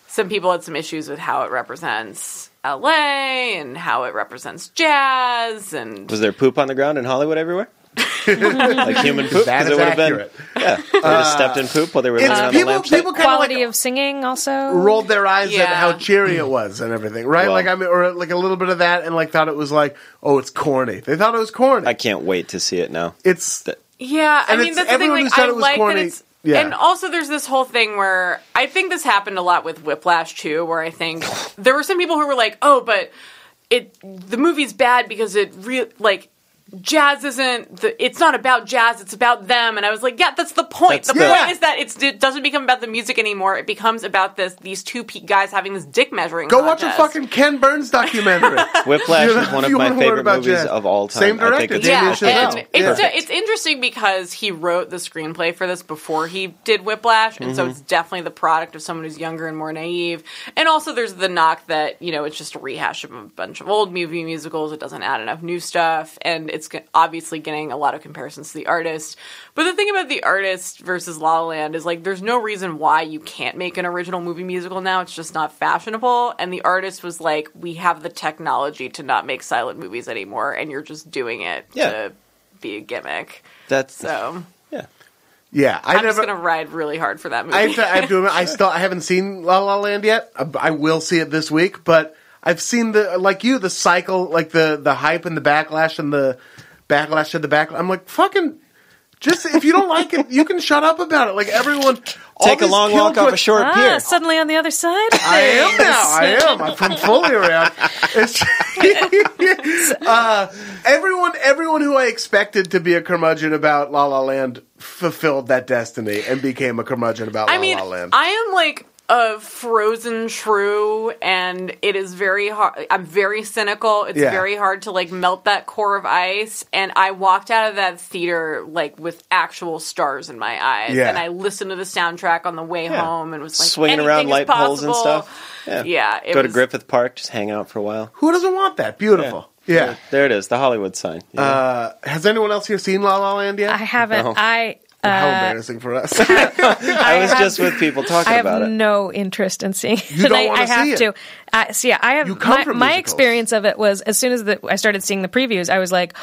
some people had some issues with how it represents LA and how it represents jazz and was there poop on the ground in Hollywood everywhere? Like human poop? That 'Cause is it would have been. Yeah, they would have uh, stepped in poop while they were It's living on the people, lampshade. people kind of like Quality of singing also. rolled their eyes at how cheery it was and everything, right? Well- like I mean, or like a little bit of that, and like thought it was like, oh, it's corny. They thought it was corny. I can't wait to see it now. it's yeah. I mean, it's- that's the thing. Like, I it was like corny that it's Yeah. And also, there's this whole thing where I think this happened a lot with Whiplash too, where I think there were some people who were like, "Oh, but it the movie's bad because it real like." Jazz isn't the. It's not about jazz. It's about them. And I was like, yeah, that's the point. That's the the- point Yeah. is that it's, it doesn't become about the music anymore. It becomes about this these two pe- guys having this dick measuring. Go watch a fucking Ken Burns documentary. Whiplash You know, is one of my favorite movies jazz. of all time. Same I think director, it's, Damien Yeah, I think Chazelle. and it's Yeah. it's interesting because he wrote the screenplay for this before he did Whiplash, and Mm-hmm. so it's definitely the product of someone who's younger and more naive. And also, there's the knock that you know it's just a rehash of a bunch of old movie musicals. It doesn't add enough new stuff, and it's g- obviously getting a lot of comparisons to the artist. But the thing about the artist versus La La Land is like, there's no reason why you can't make an original movie musical now. It's just not fashionable. And the artist was like, we have the technology to not make silent movies anymore, and you're just doing it Yeah. to be a gimmick. That's So yeah. yeah, I I'm just gonna ride really hard for that movie. I have to, I have to admit, I still I haven't seen La La Land yet. I, I will see it this week, but I've seen the like you the cycle, like the the hype and the backlash and the backlash to the backlash. I'm like fucking. Just if you don't like it, you can shut up about it. Like everyone, all Take a these long walk off a short Ah, pier. suddenly on the other side. I am now. I am. I'm I'm fully around. It's, uh, everyone, everyone who I expected to be a curmudgeon about La La Land fulfilled that destiny and became a curmudgeon about La I mean, La Land. I am like a frozen true and it is very hard. I'm very cynical. It's Yeah. very hard to like melt that core of ice. And I walked out of that theater like with actual stars in my eyes, Yeah. and I listened to the soundtrack on the way home, and was like Swinging around anything is light poles and possible. stuff. Yeah. Yeah, it Go to Griffith Park, just hang out for a while. Who doesn't want that? Beautiful. Yeah. There it is, the Hollywood sign. you? Uh, has anyone else here seen La La Land yet? I haven't. No. I. Uh, How embarrassing for us. I was have- just with people talking about it. I have no interest in seeing it. You don't I, I have see it. to. Uh, so yeah, I have You come my, from my experience of it was as soon as the, I started seeing the previews, I was like,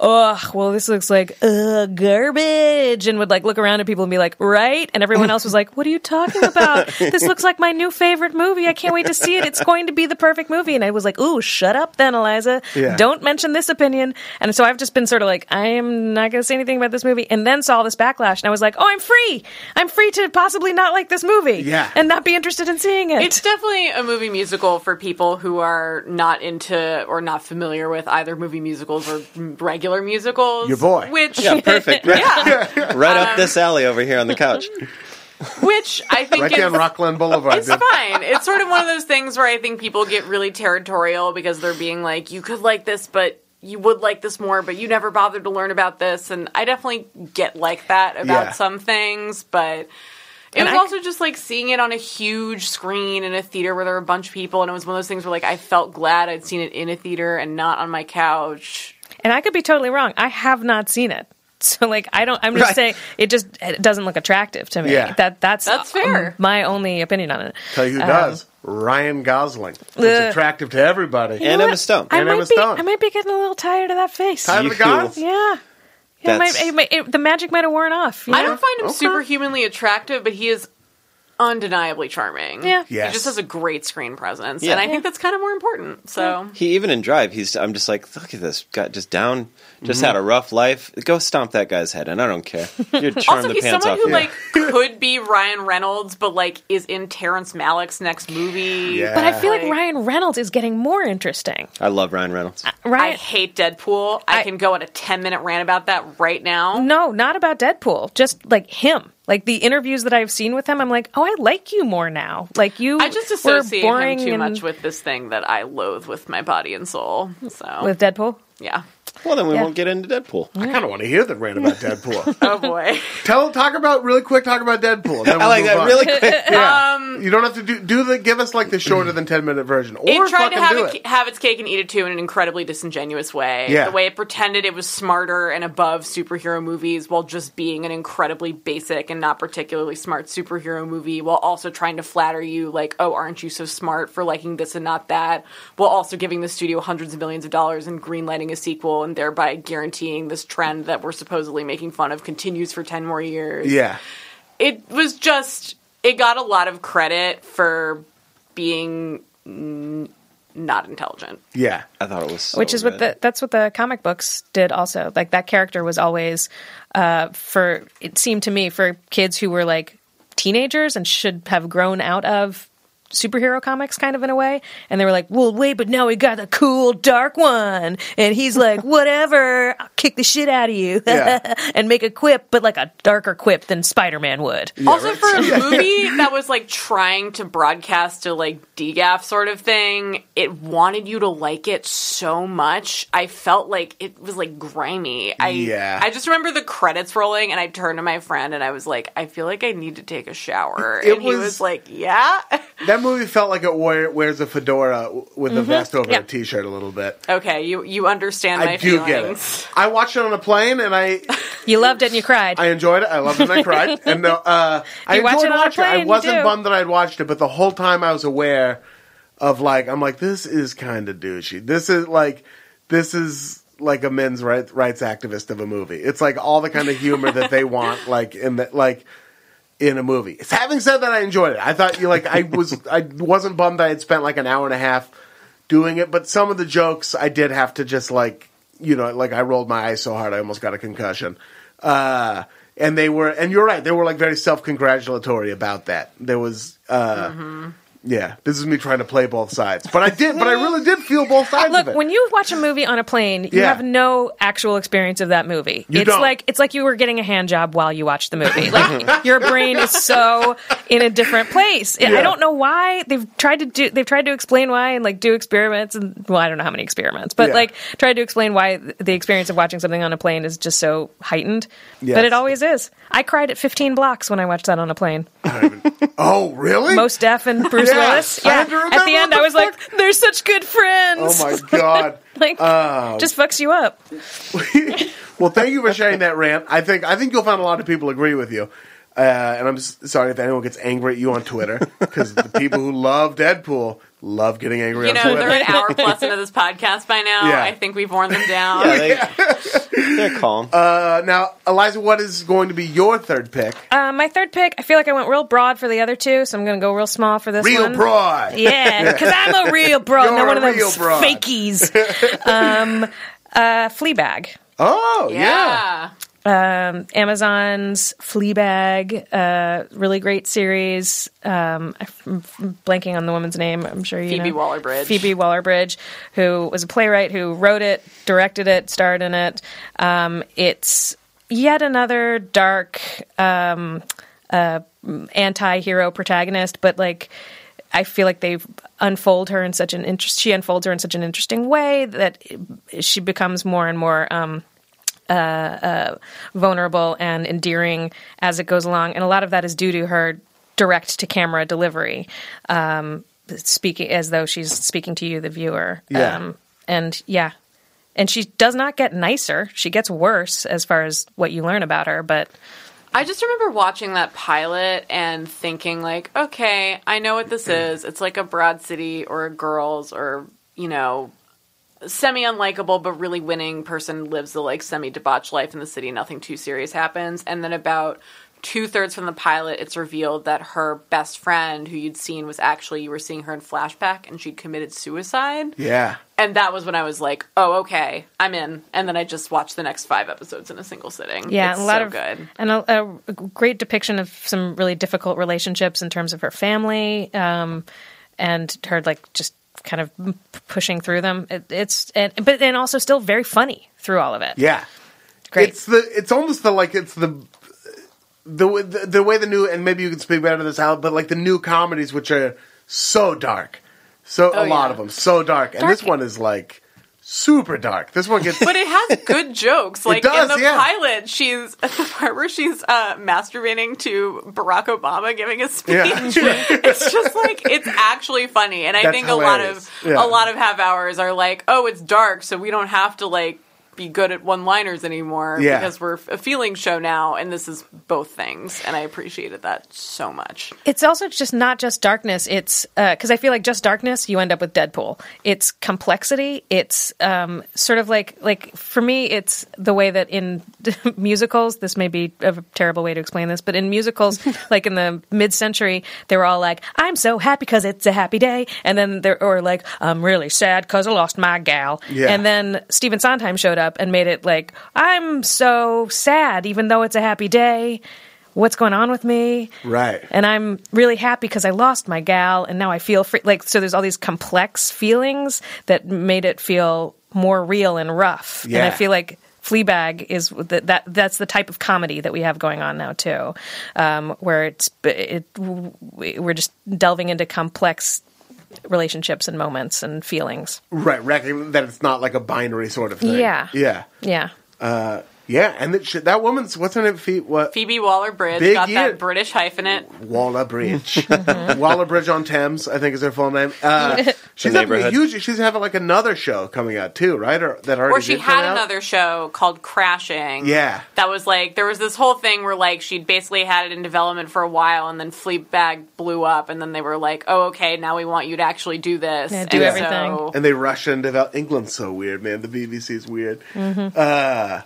"Oh, well, this looks like uh, garbage," and would like look around at people and be like, "Right?" And everyone else was like, "What are you talking about? this looks like my new favorite movie. I can't wait to see it. It's going to be the perfect movie." And I was like, "Ooh, shut up, then, Eliza. Yeah. Don't mention this opinion." And so I've just been sort of like, "I am not going to say anything about this movie," and then saw all this backlash, and I was like, "Oh, I'm free. I'm free to possibly not like this movie, Yeah. and not be interested in seeing it." It's definitely a movie musical for people who are not into or not familiar with either movie musicals or regular musicals. Your boy. Which, Yeah, perfect. Right, yeah, right up this um, alley over here on the couch. which I think right is, on Rockland Boulevard. it's dude. fine. It's sort of one of those things where I think people get really territorial because they're being like, you could like this, but you would like this more, but you never bothered to learn about this. And I definitely get like that about Yeah. some things, but. It And was I- also just like seeing it on a huge screen in a theater where there were a bunch of people, and it was one of those things where like I felt glad I'd seen it in a theater and not on my couch. And I could be totally wrong. I have not seen it. So like I don't I'm just Right. saying it just it doesn't look attractive to me. Yeah. That that's That's fair. um, my only opinion on it. Tell you who Um, does. Ryan Gosling. It's Ugh. attractive to everybody. And know Emma what? Stone. I And Emma might be Stone. I might be getting a little tired of that face. Time You of the gods? Yeah. Yeah, it might, it might- it- the magic might have worn off. you I know? don't find him Okay. superhumanly attractive, but he is undeniably charming. Yeah. Yes. He just has a great screen presence, Yeah. and I Yeah. think that's kind of more important. So. He even in Drive, he's. I'm just like, look at this guy, just down, just Mm-hmm. had a rough life. Go stomp that guy's head, and I don't care. You charm Also, the he's pants someone off. who him. like could be Ryan Reynolds, but like is in Terrence Malick's next movie. Yeah. But I feel like Like- Ryan Reynolds is getting more interesting. I love Ryan Reynolds. I Ryan hate Deadpool. I, I- can go on a ten minute rant about that right now. No, not about Deadpool. Just like him. Like the interviews that I've seen with him, I'm like, oh, I like you more now. Like you, I just associate boring him too and- much with this thing that I loathe with my body and soul. So with Deadpool. yeah. Well, then we Yeah. won't get into Deadpool. I kind of want to hear the rant about Deadpool. Oh boy. Tell, talk about really quick. Talk about Deadpool. then I we'll like that on. really quick. Yeah. Um, you don't have to do do the give us like the shorter than ten minute version, or it tried to have do it, it. have its cake and eat it too in an incredibly disingenuous way. Yeah. The way it pretended it was smarter and above superhero movies while just being an incredibly basic and not particularly smart superhero movie while also trying to flatter you like, "Oh, aren't you so smart for liking this and not that?" while also giving the studio hundreds of millions of dollars and greenlighting a sequel and thereby guaranteeing this trend that we're supposedly making fun of continues for 10 more years Yeah, it was just it got a lot of credit for being n- not intelligent. Yeah. I thought it was so which is what the that's what the comic books did also like that character was always uh for it seemed to me for kids who were like teenagers and should have grown out of superhero comics kind of in a way and they were like well wait but now we got the cool dark one and he's like whatever i'll kick the shit out of you Yeah. and make a quip but like a darker quip than spider-man would also, for a movie that was like trying to broadcast a like DGAF sort of thing, it wanted you to like it so much. I felt like it was like grimy. I Yeah. I just remember the credits rolling, and I turned to my friend and I was like, I feel like I need to take a shower, It and he was- was like, Yeah. That movie felt like it wear, wears a fedora with a vest over Yeah. a t-shirt a little bit. okay, you you understand my I do feelings. get it. I watched it on a plane and I you loved it and you cried I enjoyed it. I loved it and I cried. And uh, I You watch enjoyed it on a watching it. I wasn't bummed that I'd watched it, but the whole time I was aware of like I'm like this is kind of douchey. This is like this is like a men's right, rights activist of a movie. It's like all the kind of humor that they want like in that like in a movie. Having said that, I enjoyed it. I thought you like I was I wasn't bummed that I had spent like an hour and a half doing it, but some of the jokes I did have to just like you know like I rolled my eyes so hard I almost got a concussion. Uh, and they were, and you're right, they were like very self congratulatory about that. There was, uh, Mm-hmm. Yeah, this is me trying to play both sides, but I did, but I really did feel both sides Look, of it. when you watch a movie on a plane, you Yeah. have no actual experience of that movie. You it's don't. like it's like you were getting a hand job while you watched the movie. Like your brain is so in a different place. I don't know why they've tried to do. They've tried to explain why and like do experiments and well, I don't know how many experiments, but Yeah. like tried to explain why the experience of watching something on a plane is just so heightened. Yes. But it always is. I cried at 15 blocks when I watched that on a plane. oh, really? Most Def and Bruce Yeah. Willis. Yeah. At the end, what I the was like, "They're such good friends." oh my god. like just fucks you up. well, thank you for sharing that rant. I think I think you'll find a lot of people agree with you. Uh, and I'm sorry if anyone gets angry at you on Twitter because the people who love Deadpool love getting angry You on know, Twitter. they're an hour plus into this podcast by now. Yeah. I think we've worn them down. Yeah, they, they're calm. Uh, now, Eliza, what is going to be your third pick? Uh, my third pick, I feel like I went real broad for the other two, so I'm going to go real small for this Real one. broad. Yeah, because I'm a real broad, You're not one a of those real broad. fakies. um, uh, Fleabag. Oh, yeah. yeah. Um, Amazon's Fleabag, uh, really great series. Um, I'm blanking on the woman's name. I'm sure you Phoebe know. Waller-Bridge. Phoebe Waller-Bridge, who was a playwright who wrote it, directed it, starred in it. Um, it's yet another dark um, uh, anti-hero protagonist, but like. I feel like they unfold her in such an interest. She unfolds her in such an interesting way that she becomes more and more um, vulnerable and endearing as it goes along, and a lot of that is due to her direct to camera delivery, um, speaking as though she's speaking to you, the viewer. Yeah. Um, and yeah, and she does not get nicer; she gets worse as far as what you learn about her. But I just remember watching that pilot and thinking like, okay, I know what this is. It's like a Broad City or a Girls or, you know, semi unlikable but really winning person lives the like semi debauched life in the city, nothing too serious happens. And then about two thirds from the pilot, it's revealed that her best friend who you'd seen was actually you were seeing her in flashback and she'd committed suicide. Yeah. And that was when I was like, oh, okay, I'm in. And then I just watched the next five episodes in a single sitting. yeah, it's a lot so of good. and a, a great depiction of some really difficult relationships in terms of her family um, and her like just kind of pushing through them. It, it's and but and also still very funny through all of it. Yeah. Great. It's the. It's almost the like. It's the. The, way- the the way the new and maybe you can speak better to this out, but like the new comedies which are so dark, so Oh, a lot of them so dark, and Dark- this one is like super dark. This one gets But it has good jokes. Like does, in the yeah. pilot, she's at the part where she's uh, masturbating to Barack Obama giving a speech. Yeah. it's just like it's actually funny, and I That's think a lot of. Yeah. a lot of half hours are like, oh, it's dark, so we don't have to like be good at one-liners anymore Yeah. because we're a feeling show now, and this is both things, and I appreciated that so much. It's also just not just darkness. It's because I feel like just darkness, you end up with Deadpool. It's complexity. It's um, sort of like like for me, it's the way that in musicals. This may be a terrible way to explain this, but in musicals, like in the mid-century, they were all like, "I'm so happy because it's a happy day," and then they're or like, "I'm really sad because I lost my gal," Yeah. and then Stephen Sondheim showed up and made it like, "I'm so sad even though it's a happy day." What's going on with me? Right. and I'm really happy because I lost my gal, and now I feel free. Like so, there's all these complex feelings that made it feel more real and rough. Yeah. And I feel like Fleabag is that, that that's the type of comedy that we have going on now too, um, where it's it, we're just delving into complex relationships and moments and feelings. Right, that it's not like a binary sort of thing. Yeah. yeah, Yeah. uh, yeah. And that, shit, that woman's what's her name? Fe- what? Phoebe Waller-Bridge Big got year. that British hyphenate. Waller Bridge, Waller Bridge on Thames, I think is her full name. Uh, she's having a huge. She's having like another show coming out too, right? Or that already Or she did had out? another show called Crashing. Yeah. That was like there was this whole thing where like she'd basically had it in development for a while and then Fleabag blew up and then they were like, "Oh, okay, now we want you to actually do this." Yeah, do And everything. so- and they rush into develop. England's so weird, man. The BBC's weird. Mm-hmm. Uh,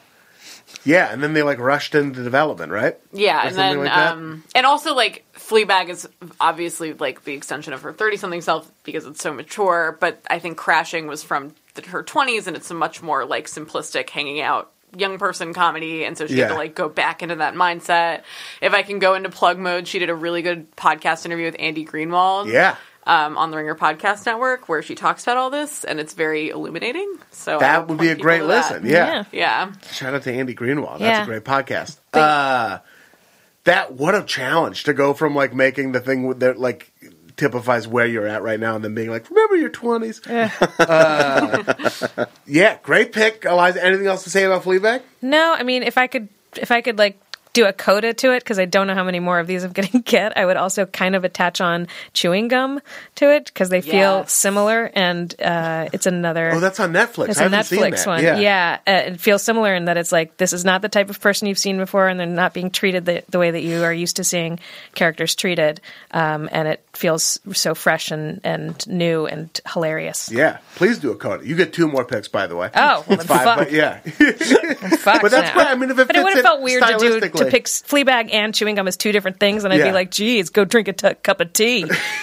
yeah, and then they like rushed into development, right? Yeah, Or and then like um and also like Fleabag is obviously like the extension of her 30 something self because it's so mature, but I think Crashing was from the, her 20s and it's a much more like simplistic hanging out young person comedy and so she had to like go back into that mindset. If I can go into plug mode, she did a really good podcast interview with Andy Greenwald. Yeah, Um, on the Ringer Podcast Network, where she talks about all this, and it's very illuminating. So that would be a great listen. Yeah. Yeah, Shout out to Andy Greenwald. That's Yeah. a great podcast. Uh, that what a challenge to go from like making the thing that like typifies where you're at right now and then being like, remember your twenties. Uh, yeah, great pick, Eliza. Anything else to say about Fleabag? No, I mean, if I could, if I could like do a coda to it, because I don't know how many more of these I'm going to get, I would also kind of attach on chewing gum to it because they feel Yes. similar, and uh, it's another. Oh, that's on Netflix. It's I a haven't seen Netflix that. one. Yeah. Yeah, uh, it feels similar in that it's like this is not the type of person you've seen before, and they're not being treated the, the way that you are used to seeing characters treated, um, and it feels so fresh and, and new and hilarious. Yeah, please do a coda. You get two more picks, by the way. Oh, well, then five. fuck. But yeah, Fuck But that's now. great. I mean, if it but it would have felt weird to do to pick Fleabag and chewing gum as two different things, and I'd Yeah. be like, "Geez, go drink a t- cup of tea,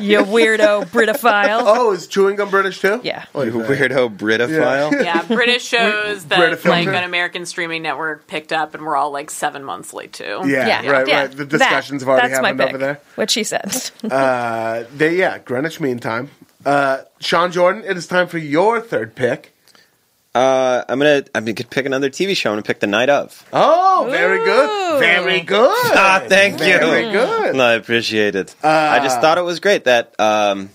you weirdo Britophile." oh, is chewing gum British too? Yeah. Oh, You okay. weirdophile Britophile. yeah. British shows Brita that like filter. an American streaming network picked up, and we're all like seven months late too. Yeah, Yeah, right, yeah. right. The discussions That- have already that's my happened pick. over there. What she said. Uh, they, yeah, Greenwich Mean Time. Uh, Sean Jordan, it is time for your third pick. Uh, I'm gonna I'm gonna pick another TV show. I'm gonna pick The Night of. Oh, very good. Very good. Ah, thank you. Very good. No, I appreciate it. I just thought it was great that um,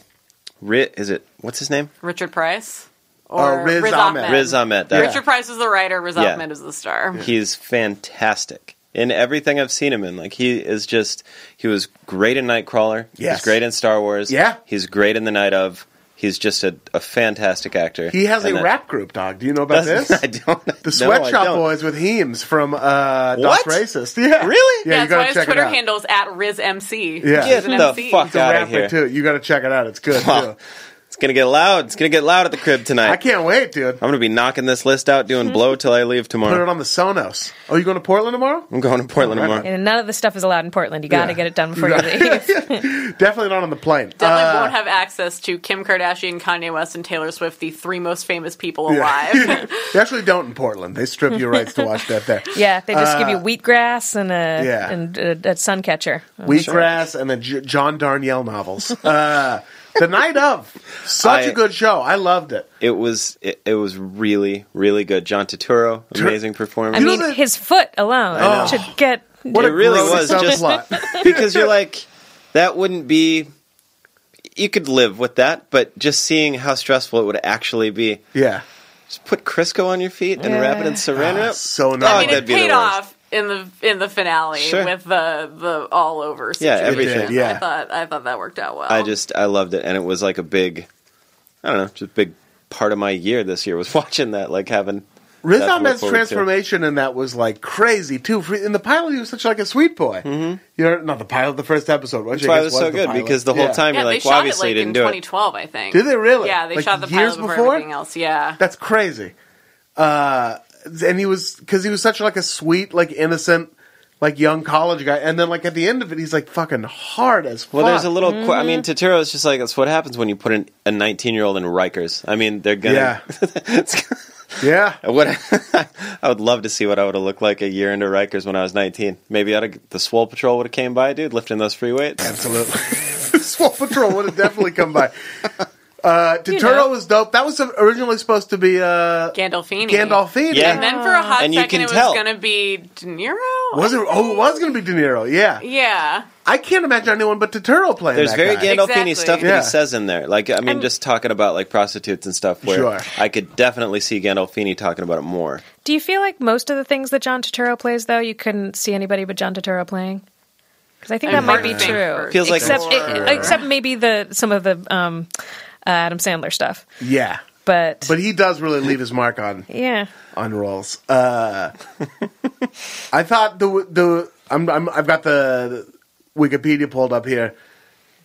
Ri- is it what's his name? Richard Price Oh, or Riz Riz, Ahmed. Ahmed. Riz Ahmed. That, Richard Price is the writer. Riz Yeah. Ahmed is the star. He's fantastic in everything I've seen him in. Like he is just he was great in Nightcrawler. Yes. He's great in Star Wars. Yeah. He's great in The Night of. He's just a, a fantastic actor. He has And a that- rap group, dog. Do you know about this? I don't. The Swet Shop don't. Boys with Heems from uh, What? Das Racist. Yeah. Really? Yeah, Yeah, you why gotta his check Twitter it out. handle is at RizMC. Yeah. Get the MC. fuck He's a out of rapper here. too. You got to check it out. It's good Wow. too. It's gonna get loud. It's gonna get loud at the crib tonight. I can't wait, dude. I'm gonna be knocking this list out, doing blow till I leave tomorrow. Put it on the Sonos. Oh, you going to Portland tomorrow? I'm going to Portland All right. tomorrow. and none of this stuff is allowed in Portland. You got to Yeah. get it done before you leave. Definitely not on the plane. Definitely Uh, won't have access to Kim Kardashian, Kanye West, and Taylor Swift, the three most famous people Yeah. alive. They actually don't in Portland. They strip your rights to watch that there. yeah, they just give you wheatgrass and a yeah. and a, a sun catcher. Wheatgrass and the J- John Darnielle novels. Uh, the night of such a I- good show. I loved it. It was it, it was really really good. John Turturro, amazing I performance. You know mean, his foot alone oh. know. should get. What It a really was just- subplot. because you're like that wouldn't be. You could live with that, but just seeing how stressful it would actually be. yeah. Just put Crisco on your feet and wrap it in saran wrap. Ah, so Oh, nice. I mean, that'd it be the paid worst. off in the in the finale Sure. with the the all over. Yeah, everything. yeah. I thought I thought that worked out well. I just I loved it, and it was like a big, I don't know, just a big part of my year this year was watching that, like having Riz That's Ahmed's what forward to. transformation in that was like crazy too. For- In the pilot, he was such like a sweet boy. Mm-hmm. You're not the pilot, the first episode. That's why it was so good because the whole time Yeah, you're like, well, shot it obviously like in didn't do it. 2012, I think. Did they really? Yeah, they Like, shot the years pilot before, before? everything else. Yeah. That's crazy. Uh, and he was because he was such like a sweet, like innocent, like young college guy, and then like at the end of it, he's like fucking hard as fuck. Well, there's a little. qu- I Mm-hmm. mean, Turturro is just like that's what happens when you put an, a 19 year old in Rikers. I mean, they're gonna. Yeah. yeah. what I would love to see what I would have looked like a year into Rikers when I was 19. Maybe I'd have, the Swole Patrol would have came by, dude, lifting those free weights. Absolutely. Swole Patrol would have definitely come by. Uh, Turturro know. was dope. That was originally supposed to be uh, Gandolfini. Gandolfini. Yeah. And then for a hot And second, can it was going to be De Niro. Was it? Oh, it was going to be De Niro. Yeah. Yeah. I can't imagine anyone but Turturro playing. There's that very guy. Gandolfini Exactly. stuff that he says in there. Like, I mean, I'm- just talking about like prostitutes and stuff. Where Sure. I could definitely see Gandolfini talking about it more. Do you feel like most of the things that John Turturro plays, though, you couldn't see anybody but John Turturro playing? Because I think I that might be true. Feels like except, it- except maybe the some of the um, Adam Sandler stuff. Yeah, But, but he does really leave his mark on yeah, on roles. Uh, I thought the the I'm, I'm I've got the Wikipedia pulled up here.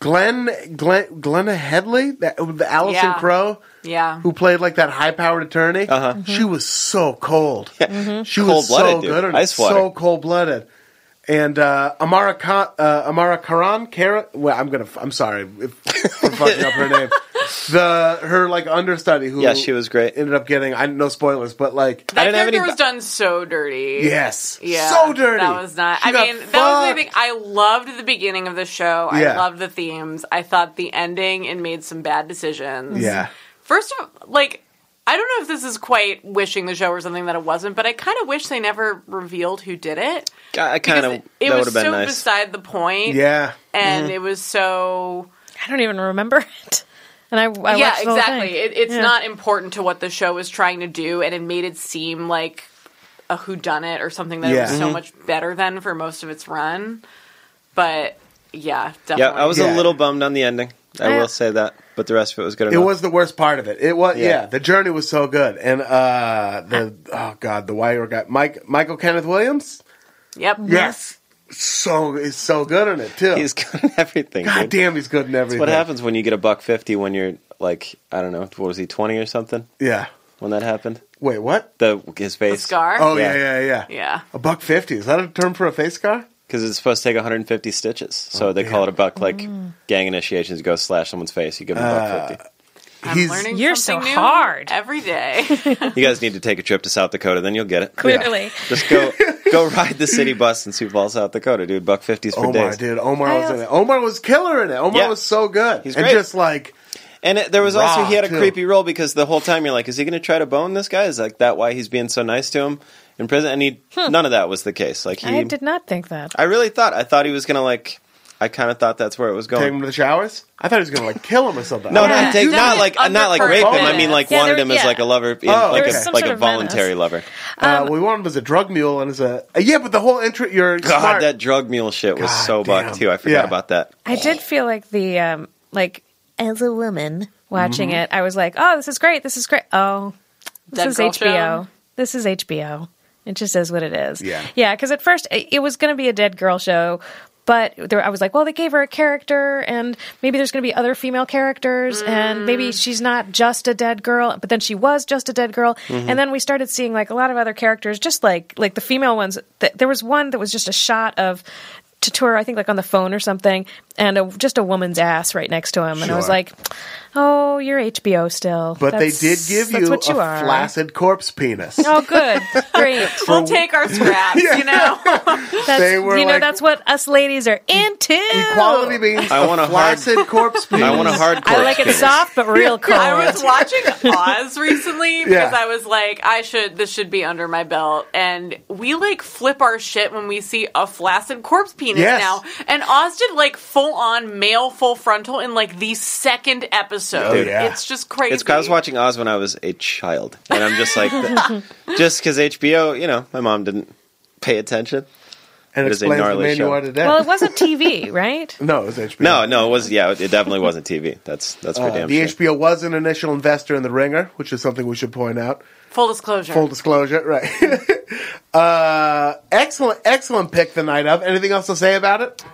Glenn Glenn Glenne Headly, that, the Allison Yeah. Crow, Yeah. who played like that high powered attorney. Uh-huh. She was so cold. She was Cold-blooded, so dude. good. and Ice water. So cold blooded. And uh, Amara Khan, uh, Amara Karan, Kara. Well, I'm gonna. I'm sorry if I'm fucking up her name. The her like understudy who Yeah, she was great. ended up getting. I no spoilers, but like That didn't have character any was done so dirty. yes, Yeah, so dirty. That was not. She I got mean, that was the fucked. thing. I loved the beginning of the show. I Yeah. loved the themes. I thought the ending and made some bad decisions. Yeah, First of like, I don't know if this is quite wishing the show or something that it wasn't, but I kind of wish they never revealed who did it. I kind Because of it that would was have been so nice. beside the point. yeah. and Mm-hmm. it was so I don't even remember it. And I, I yeah, watched the whole exactly. thing. It, it's Yeah. not important to what the show was trying to do, and it made it seem like a whodunit or something that it Yeah. was Mm-hmm. so much better than for most of its run. But yeah, yeah. I was Yeah. a little bummed on the ending. I Yeah. will say that, but the rest of it was good It was the worst part of it. It was yeah. Yeah. The journey was so good, and uh the oh god, the wire guy, Mike Michael Kenneth Williams. Yep. Yes, so is so good in it too. He's good in everything. God dude. damn, he's good in everything. What happens when you get a buck fifty when you're like I don't know, what was he twenty or something Yeah. when that happened? Wait, what? The his The face scar. Oh yeah, Yeah. yeah, yeah. Yeah. A buck fifty. Is that a term for a face scar? because it's supposed to take 150 stitches, so Oh, they damn. call it a buck. Like gang initiations, you go slash someone's face, you give them a Uh, buck fifty. I'm He's- learning You're something so new hard. every day. You guys need to take a trip to South Dakota, then you'll get it. Clearly. Just go go ride the city bus in Sioux Falls, South Dakota, dude. Buck fifties for Omar, days. dude. Omar I was in it. Omar was killer in it. Omar Yeah. was so good. He's and great. just like And it, there was also Raw, he had a too. creepy role because the whole time you're like, is he going to try to bone this guy? Is like that why he's being so nice to him in prison? And he hmm. none of that was the case. Like he, I did not think that. I really thought I thought he was going to like. I kind of thought that's where it was going. take him to the showers. I thought he was gonna like kill him or something. No, Yeah. not take, not was like not like rape him. I mean, like Yeah, wanted there- him as yeah. like a lover, in, Oh, like okay. a Some like sort a of menace. voluntary lover. uh, we want him as a drug mule and as a uh, yeah, but the whole intro. You're God, smart. that drug mule shit was God so damn. buck too. I forgot Yeah. about that. I did feel like the um like as a woman watching Mm-hmm. it, I was like, "Oh, this is great. This is great." Oh, this Dead is Girl HBO. Show? This is HBO. It just is what it is. Yeah. yeah. Because at first it it was going to be a dead girl show, but there, I was like, "Well, they gave her a character, and maybe there's going to be other female characters, and Mm. maybe she's not just a dead girl." But then she was just a dead girl, Mm-hmm. and then we started seeing like a lot of other characters, just like like the female ones. Th- There was one that was just a shot of. Turturro, I think, like on the phone or something, and a, just a woman's ass right next to him, and I was like, "Oh, you're HBO still." but they did give that's you, what you a are. flaccid corpse penis. Oh, good, great. we'll take our scraps, you know. That's, They were you know, like- that's what us ladies are into. Equality means I a want a hard- flaccid corpse penis. I want a hard. I like it soft but real cold. I was watching Oz recently because Yeah. I was like, I should this should be under my belt, and we like flip our shit when we see a flaccid corpse penis Yes. now. And Oz did like full on male full frontal in like the second episode. Oh, yeah. It's just crazy. It's 'cause I was watching Oz when I was a child, and I'm just like, just because HBO, you know, my mom didn't pay attention. and It is a explains the gnarly man you show. are today. Well, it wasn't TV, right? no, it was HBO. No, no, it was. Yeah, it definitely wasn't TV. That's that's for Uh, damn the sure. HBO was an initial investor in The Ringer, which is something we should point out. Full disclosure. Full disclosure, right? uh, excellent, excellent pick the night of. Anything else to say about it?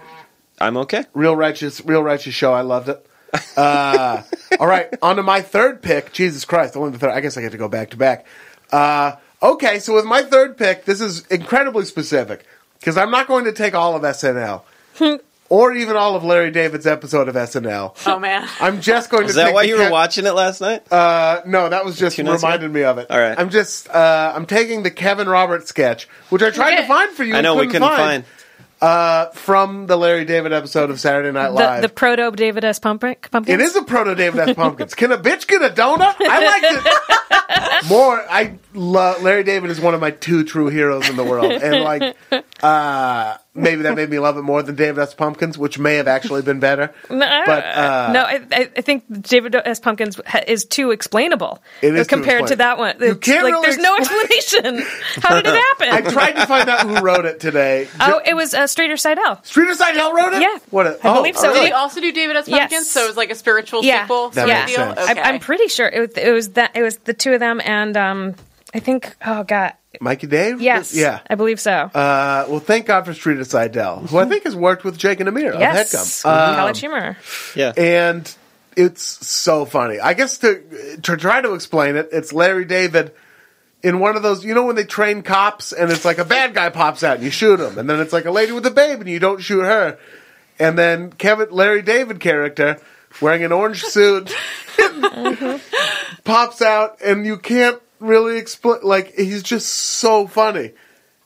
I'm okay. Real righteous, real righteous show. I loved it. Uh, all right, on to my third pick. Jesus Christ, only the third. I guess I get to go back to back. Uh, okay, so with my third pick, this is incredibly specific because I'm not going to take all of SNL or even all of Larry David's episode of SNL. oh man. I'm just going to. Is that take why the you were Kev- watching it last night? Uh, no, that was just Two nights reminded me of it. All right. I'm just uh, I'm taking the Kevin Roberts sketch, which I tried to find for you. I and know we couldn't find. Uh, from the Larry David episode of Saturday Night Live. the proto David S. Pumpkin. it is a proto David S. Pumpkins. Can a bitch get a donut? I like it more. I love Larry David is one of my two true heroes in the world, and like uh, maybe that made me love it more than David S. Pumpkins, which may have actually been better. No, I- But, uh, no, I, I I think David S. Pumpkins ha- is too explainable It is too compared to that one. You can't like really there's no explanation. How did it happen? I tried to find out who wrote it today. oh, it was uh, Streeter Seidel. Streeter Seidel wrote it. Yeah. what? A, I oh, believe so. Did he also do David S. Yes. Pumpkins? So it was like a spiritual Yeah. sequel That sort of makes deal? sense. Okay. I, I'm pretty sure it, was- it was that it was the two of them and um, I think oh god Mikey Day. yes Yeah. I believe so Uh, well, thank God for Streeter Seidel, who I think has worked with Jake and Amir yes of Headgum. Um, college humor Yeah. and it's so funny. I guess to to try to explain it, it's Larry David in one of those. You know when they train cops, and it's like a bad guy pops out and you shoot him, and then it's like a lady with a babe and you don't shoot her, and then Kevin Larry David character wearing an orange suit pops out, and you can't really explain. Like he's just so funny.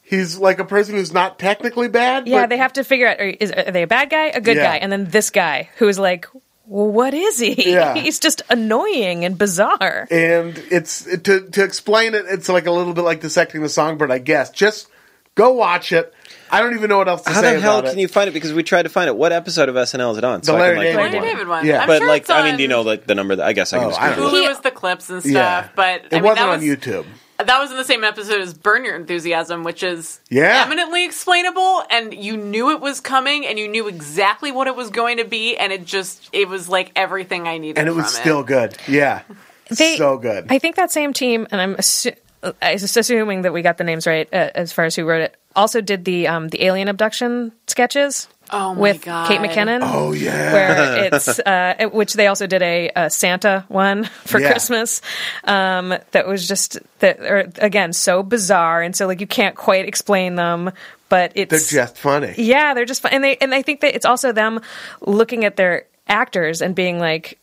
He's like a person who's not technically bad. yeah but they have to figure out are, is, are they a bad guy a good Yeah. guy and then this guy who is like well what is he Yeah. he's just annoying and bizarre and it's to to explain it. It's like a little bit like dissecting the songbird, I guess. Just go watch it. I don't even know what else to How say How the hell about can it. you find it? Because we tried to find it. What episode of SNL is it on? The I can, Larry like, David Larry. David one. Yeah. I'm But sure like, it's I mean, do you know like the number? That, I guess I oh, can Oh, just I don't know. it. Hulu with the clips and stuff? Yeah. But it I mean, wasn't that on was, YouTube. That was in the same episode as Burn Your Enthusiasm, which is Yeah. eminently explainable, and you knew it was coming, and you knew exactly what it was going to be, and it just it was like everything I needed. And it was from still good. Yeah. They- so good. I think that same team, and I'm assu- I was assuming that we got the names right uh, as far as who wrote it. Also, did the um, the alien abduction sketches Oh my with God. Kate McKinnon. oh yeah. Where it's, uh, which they also did a, a Santa one for Yeah. Christmas, um, that was just that, or again, so bizarre, and so like you can't quite explain them, but They're just funny. yeah, they're just fun, and they and I think that it's also them looking at their actors and being like,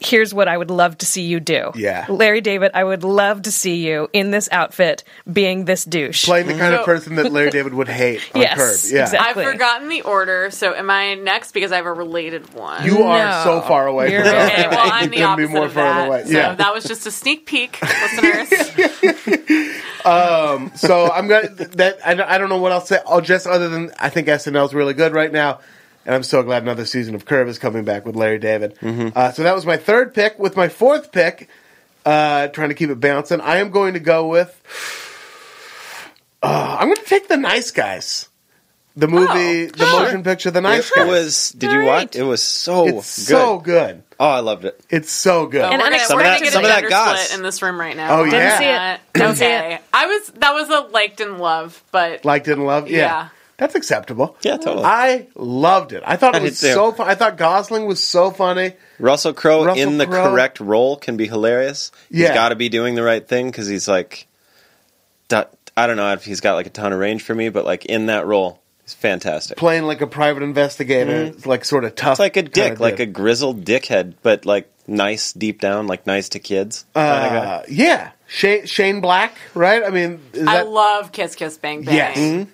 "Here's what I would love to see you do." Yeah. Larry David, I would love to see you in this outfit, being this douche. Playing the kind of person that Larry David would hate on Yes, Curb. Yeah. exactly. I've forgotten the order, so am I next because I have a related one? You are No. so far away You're from very. Okay, well, I'm the You couldn't be opposite more of further that. away. So Yeah. that was just a sneak peek, listeners. um, So I'm gonna that I, don't- I don't know what else to say. Oh, just other than I think SNL's really good right now, and I'm so glad another season of Curb is coming back with Larry David. Uh, so that was my third pick. With my fourth pick, uh, trying to keep it bouncing, I am going to go with. Uh, I'm going to take the Nice Guys, the movie, Oh, the sure. motion picture, the Nice It Guys. was. Did you All watch? right. It was so it's good. so good. Oh, I loved it. It's so good. Oh, And we're gonna, Some we're of that- get some a of that gender split in this room right now. Oh, We're yeah. gonna see it. not- Don't see okay. it. I was that was a liked and love, but Liked and loved. Yeah. Yeah. That's acceptable. Yeah, totally. I loved it. I thought I it did was too. so fun. I thought Gosling was so funny. Russell Crowe Russell in the Crowe. correct role can be hilarious. Yeah. He's got to be doing the right thing because he's like, I don't know if he's got like a ton of range for me, but like in that role, he's fantastic. playing like a private investigator, It's like sort of tough. It's like a kinda dick, like a grizzled dickhead, but like nice deep down, like nice to kids. kinda guy. uh, yeah, Shane, Shane Black, right? I mean, is I that love Kiss Kiss Bang Bang. yes?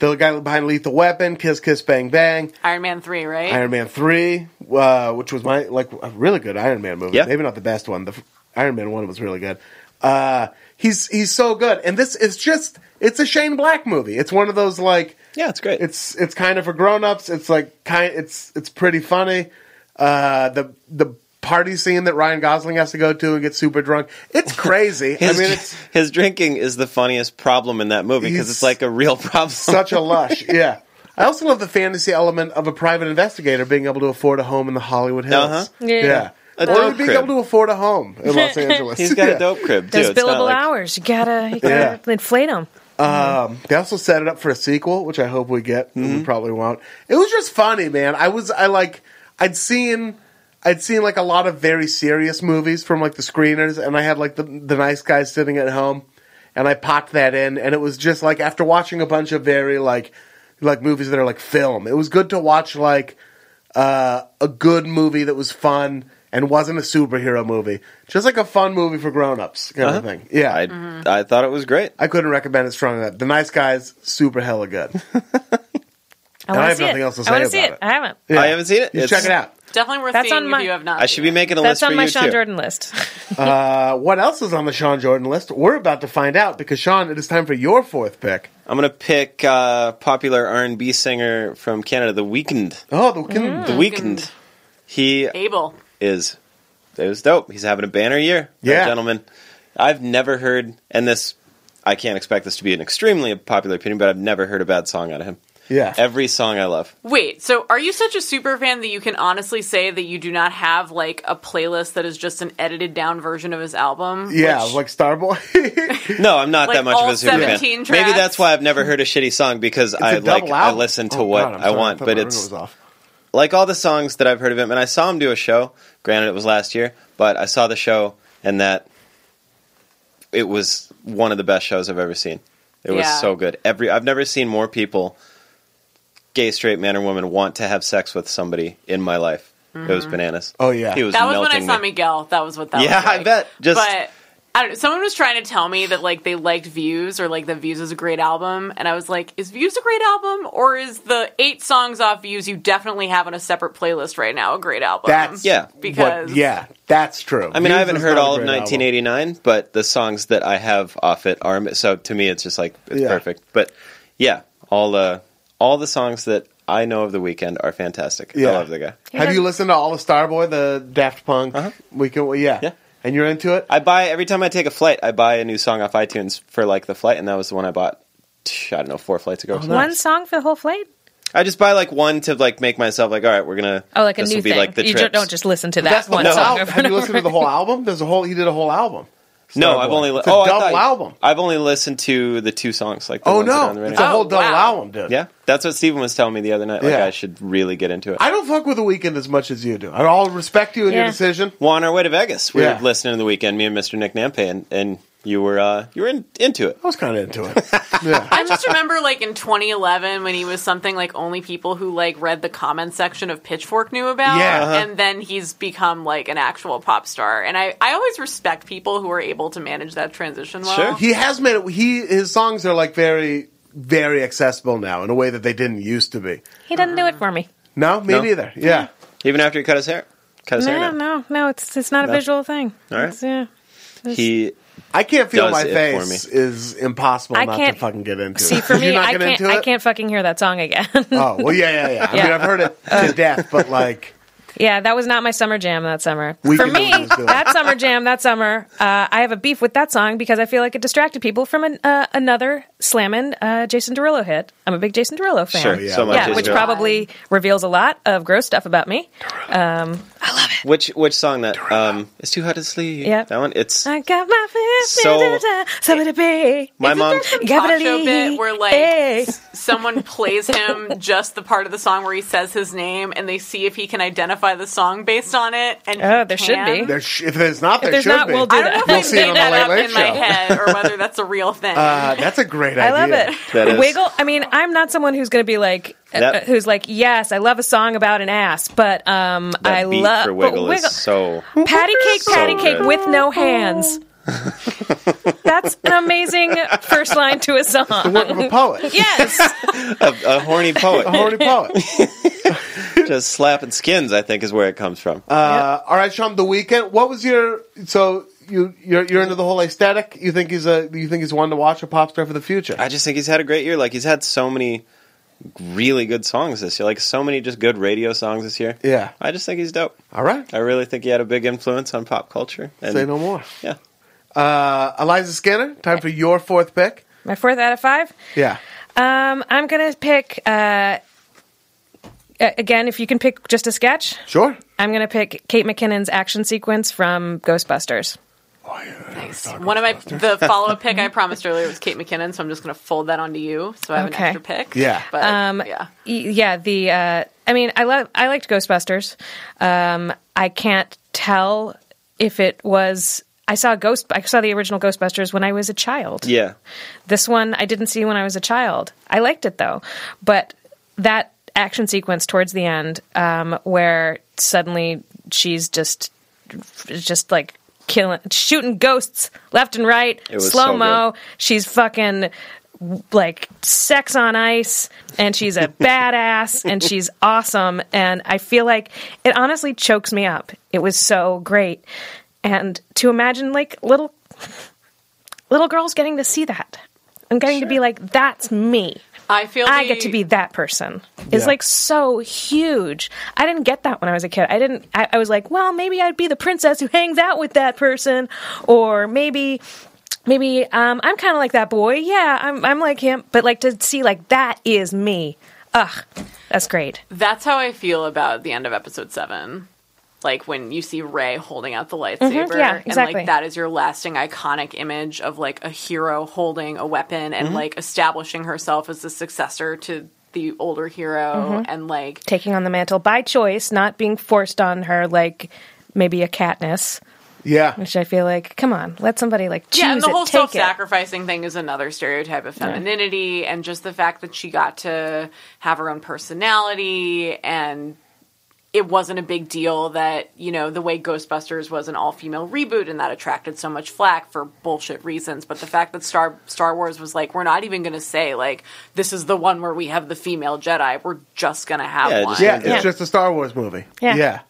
The guy behind Lethal Weapon, Kiss Kiss Bang Bang, Iron Man three, right? Iron Man three, uh, which was my like a really good Iron Man movie. Yeah. Maybe not the best one. The Iron Man one was really good. Uh, he's he's so good, and this is just it's a Shane Black movie. It's one of those like yeah, it's great. it's it's kind of for grown ups. It's like kind it's it's pretty funny. Uh, the the party scene that Ryan Gosling has to go to and get super drunk. It's crazy. I mean, it's his drinking is the funniest problem in that movie because it's like a real problem. such a lush. Yeah. I also love the fantasy element of a private investigator being able to afford a home in the Hollywood Hills. Uh-huh. Yeah. A Or dope being crib. able to afford a home in Los Angeles. He's got Yeah. a dope crib too. Those It's billable like- hours, you gotta, you gotta Yeah. inflate them. They also set it up for a sequel, which I hope we get. Mm-hmm. We probably won't. It was just funny, man. I was I like I'd seen I'd seen like a lot of very serious movies from like the screeners, and I had like the the nice guys sitting at home, and I popped that in, and it was just like after watching a bunch of very like like movies that are like film. It was good to watch like uh, a good movie that was fun and wasn't a superhero movie, just like a fun movie for grown-ups kind of thing. Yeah, I Mm-hmm. I thought it was great. I couldn't recommend it strongly enough. The Nice Guys, super hella good. I I have see nothing it. else to I want say to see about it. it. I haven't. Yeah. I haven't seen it. You It's- check it out. Definitely worth That's seeing on my- if you have not. I should be seen it. making a That's list That's on for my you Sean too. Jordan list. Uh, what else is on the Sean Jordan list? We're about to find out because Sean, it is time for your fourth pick. I'm gonna pick uh, popular R&B singer from Canada, The Weeknd. Oh, the can, The Weeknd. He Abel. is it was dope. He's having a banner year, Yeah. gentleman. I've never heard, and this I can't expect this to be an extremely popular opinion, but I've never heard a bad song out of him. Yeah. Every song I love. Wait, so are you such a super fan that you can honestly say that you do not have like a playlist that is just an edited down version of his album? yeah, Which- like Starboy. No, I'm not Like that much of a super fan. 17 Maybe that's why I've never heard a shitty song because I a like double I listen to Oh, what God, I'm I sorry, want, thought but it's off. like all the songs that I've heard of him, and I saw him do a show. Granted, it was last year, but I saw the show, and that it was one of the best shows I've ever seen. It was so good. Every I've never seen more people, gay, straight, man or woman, want to have sex with somebody in my life. It was mm-hmm. bananas. Oh, yeah. he was that was when I saw me. Miguel. That was what that Yeah, was. I bet. Just- but I don't know. Someone was trying to tell me that like they liked Views or like the Views is a great album, and I was like, is Views a great album, or is the eight songs off Views you definitely have on a separate playlist right now a great album? That's Yeah. because what, yeah, that's true. I mean, I haven't heard all of great album. 1989, but the songs that I have off it are so to me it's just like it's Yeah. perfect. But yeah, all the all the songs that I know of the Weeknd are fantastic. Yeah. I love the guy. Have you listened to all of Starboy, the Daft Punk Uh-huh. Weeknd? Well, yeah. Yeah. And you're into it? I buy every time I take a flight, I buy a new song off iTunes for like the flight, and that was the one I bought. I don't know, four flights ago. or something. One song for the whole flight? I just buy like one to like make myself like, all right, we're gonna. Oh, like a this new will be thing. like the you trips. don't just listen to that That's one whole song. Have you listened to the whole album? There's a whole. He did a whole album. No, Starboy. I've only li- It's a oh, I double thought- album. I've only listened to the two songs. Like the Oh ones that are on the no, radio. it's a Oh, whole double wow. album, dude. yeah, that's what Steven was telling me the other night. Like Yeah. I should really get into it. I don't fuck with the Weeknd as much as you do. I all respect you in your Yeah. decision. Well, on our way to Vegas, we Yeah. were listening to the Weeknd. Me and Mr. Nick Nampe, and, and you were uh, you were in, into it. I was kind of into it. Yeah. I just remember like in 2011 when he was something like only people who like read the comment section of Pitchfork knew about. Yeah. Uh-huh. And then he's become like an actual pop star. And I, I always respect people who are able to manage that transition well. Sure. He has made it. He his songs are like very very accessible now in a way that they didn't used to be. He doesn't do it for me. No, me No? neither. Yeah. Even after he cut his hair, cut his hair No, no, no. It's it's not a visual thing. All right. It's, yeah. He I can't feel my it for face is impossible I not can't- to fucking get into See, it. for me, not I get can't. into I can't fucking hear that song again. Oh well, yeah, yeah, yeah. I mean, I've heard it to death, but like, yeah, that was not my summer jam that summer. We for me, always do it. that summer jam that summer, uh, I have a beef with that song because I feel like it distracted people from an, uh, another slamming uh, Jason Derulo hit. I'm a big Jason Derulo fan. sure yeah. so much. yeah, which probably reveals a lot of gross stuff about me. Which which song that um it's too hot to sleep. Yeah, that one. It's I got my fist So- in the somebody pay. my mom. Some Give it a talk show bit where like Hey. s- someone plays him just the part of the song where he says his name, and they see if he can identify the song based on it. And Oh, he there should can. be. there sh- if there's not, there there's should not, be. we'll do I don't know if You'll I see it on made the that Late up Late in my Show. head, or whether that's a real thing. Uh, that's a great I love it. That is- Wiggle. I mean, I'm not someone who's going to be like, That- who's like, yes, I love a song about an ass, but um, That I love for but Wiggle, is so. patty cake, So patty cake good. with no hands. That's an amazing first line to a song. Work of a poet, yes, A, a horny poet, a horny poet. just slapping skins. I think is where it comes from. Uh, all right, Sean. The Weeknd. What was your so you you're you're into the whole aesthetic? You think he's a you think he's one to watch a pop star for the future? I just think he's had a great year. Like he's had so many really good songs this year. Like so many just good radio songs this year. Yeah. I just think he's dope. All right. I really think he had a big influence on pop culture. And Say no more. Yeah. Uh, Eliza Skinner, time for your fourth pick. My fourth out of five. Yeah. Um, I'm gonna pick. Uh, again, if you can pick just a sketch, Sure. I'm gonna pick Kate McKinnon's action sequence from Ghostbusters. Nice. One of my the follow up pick I promised earlier was Kate McKinnon, so I'm just going to fold that onto you. So I have Okay. an extra pick. Yeah. But Um, yeah. Yeah the uh i mean i love i liked ghostbusters um i can't tell if it was i saw ghost i saw the original ghostbusters when i was a child Yeah. this one i didn't see when i was a child i liked it though but that action sequence towards the end um where suddenly she's just just like killing shooting ghosts left and right slow so mo she's fucking like sex on ice and she's a badass and she's awesome and I feel like it honestly chokes me up. It was so great. And to imagine like little little girls getting to see that and getting to be like that's me. I feel like I the- get to be that person. It's Yeah. like so huge. I didn't get that when I was a kid. I didn't. I, I was like, well, maybe I'd be the princess who hangs out with that person, or maybe, maybe um, I'm kind of like that boy. Yeah, I'm. I'm like him. But like to see like that is me. Ugh, that's great. That's how I feel about the end of episode seven. Like when you see Rey holding out the lightsaber, Mhm, yeah, and exactly. like that is your lasting iconic image of like a hero holding a weapon Mm-hmm. and like establishing herself as the successor to the older hero, Mm-hmm. and like Taking on the mantle by choice, not being forced on her like maybe a Katniss, Yeah. which I feel like, come on, let somebody like choose yeah, and the it, whole take it. self-sacrificing thing is another stereotype of femininity, and just the fact that she got to have her own personality, and it wasn't a big deal that you know the way Ghostbusters was an all-female reboot, and that attracted so much flack for bullshit reasons. But the fact that Star Star Wars was like, we're not even going to say like this is the one where we have the female Jedi. We're just going to have Yeah, one. just- Yeah, it's Yeah. just a Star Wars movie. Yeah. Yeah.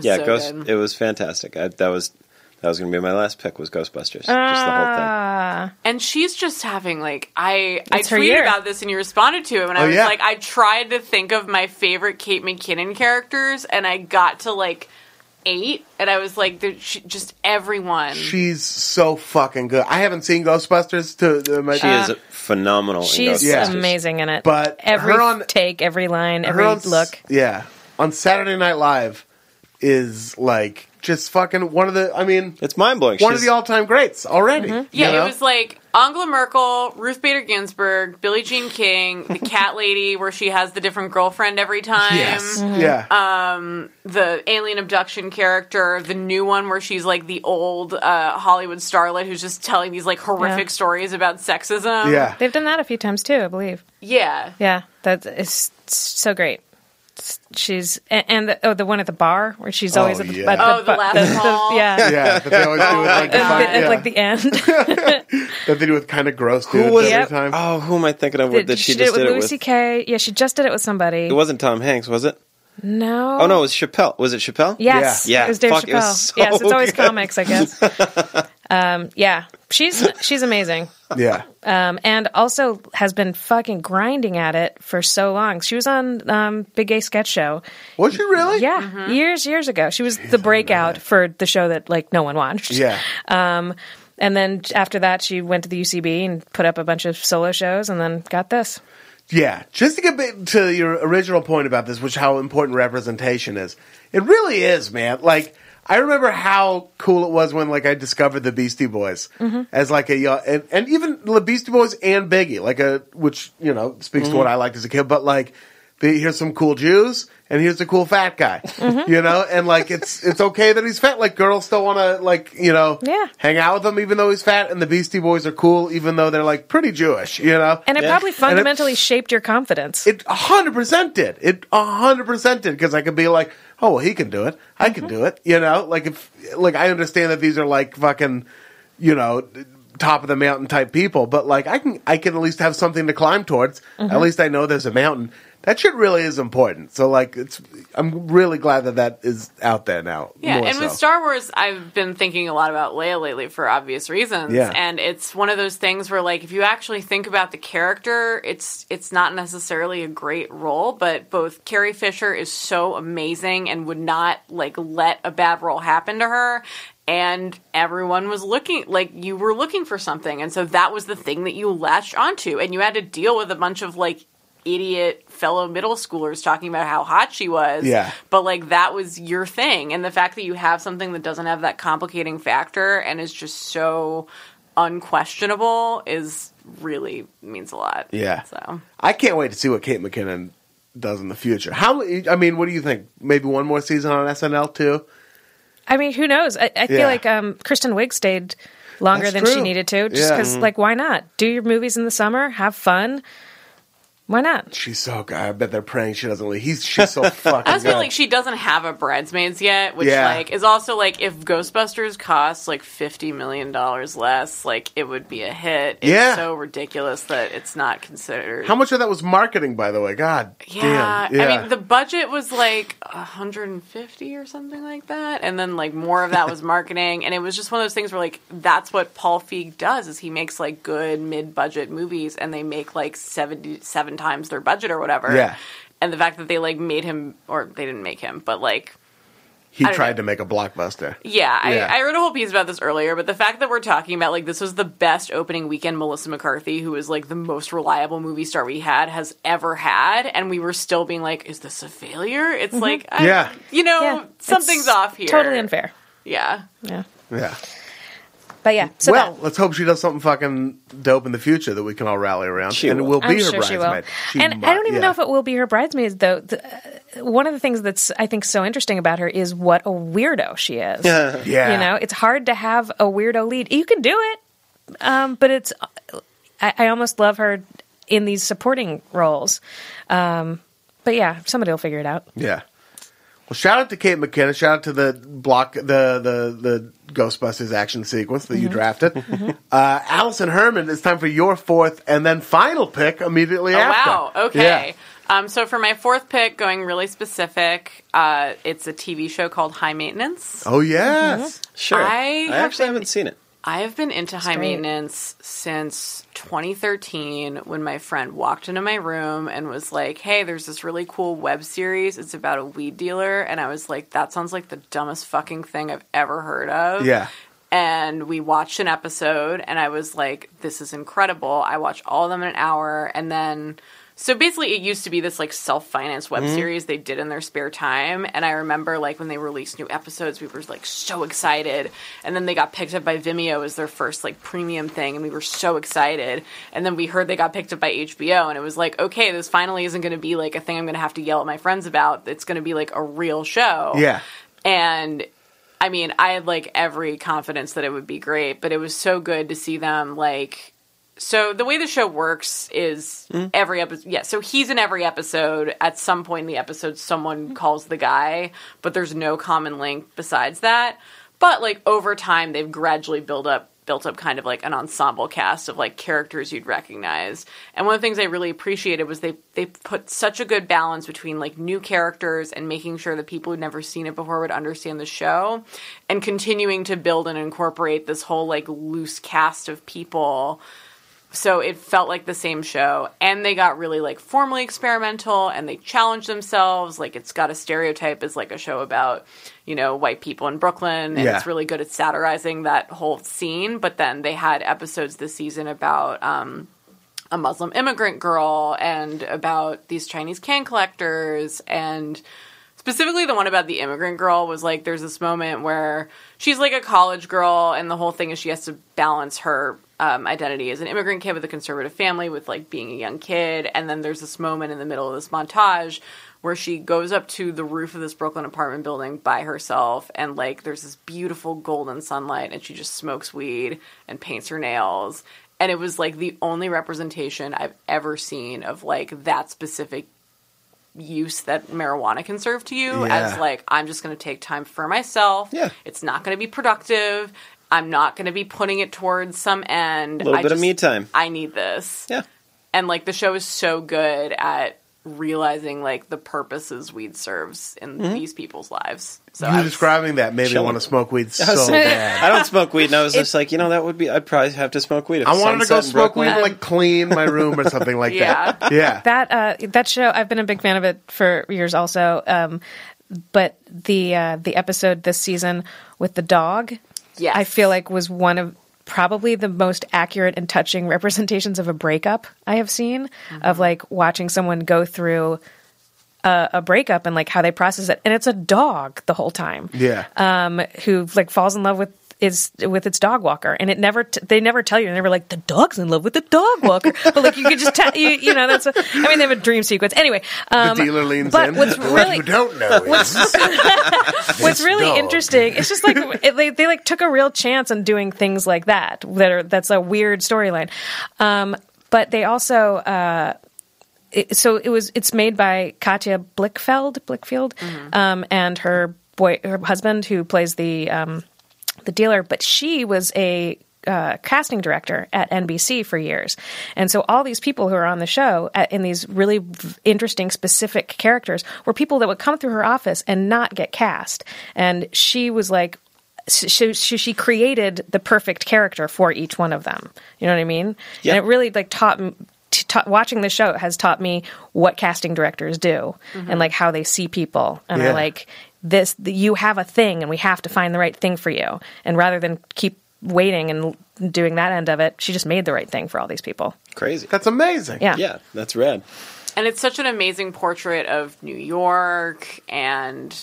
Yeah, So Ghost. good. It was fantastic. I, that was that was going to be my last pick. Was Ghostbusters. just the whole thing. Ah, And she's just having like I I It's her tweeted year. about this and you responded to it and I Oh, was yeah. like I tried to think of my favorite Kate McKinnon characters and I got to like eight and I was like she, just everyone She's so fucking good. I haven't seen Ghostbusters to uh, my She is phenomenal. in she's Ghostbusters. amazing in it. But every her on- take, every line, her every on look. Yeah. On Saturday Night Live is like just fucking one of the I mean It's mind blowing. one of the all time greats already. Mm-hmm. yeah you know? it was like Angela Merkel Ruth Bader Ginsburg Billie Jean King the cat lady where she has the different girlfriend every time Yes. Mm-hmm. Yeah. the alien abduction character, the new one where she's like the old uh, Hollywood starlet who's just telling these like horrific Yeah. stories about sexism. yeah. They've done that a few times too, I believe. yeah. Yeah, that is so great. It's- She's and, and the, oh, the one at the bar where she's Oh, always at the, yeah. at Oh, the last call. yeah. Yeah, that they always do with like oh, the, At, fun- the, at, yeah. like the end, that they do with kind of gross dudes Who was every Yep. time. Oh, who am I thinking of? that she, did just it with did it Lucy? K. Yeah, she just did it with somebody. It wasn't Tom Hanks, was it? no, Oh no, it was Chappelle. Was it Chappelle? Yes, Yeah. it was Dave Fuck, it was Chappelle. so yes, it's always good. comics, I guess. um, yeah, she's she's amazing. Yeah. um, and also has been fucking grinding at it for so long. She was on um, Big Gay Sketch Show, Was she really? yeah, years years ago. She was the breakout for the show that like no one watched. Yeah. Um, and then after that, she went to the UCB and put up a bunch of solo shows, and then got this. Yeah, just to get back to your original point about this, which how important representation is. It really is, man. Like I remember how cool it was when like I discovered the Beastie Boys mm-hmm. as like a young, and, and even the Beastie Boys and Biggie, like a which you know speaks to mm-hmm. what I liked as a kid. But like, the, here's some cool Jews. And here's a cool fat guy, mm-hmm. you know, and like it's it's okay that he's fat. Like girls still want to like you know Yeah. hang out with him even though he's fat. And the Beastie Boys are cool even though they're like pretty Jewish, you know. And it Yeah. probably And it- fundamentally shaped your confidence. It hundred percent did. It hundred percent did because I could be like, oh, well, he can do it. I can mm-hmm. do it. You know, like if like I understand that these are like fucking, you know, top of the mountain type people, but like I can I can at least have something to climb towards. At mm-hmm. least I know there's a mountain. That shit really is important. So like, it's I'm really glad that that is out there now. Yeah, and with. Star Wars, I've been thinking a lot about Leia lately for obvious reasons. Yeah. And it's one of those things where like if you actually think about the character, it's it's not necessarily a great role, but both Carrie Fisher is so amazing and would not like let a bad role happen to her. And everyone was looking like you were looking for something, and so that was the thing that you latched onto, and you had to deal with a bunch of like idiot fellow middle schoolers talking about how hot she was. Yeah. But like that was your thing. And the fact that you have something that doesn't have that complicating factor and is just so unquestionable is really means a lot. Yeah. So I can't wait to see what Kate McKinnon does in the future. How? I mean, what do you think? Maybe one more season on SNL too. I mean, who knows? I, I feel Yeah. like um, Kristen Wiig stayed longer That's than she needed to, just Yeah. because, like, why not? Do your movies in the summer, have fun. Why not? She's so good. I bet they're praying she doesn't leave. He's she's so fucking. I just feel good. like she doesn't have a bridesmaids yet, which Yeah. like is also like if Ghostbusters costs like fifty million dollars less, like it would be a hit. It's Yeah. so ridiculous that it's not considered. How much of that was marketing, by the way? God Yeah, damn. Yeah. I mean the budget was like 150 or something like that, and then like more of that was marketing, and it was just one of those things where like that's what Paul Feig does is he makes like good mid-budget movies, and they make like 77 times their budget or whatever. Yeah. and the fact that they like made him, or they didn't make him, but like he tried know. to make a blockbuster. yeah, I, Yeah. I wrote a whole piece about this earlier, but the fact that we're talking about like this was the best opening weekend Melissa McCarthy, who is like the most reliable movie star we had, has ever had, and we were still being like, is this a failure? It's mm-hmm. like, I, Yeah. you know, Yeah, something's it's off here. Totally unfair. Yeah. Yeah. Yeah. But yeah, so well, that. let's hope she does something fucking dope in the future that we can all rally around, She and it will. will be I'm her sure she will. bridesmaid. She and might- I don't even yeah. know if it will be her bridesmaids, though. The, uh, one of the things that's I think so interesting about her is what a weirdo she is. Yeah. You know, it's hard to have a weirdo lead. You can do it, um, but it's. I, I almost love her in these supporting roles. Um, but yeah, somebody will figure it out. Yeah. Well, shout out to Kate McKinnon. Shout out to the block, the the the Ghostbusters action sequence that Mm-hmm. you drafted. Uh, Alison Herman, it's time for your fourth and then final pick immediately Oh, after. wow. Okay. Yeah. Um, so for my fourth pick, going really specific, uh, it's a TV show called High Maintenance. Oh yes. Sure. I I, have actually been- haven't seen it. I have been into high maintenance since 2013 when my friend walked into my room and was like, Hey, there's this really cool web series. It's about a weed dealer. And I was like, That sounds like the dumbest fucking thing I've ever heard of. Yeah. And we watched an episode and I was like, This is incredible. I watched all of them in an hour. And then. So basically, it used to be this like self-financed web mm-hmm. series they did in their spare time, and I remember like when they released new episodes, we were like so excited, and then they got picked up by Vimeo as their first like premium thing, and we were so excited, and then we heard they got picked up by HBO, and it was like, okay, this finally isn't going to be like a thing I'm going to have to yell at my friends about. It's going to be like a real show, Yeah. and I mean, I had like every confidence that it would be great, but it was so good to see them like. So the way the show works is every episode. Yeah, so he's in every episode. At some point in the episode, someone calls the guy, but there's no common link besides that. But like over time, they've gradually built up built up kind of like an ensemble cast of like characters you'd recognize. And one of the things I really appreciated was they they put such a good balance between like new characters and making sure that people who'd never seen it before would understand the show and continuing to build and incorporate this whole like loose cast of people so it felt like the same show. And they got really like formally experimental and they challenged themselves. Like it's got a stereotype as like a show about you know white people in brooklyn and Yeah. it's really good at satirizing that whole scene. But then they had episodes this season about um a Muslim immigrant girl and about these Chinese can collectors. And specifically the one about the immigrant girl was like there's this moment where she's like a college girl and the whole thing is she has to balance her um, identity as an immigrant kid with a conservative family with like being a young kid and then there's this moment in the middle of this montage where she goes up to the roof of this Brooklyn apartment building by herself and like there's this beautiful golden sunlight and she just smokes weed and paints her nails and it was like the only representation I've ever seen of like that specific use that marijuana can serve to you Yeah. as like I'm just going to take time for myself. Yeah. It's not going to be productive. I'm not going to be putting it towards some end. A little I bit of me time. I need this. Yeah. And like the show is so good at realizing like the purposes weed serves in these people's lives. So You I was- describing that made me want to smoke weed so I bad. I don't smoke weed, and I was just like, you know, that would be. I'd probably have to smoke weed. If I wanted to go Sunset in smoke weed, Brooklyn- like clean my room or something like Yeah. that. Yeah. that uh, that show I've been a big fan of it for years also. Um, but the uh, the episode this season with the dog, Yes. I feel like was one of probably the most accurate and touching representations of a breakup I have seen of like watching someone go through a, a breakup and like how they process it, and it's a dog the whole time Yeah. um, who like falls in love with is with its dog walker, and it never t- they never tell you. They were like the dog's in love with the dog walker, but like you could just tell you you know that's a, I mean they have a dream sequence anyway. Um, the dealer leans but in. what's What really you don't know is what's really dog. interesting it's just like it, they, they like took a real chance on doing things like that that are that's a weird storyline um, but they also uh, it, so it was it's made by Katja Blichfeld Blickfield um, and her boy her husband who plays the um, the dealer but she was a uh, casting director at NBC for years, and so all these people who are on the show at, in these really v- interesting, specific characters were people that would come through her office and not get cast. And she was like, she, she, she created the perfect character for each one of them. You know what I mean? Yeah. And it really like taught. m- t- ta- watching the show has taught me what casting directors do and like how they see people and Yeah. are like this you have a thing and we have to find the right thing for you and rather than keep waiting and doing that end of it she just made the right thing for all these people Crazy. That's amazing. yeah Yeah, that's rad. And it's such an amazing portrait of New York and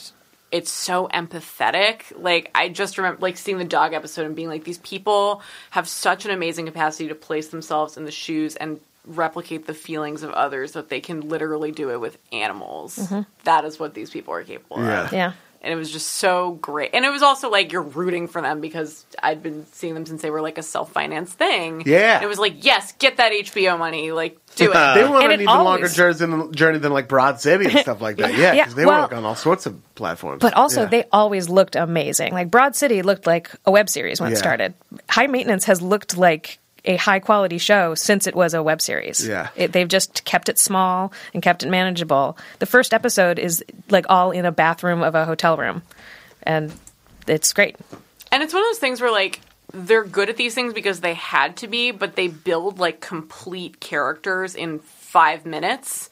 it's so empathetic. Like I just remember like seeing the dog episode and being like these people have such an amazing capacity to place themselves in the shoes and replicate the feelings of others that they can literally do it with animals. Mm-hmm. That is what these people are capable Yeah. of. yeah And it was just so great. And it was also like you're rooting for them because I'd been seeing them since they were like a self financed thing. Yeah. And it was like, yes, get that HBO money. Like, do it. They went And on an even longer always- journey than, journey than like Broad City and stuff like that. Yeah, Yeah, because they well- work on all sorts of platforms. But also, Yeah. they always looked amazing. Like Broad City looked like a web series when Yeah. it started. High Maintenance has looked like a high quality show since it was a web series. Yeah. It, they've just kept it small and kept it manageable. The first episode is like all in a bathroom of a hotel room, and it's great. And it's one of those things where like they're good at these things because they had to be, but they build like complete characters in five minutes.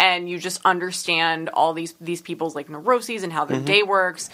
And you just understand all these these people's like neuroses and how their Mm-hmm. day works.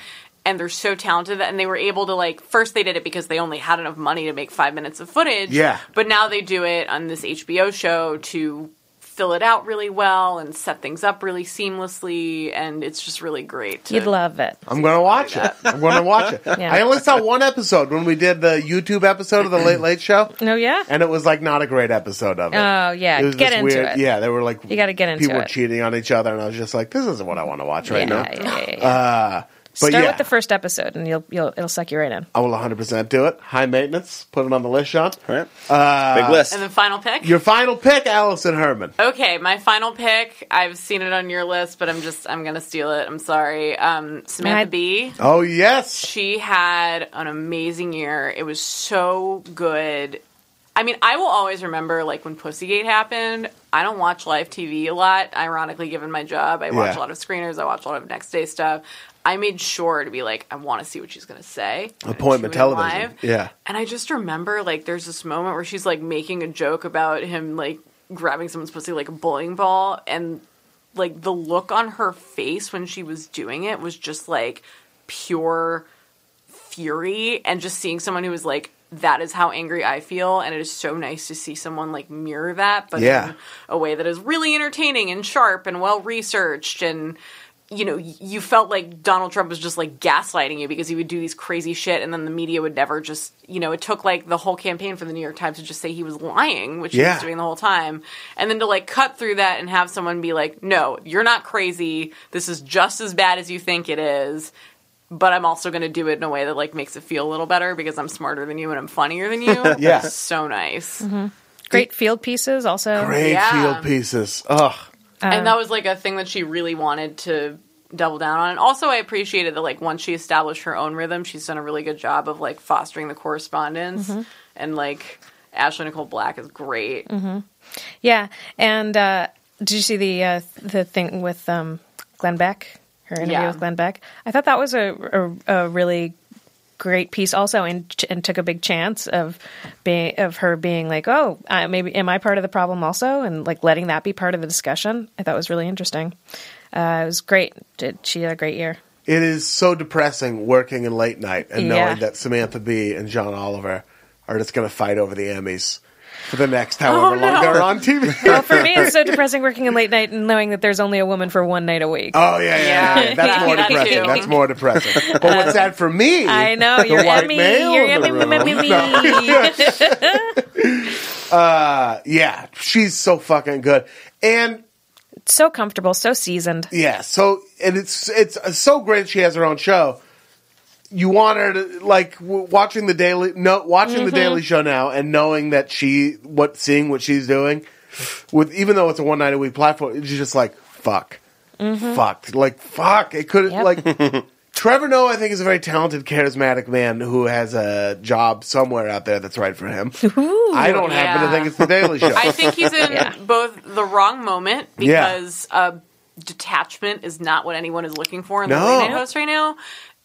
And they're so talented and they were able to like first they did it because they only had enough money to make five minutes of footage. Yeah. But now they do it on this HBO show to fill it out really well and set things up really seamlessly and it's just really great. You'd love it. I'm going to watch it. I'm going to watch it. Yeah. I only saw one episode when we did the YouTube episode of the Late Late Show, No, yeah. and it was like not a great episode of it. Oh, yeah. It was Get into weird. it. Yeah, they were like You gotta get into people were it. cheating on each other, and I was just like, this isn't what I want to watch right yeah, now. yeah, yeah, yeah. Uh, but Start yeah, with the first episode, and you'll you'll it'll suck you right in. I will 100 percent do it. High maintenance. Put it on the list, Sean. All right. Big list. And then final pick? Your final pick, Alison Herman. Okay, my final pick. I've seen it on your list, but I'm just I'm gonna steal it. I'm sorry. Um, Samantha I- Bee. Oh yes, She had an amazing year. It was so good. I mean, I will always remember like when Pussygate happened. I don't watch live TV a lot, ironically, given my job. I watch Yeah. a lot of screeners. I watch a lot of next day stuff. I made sure to be like, I want to see what she's going to say. Gonna Appointment television. live. Yeah. And I just remember like there's this moment where she's like making a joke about him like grabbing someone's pussy like a bowling ball and like the look on her face when she was doing it was just like pure fury and just seeing someone who was like that is how angry I feel and it is so nice to see someone like mirror that but Yeah. in a way that is really entertaining and sharp and well researched and you know, you felt like Donald Trump was just like gaslighting you because he would do these crazy shit and then the media would never just, you know, it took like the whole campaign for the New York Times to just say he was lying, which he was doing the whole time. And then to like cut through that and have someone be like, no, you're not crazy. This is just as bad as you think it is. But I'm also going to do it in a way that like makes it feel a little better because I'm smarter than you and I'm funnier than you. Yeah. So nice. Mm-hmm. Great field pieces, also. great Yeah. field pieces. Ugh. And that was like a thing that she really wanted to double down on. And also i appreciated that like once she established her own rhythm she's done a really good job of like fostering the correspondence. And like ashley nicole black is great. Yeah, and uh, Did you see the uh, the thing with um, Glenn Beck? Her interview Yeah. with Glenn Beck. I thought that was a a, a really great piece also and and took a big chance of being of her being like oh uh, maybe am i part of the problem also? And like letting that be part of the discussion. I thought was really interesting. Uh, it was great. Did, she had a great year. It is so depressing working in late night and Yeah. knowing that Samantha Bee and John Oliver are just going to fight over the Emmys for the next oh, however Oh, long no. they're on TV. well for me it's so depressing working in late night and knowing that there's only a woman for one night a week Oh yeah, yeah, yeah. That's more depressing. That's more depressing. But what's sad for me? i know you're white emmy male you're in the emmy room. me, me, me, me. Yeah, she's so fucking good, and so comfortable so seasoned yeah, so and it's it's so great she has her own show. You want her to like w- watching the daily no watching Mm-hmm. the Daily Show now and knowing that she what seeing what she's doing with even though it's a one night a week platform, it's just like fuck, fuck, like fuck. It could Mm-hmm. Yep. like. Trevor Noah, I think, is a very talented, charismatic man who has a job somewhere out there that's right for him. I don't happen to yeah. think it's the Daily Show. I think he's in Yeah. both the wrong moment Yeah. because uh, detachment is not what anyone is looking for in No. the late night host right now.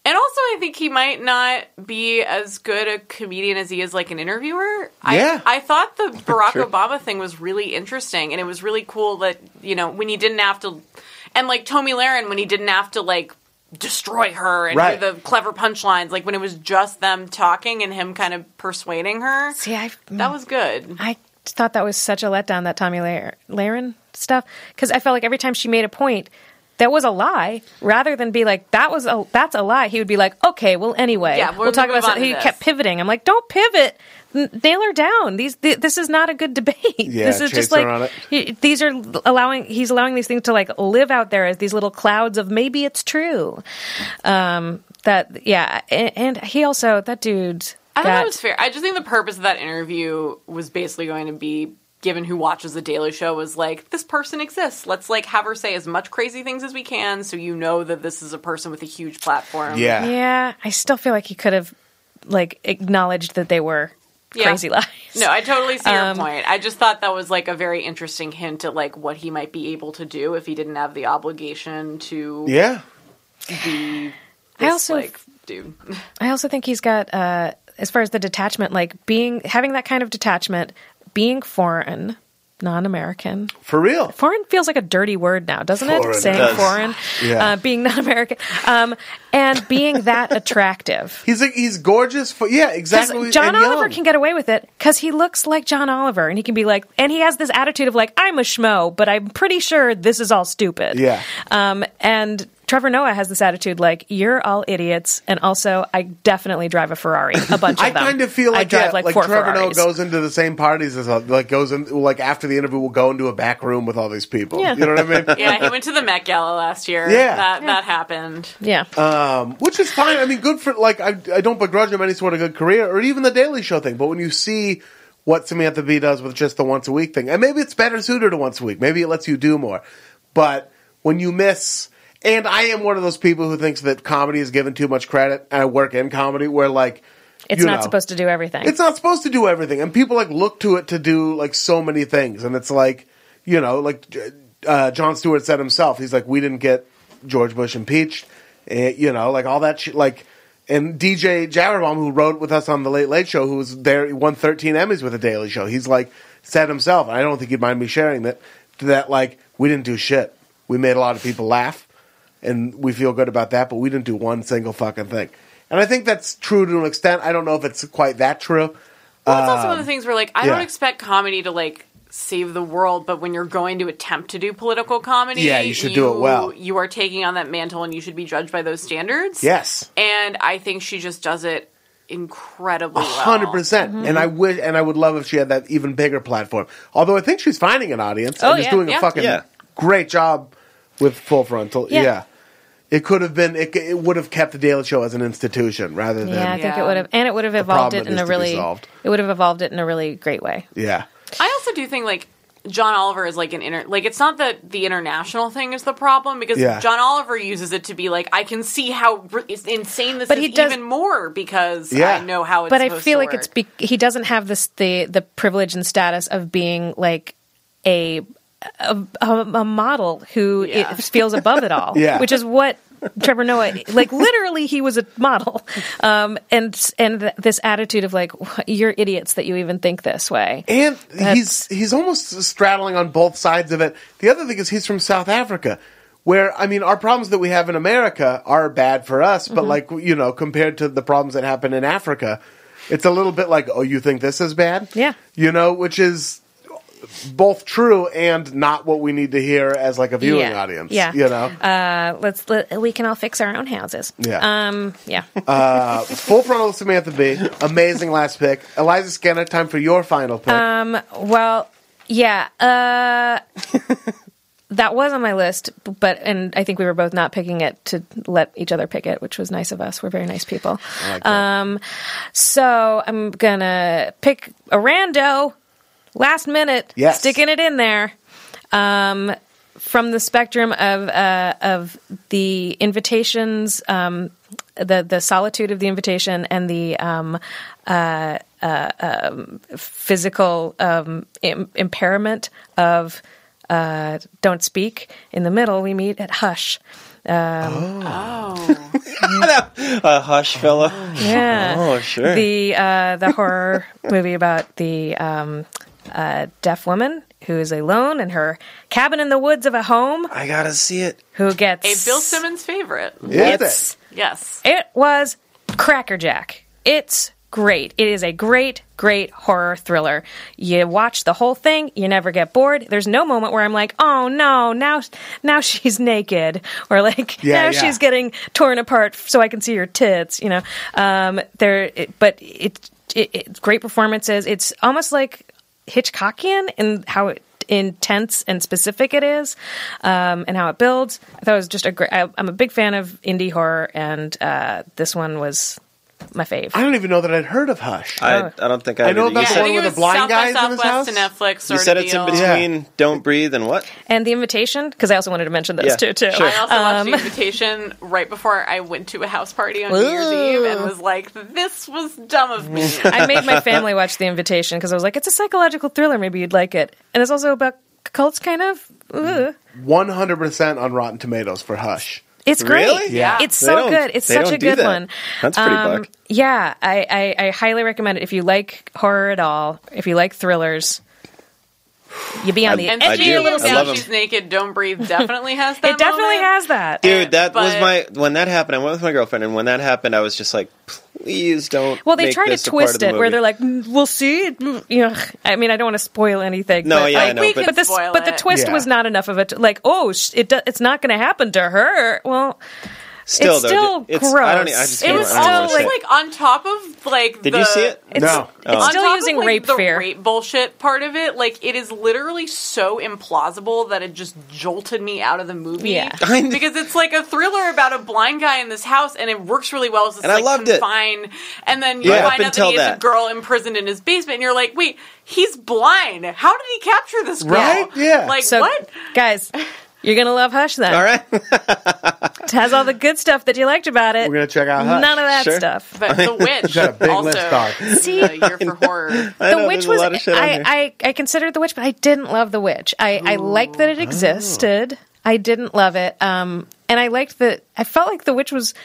And also, I think he might not be as good a comedian as he is like an interviewer. Yeah. I, I thought the Barack Obama thing was really interesting, and it was really cool that you know when he didn't have to, and like Tomi Lahren when he didn't have to like destroy her and Right. do the clever punchlines, like when it was just them talking and him kind of persuading her. see i That was good. I thought that was such a letdown that Tomi Lar- Lahren stuff because I felt like every time she made a point that was a lie, rather than be like that was a that's a lie, he would be like, okay, well anyway, Yeah, we'll we'll talk about. on It. to He this. kept pivoting. I'm like, don't pivot. N- Nail her down. These th- this is not a good debate. Yeah, this is chase just like on it. he- these are allowing. He's allowing these things to like live out there as these little clouds of maybe it's true. Um, that yeah, and, and he also that dude. I thought that was fair. I just think the purpose of that interview was basically going to be given who watches the Daily Show was like, this person exists. Let's like have her say as much crazy things as we can so you know that this is a person with a huge platform. yeah. Yeah, I still feel like he could have like acknowledged that they were Yeah. crazy lies. No, I totally see Um, your point. I just thought that was like a very interesting hint at like what he might be able to do if he didn't have the obligation to Yeah. be I also- like dude. I also think he's got uh as far as the detachment, like being having that kind of detachment, being foreign, non-American. For real. Foreign feels like a dirty word now, doesn't Foreign it? Saying does. foreign, Yeah. uh, being non-American, um, and being that attractive. He's like he's gorgeous. For, yeah, exactly. John Oliver young. can get away with it because he looks like John Oliver, and he can be like, and he has this attitude of like, I'm a schmo, but I'm pretty sure this is all stupid. Yeah. Um, and Trevor Noah has this attitude like, you're all idiots, and also I definitely drive a Ferrari, a bunch of I them. I kind of feel I like drive that, like, like, four Trevor Noah goes into the same parties as like goes in like after the interview, we'll go into a back room with all these people. Yeah. You know what I mean? Yeah, he went to the Met Gala last year. Yeah. That that happened. yeah. Um, which is fine. I mean, good for like I, I don't begrudge him any sort of good career or even the Daily Show thing. But when you see what Samantha Bee does with just the once a week thing, and maybe it's better suited to once a week. Maybe it lets you do more. But when you miss, and I am one of those people who thinks that comedy is given too much credit, and I work in comedy where like it's not know, supposed to do everything. It's not supposed to do everything, and people like look to it to do like so many things, and it's like you know, like uh, Jon Stewart said himself, he's like, we didn't get George Bush impeached, eh, you know, like all that shit, like. And DJ Javerbaum, who wrote with us on the Late Late Show, who was there, he won 13 Emmys with the Daily Show. He's like said himself, and I don't think he'd mind me sharing that. That like we didn't do shit. We made a lot of people laugh, and we feel good about that. But we didn't do one single fucking thing. And I think that's true to an extent. I don't know if it's quite that true. Well, it's also one of the things where, like, I yeah. don't expect comedy to like save the world, but when you're going to attempt to do political comedy, Yeah, you should do it well. You are taking on that mantle, and you should be judged by those standards. Yes. and I think she just does it incredibly well. hundred percent. Mm-hmm. And I wish, and I would love if she had that even bigger platform. Although I think she's finding an audience Oh, and is yeah, doing a fucking Yeah. great job with Full Frontal. Yeah. Yeah. It could have been. It, it would have kept the Daily Show as an institution rather than. yeah, I think it would have, and it would have evolved it in a really, it would have evolved it in a really great way. Yeah. I also do think like John Oliver is like an inter like it's not that the international thing is the problem because Yeah. John Oliver uses it to be like I can see how r- insane this But is he does- even more because Yeah. I know how it's but I feel to like it's be- he doesn't have this the the privilege and status of being like a a, a, a model who Yeah. it feels above it all, Yeah. which is what Trevor Noah like. Literally, he was a model, um, and and th- this attitude of like you're idiots that you even think this way. And That's- he's he's almost straddling on both sides of it. The other thing is he's from South Africa, where I mean our problems that we have in America are bad for us, Mm-hmm. but like you know compared to the problems that happen in Africa, it's a little bit like oh you think this is bad? Yeah. you know, which is both true and not what we need to hear as like a viewing Yeah. audience. Yeah. you know, Uh, let's let, we can all fix our own houses. Yeah. Um. Yeah. Uh, full frontal Samantha Bee amazing last pick. Eliza Skinner, time for your final pick. Um, well, yeah. Uh, that was on my list, but and I think we were both not picking it to let each other pick it, which was nice of us. We're very nice people. Um, so I'm gonna pick a rando last minute, Yes. sticking it in there. Um, from the spectrum of uh, of the invitations, um, the the solitude of the invitation, and the um, uh, uh, um, physical um, Im- impairment of uh, don't speak. In the middle, we meet at Hush. Oh. A hush fella. Yeah. Oh, sure. The uh, the horror movie about the um, uh, deaf woman who is alone in her cabin in the woods of a home I gotta see it. who gets A Bill Simmons favorite. Is it's- it? Yes. It was crackerjack. It's great. It is a great, great horror thriller. You watch the whole thing, you never get bored. There's no moment where I'm like, "Oh no, now now she's naked," or like, Yeah, "Now yeah. she's getting torn apart so I can see her tits." You know, um, there. It, but it, it, it great performances. It's almost like Hitchcockian in how it intense and specific it is um, and how it builds. I thought it was just a great I, i'm a big fan of indie horror and uh, this one was my fave I don't even know that I'd heard of Hush. I, I don't think I, I know about you the one I with think the it blind South by guys in his house? to Netflix. You said it's in deal. between Don't Breathe and what? and the invitation because i also wanted to mention those Yeah, two too sure. I also watched Um, the invitation right before I went to a house party on New Year's Eve and was like, "This was dumb of me." i made my family watch the invitation because i was like it's a psychological thriller maybe you'd like it and it's also about cults kind of Ugh. One hundred percent on Rotten Tomatoes for Hush. It's great. Really? Yeah. It's so good. It's such a good that. one. That's pretty Um, buck. Yeah, I, I, I highly recommend it if you like horror at all. If you like thrillers, you be on I- the And I edge of do. your speaking little of I now she's naked, don't breathe. Definitely has that. It definitely moment. has that. Dude, that was my when that happened. I went with my girlfriend, and when that happened, I was just like, "Please don't." Well, they make try to this a part of twist the it where they're like, "Mm, "We'll see." Mm, You know, I mean, I don't want to spoil anything. No, but, yeah, I like, know, we but- could but this, spoil but the twist Yeah. was not enough of it. Like, oh, sh- it do, it's not going to happen to her. Well, still, it's though, still it's, I don't. gross. I just It can't- was I don't wanna also say like on top of like. Did the, you see it? it's, No. it's Oh. on still top using of, like, rape the fear. rape bullshit part of it, like it is literally so implausible that it just jolted me out of the movie. Yeah. Because it's like a thriller about a blind guy in this house, and it works really well. As it's And I like loved it. and then you Yeah. Find out that until he has that. a girl imprisoned in his basement, and you're like, wait, he's blind. How did he capture this girl? Right? Yeah. Like So, what? guys, you're gonna love Hush then. All right. It has all the good stuff that you liked about it. We're gonna check out Hush. None of that Sure. stuff. But The Witch Got a big also list, dog. See? the year for horror. I the know, witch was a lot of shit on I. I I considered the witch, but I didn't love the witch. I I liked that it existed. I didn't love it. Um, and I liked that. I felt like the witch was.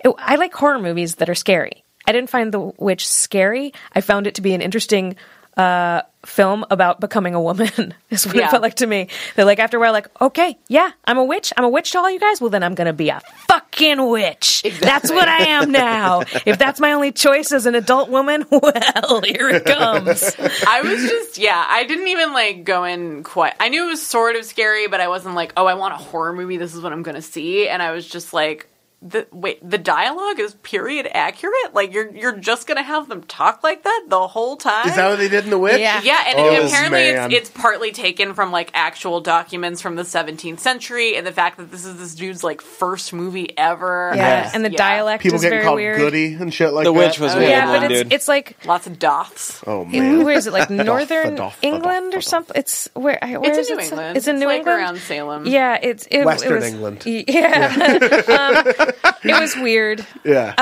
It, I like horror movies that are scary. I didn't find the witch scary. I found it to be an interesting uh, film about becoming a woman. is what it felt like to me. They're like after a while, like, okay, yeah, I'm a witch. I'm a witch to all you guys. Well, then I'm gonna be a fucking witch. That's what I am now. if that's my only choice as an adult woman, well, here it comes. I was just yeah, I didn't even like go in quite. I knew it was sort of scary, but I wasn't like, oh, I want a horror movie. This is what I'm going to see, and I was just like. The, wait, the dialogue is period accurate. Like you're you're just gonna have them talk like that the whole time. Is that what they did in The Witch? Yeah. Yeah, and Oh, apparently man. it's, it's partly taken from like actual documents from the 17th century, and the fact that this is this dude's like first movie ever. Yeah, I- and the yeah. dialect People is getting very called weird. goody and shit like The that. Witch was Oh, weird Yeah, Yeah. but it's dude. it's like lots of doths. Oh man. where is it? Like northern Fadoff, fadoff, England or something? It's where? where It's is in New it? England. It's in New like England. around Salem. Yeah, it's it, Western it was, England. Yeah, um, it was weird, Yeah.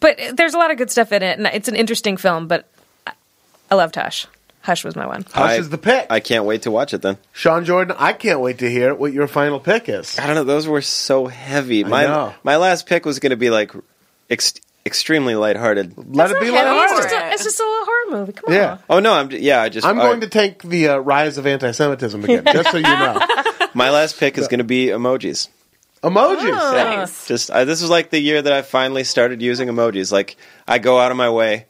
but there's a lot of good stuff in it, and it's an interesting film. But I- I loved Hush. Hush was my one. Hush I- is the pick. I can't wait to watch it then. Sean Jordan, I can't wait to hear what your final pick is. I don't know. Those were so heavy. My know. my last pick was going to be like ex- extremely lighthearted. Let it be Heavy, it's, lighthearted. just a, it's just a little horror movie. Come Yeah. on. Oh no, I'm yeah. I just I'm going right. to take the uh, rise of anti-Semitism again, just so you know. My last pick is going to be emojis. Emojis. Ah. Oh. Nice. Just I, this was like the year that I finally started using emojis. Like I go out of my way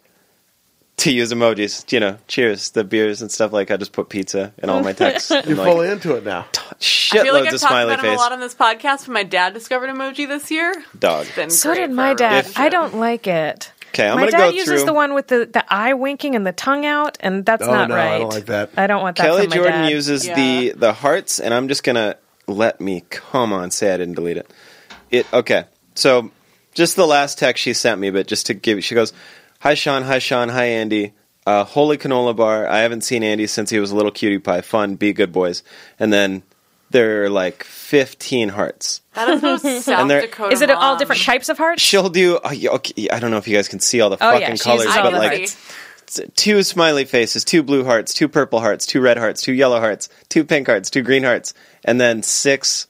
to use emojis. You know, cheers, the beers and stuff. Like I just put pizza in all my texts. and You're like, fully into it now. shitloads I feel like I've of talked smiley about him a lot on this podcast. But my dad discovered emoji this year. Dog. So did my dad. our I don't like it. Okay, I'm my gonna go with. My dad go uses through- the one with the, the eye winking and the tongue out, and that's Oh, not no, I don't like that. I don't want that. Kelly from my Jordan dad. uses Yeah. the the hearts, and I'm just gonna let me come on say I didn't delete it. It okay. So just the last text she sent me, but just to give, she goes, "Hi Sean, hi Sean, hi Andy. Uh, holy canola bar. I haven't seen Andy since he was a little cutie pie. Fun, be good boys." And then there are like 15 hearts. That is most South Dakota. Is it all mom. different types of hearts? She'll do. Oh, yeah, okay, I don't know if you guys can see all the Oh, fucking yeah, colors, uses I all but like see. two smiley faces, two blue hearts, two purple hearts, two red hearts, two yellow hearts, two pink hearts, two green hearts, and then six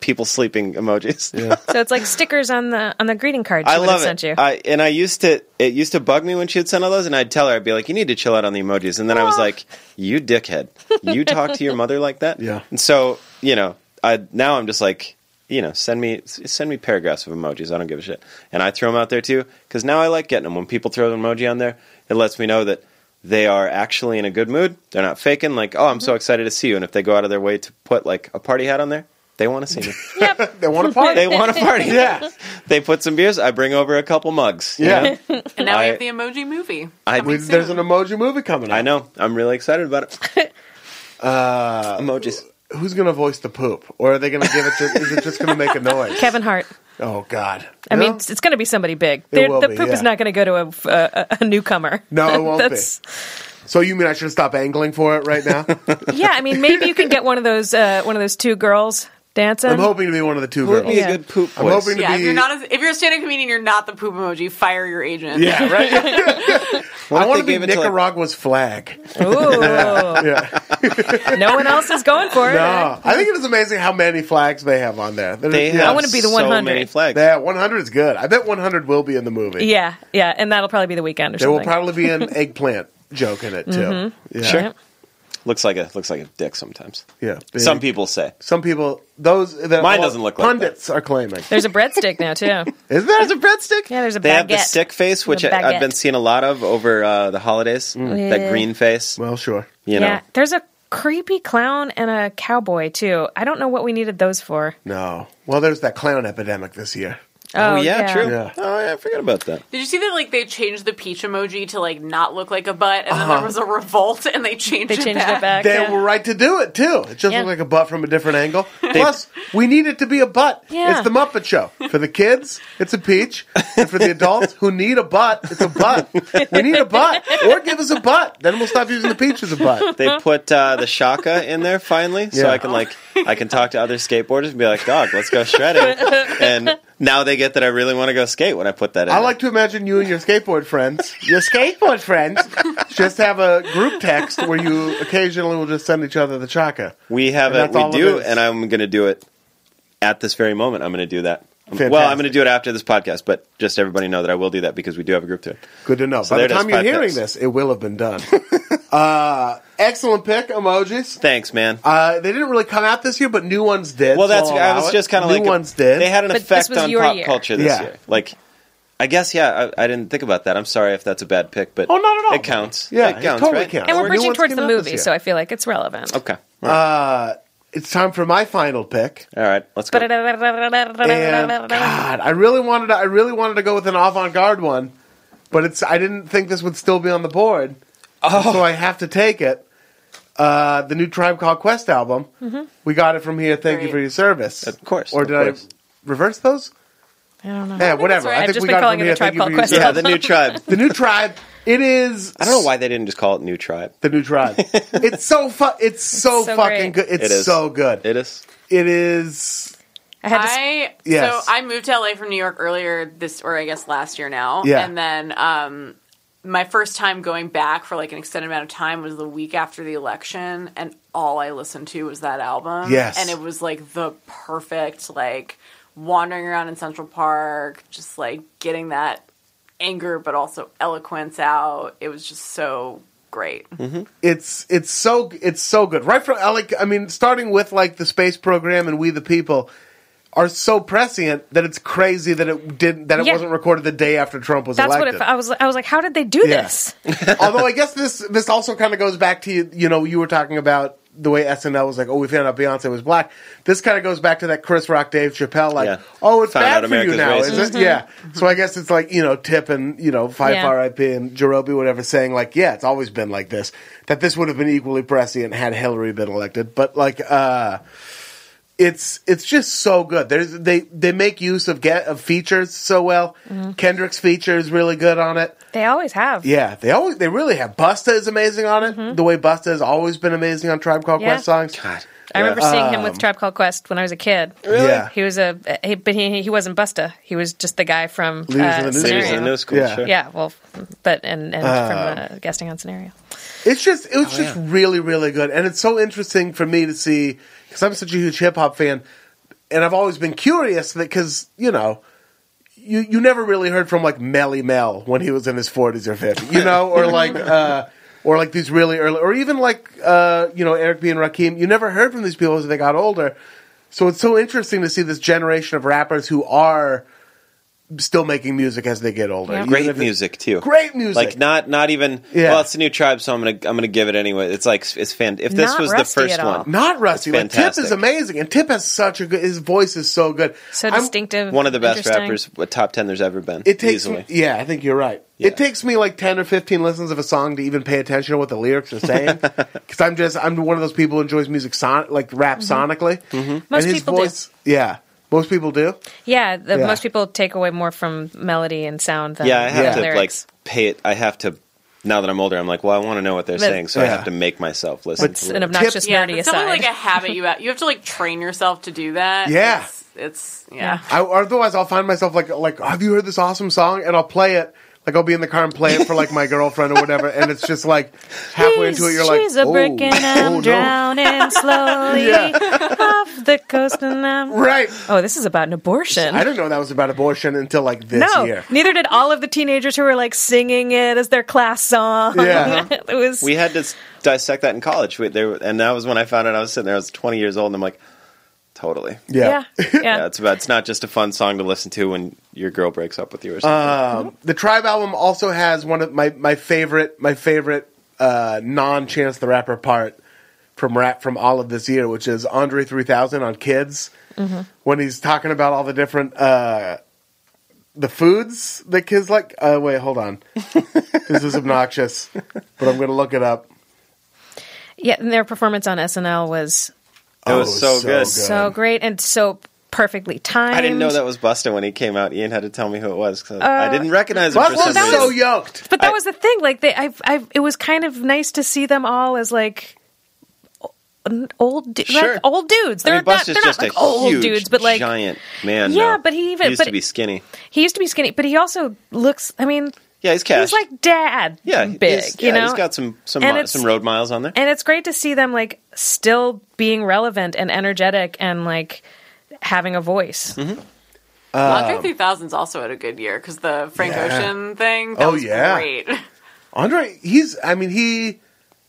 people sleeping emojis. Yeah. So it's like stickers on the on the greeting card I love have sent it. you. I, and I used to it used to bug me when she would send all those, and I'd tell her I'd be like, "You need to chill out on the emojis," and then I was like, "You dickhead, you talk to your mother like that?" Yeah. And so you know, I now I'm just like. You know, send me send me paragraphs of emojis. I don't give a shit, and I throw them out there too because now I like getting them. When people throw an emoji on there, it lets me know that they are actually in a good mood. They're not faking. Like, oh, I'm so excited to see you. And if they go out of their way to put like a party hat on there, they want to see me. They want to party. they want to party. yeah. They put some beers. I bring over a couple mugs. Yeah. know? And now I- we have the emoji movie. I- We, there's an emoji movie coming out. I know. I'm really excited about it. Uh, Emojis. Who's going to voice the poop? Or are they going to give it to, is it just going to make a noise? Kevin Hart. Oh, God. I No? mean, it's, it's going to be somebody big. It They're- will the be, poop is not going to go to a, a, a newcomer. No, it won't be. So you mean I should stop angling for it right now? Yeah, I mean, maybe you can get one of those uh, one of those two girls dancing. I'm hoping to be one of the two Who would girls. be Yeah. a good poop I'm voice? hoping to Yeah, be. if you're not a, if you're a stand-up comedian, you're not the poop emoji. Fire your agent. yeah, right. What I if want they to be gave it to, like- Nicaragua's flag. Ooh, Yeah. no one else is going for it. No, I think it is amazing how many flags they have on there. They're- They yeah. have I wanna be the so 100. many flags. Yeah, 100 is good. I bet 100 will be in the movie. Yeah, yeah, and that'll probably be the weekend or There will something. probably be an eggplant joke in it too. Mm-hmm. Yeah. Sure. Yep. Looks like a looks like a dick sometimes. Yeah. Big. Some people say. Some people. Those. The, Mine all doesn't look like pundits are claiming. There's a breadstick now too. Is there? There's a breadstick. Yeah, there's a They have the baguette. stick face, which I, I've been baguette. seeing a lot of over uh, the holidays. That Yeah. green face. well, sure. You know. Yeah, there's a creepy clown and a cowboy too. I don't know what we needed those for. No. Well, there's that clown epidemic this year. Oh, yeah, true. Yeah. Oh yeah, I forgot about that. Did you see that? Like they changed the peach emoji to like not look like a butt, and then Uh-huh. there was a revolt, and they changed They it changed back. it back. They yeah. were right to do it too. It just Yeah. looked like a butt from a different angle. Plus, we need it to be a butt. Yeah. It's the Muppet Show. For the kids, it's a peach, and for the adults who need a butt, it's a butt. We need a butt, or give us a butt. Then we'll stop using the peach as a butt. They put uh, the shaka in there finally, so I can like I can talk to other skateboarders and be like, "Dog, let's go shredding." and now they get that I really want to go skate when I put that in. I like to imagine you and your skateboard friends, your skateboard friends, just have a group text where you occasionally will just send each other the shaka. We have it. We do, is. and I'm going to do it at this very moment. I'm going to do that. Fantastic. Well, I'm going to do it after this podcast, but just everybody know that I will do that because we do have a group to it. Good to know. So By the time you're hearing picks. this, it will have been done. uh, excellent pick, emojis. Thanks, man. Uh, they didn't really come out this year, but new ones did. well, that's I'll I was just kind of new like ones did. They had an But this effect was on your pop year. culture this Yeah. year. Like, I guess yeah. I, I didn't think about that. I'm sorry if that's a bad pick, but Oh, not at all. It counts. Yeah, it it counts. totally right? counts. and we're New bridging ones towards came the out this movie, year. so I feel like it's relevant. Okay. Uh, it's time for my final pick. All right. Let's go. And God, I really wanted to, I really wanted to go with an avant-garde one, but it's I didn't think this would still be on the board, Oh. so I have to take it. Uh, the new Tribe Called Quest album. We got it from here. Thank you for your service. Of course, Or of did course. I reverse those? I don't know. Yeah, whatever. right. I I've think just we been got calling it it from the here. Tribe Thank you for Called your Yeah, the new tribe. The new tribe. It is. I don't know why they didn't just call it New Tribe. the new tribe. it's so fu- It's so, so fucking great. good. It's It is. so good. It is. it is. I had to. s- I Yes. so I moved to LA from New York earlier this, or I guess last year now. Yeah. And then um, my first time going back for like an extended amount of time was the week after the election, and all I listened to was that album. Yes. and it was like the perfect like wandering around in Central Park, just like getting that anger but also eloquence out. It was just so great. Mm-hmm. it's it's so it's so good. Right from I like I mean, starting with like the space program and We the People are so prescient that it's crazy that it didn't that it Yeah. wasn't recorded the day after Trump was That's what elected. it, I was. I was like, how did they do Yeah. this? Although I guess this this also kind of goes back to you. You know, you were talking about the way SNL was like, oh, we found out Beyonce was black. This kind of goes back to that Chris Rock, Dave Chappelle, like, Yeah. oh, it's Found bad out for you now, racist. is it? Yeah. So I guess it's like you know, Tip and you know, Phife Yeah. R.I.P. and Jarobi, whatever, saying like, yeah, it's always been like this. That this would have been equally prescient had Hillary been elected, but like. uh it's it's just so good. There's they they make use of get of features so well. Mm-hmm. Kendrick's feature is really good on it. They always have. Yeah, they always they really have. Busta is amazing on it. The way Busta has always been amazing on Tribe Called Mm-hmm. Yeah. Quest songs. God. I remember seeing him Um, with Tribe Called Quest when I was a kid. Yeah. He was a, he, but he, he wasn't Busta. He was just the guy from Leaders uh, in the News Scenario. Leaders the New School, Yeah. sure. Yeah, well, but and and from uh, guesting on Scenario. It's just it was Oh, just really really good, and it's so interesting for me to see because I'm such a huge hip hop fan, and I've always been curious that because you know. You, you never really heard from like Melle Mel when he was in his 40s or 50s, you know, or like uh, or like these really early, or even like uh, you know Eric B and Rakim. You never heard from these people as they got older. So it's so interesting to see this generation of rappers who are still making music as they get older. Yeah. Great music too. Great music. Like not not even. Yeah. Well, it's a new tribe, so I'm gonna I'm gonna give it anyway. It's like it's fan. If this Not was the rusty first at all. one, Not rusty. It's Like Tip is amazing, and Tip has such a good. His voice is so good. So I'm- distinctive. one of the best rappers, top ten there's ever been. It takes easily. me. Yeah, I think you're right. Yeah. It takes me like ten or fifteen listens of a song to even pay attention to what the lyrics are saying. Because I'm just I'm one of those people who enjoys music son- like rap sonically. Mm-hmm. Most and his people do. voice, Yeah, most people do. Yeah, the, Yeah. most people take away more from melody and sound than yeah, I have Yeah. to lyrics. like pay it. I have to. Now that I'm older, I'm like, well, I want to know what they're But- saying, so I have to make myself listen. It's to an obnoxious Yeah, nerdy it's aside. definitely like a habit you have. You have to like train yourself to do that. Yeah. it's, it's yeah. I, otherwise, I'll find myself like like Have you heard this awesome song? And I'll play it. Like I'll be in the car and play it for like my girlfriend or whatever, and it's just like halfway into it, you're like, She's a oh, brick and I'm oh, no." drowning slowly Yeah. off the coast and I'm. Right. Oh, this is about an abortion. I didn't know that was about abortion until like this no, year. neither did all of the teenagers who were like singing it as their class song. Yeah. it was. we had to dissect that in college, we, there, and that was when I found out. I was sitting there. I was 20 years old, and I'm like, totally. Yeah. yeah, yeah. Yeah, it's about. It's not just a fun song to listen to when your girl breaks up with you or something. Um, the Tribe album also has one of my, my favorite my favorite uh, non Chance the Rapper part from rap from all of this year, which is Andre 3000 on Kids when he's talking about all the different uh, the foods that kids like. Uh, wait, hold on, this is obnoxious, but I'm going to look it up. yeah, and their performance on SNL was it was Oh, so, good. so great and so perfectly timed. I didn't know that was Busta when he came out. Ian had to tell me who it was 'cause I uh, didn't recognize him But for was so reason. yoked. But that I- was the thing. Like they, I've, I've, it was kind of nice to see them all as like old, du- Sure. like old dudes. They're I mean, not, Busta's they're not just like old huge, dudes, but like giant man. Yeah, now. but he even- he used but to be skinny. he used to be skinny, but he also looks. I mean, Yeah, he's cash. he's like dad. yeah, big. he's- you yeah, know, he's got some some mi- some road miles on there. and it's great to see them like still being relevant and energetic and like having a voice. Mm-hmm. Andre 3000's also had a good year because the Frank Yeah. Ocean thing. That Oh, was yeah. great. Andre, he's I mean he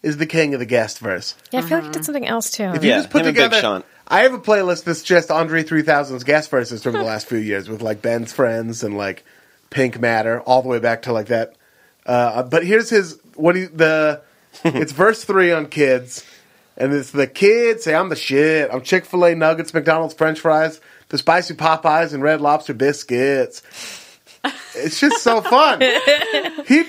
is the king of the guest verse. Yeah, I feel like he did something else too. If you Yeah, just put him and Big together, Sean. I have a playlist that's just Andre 3000's guest verses from the last few years with like Benz Friends and like Pink Matter, all the way back to like that. Uh, but here's his what he the it's verse three on kids, and it's the kids say I'm the shit. I'm Chick Fil A nuggets, McDonald's French fries, the spicy Popeyes, and Red Lobster biscuits. It's just so fun. He.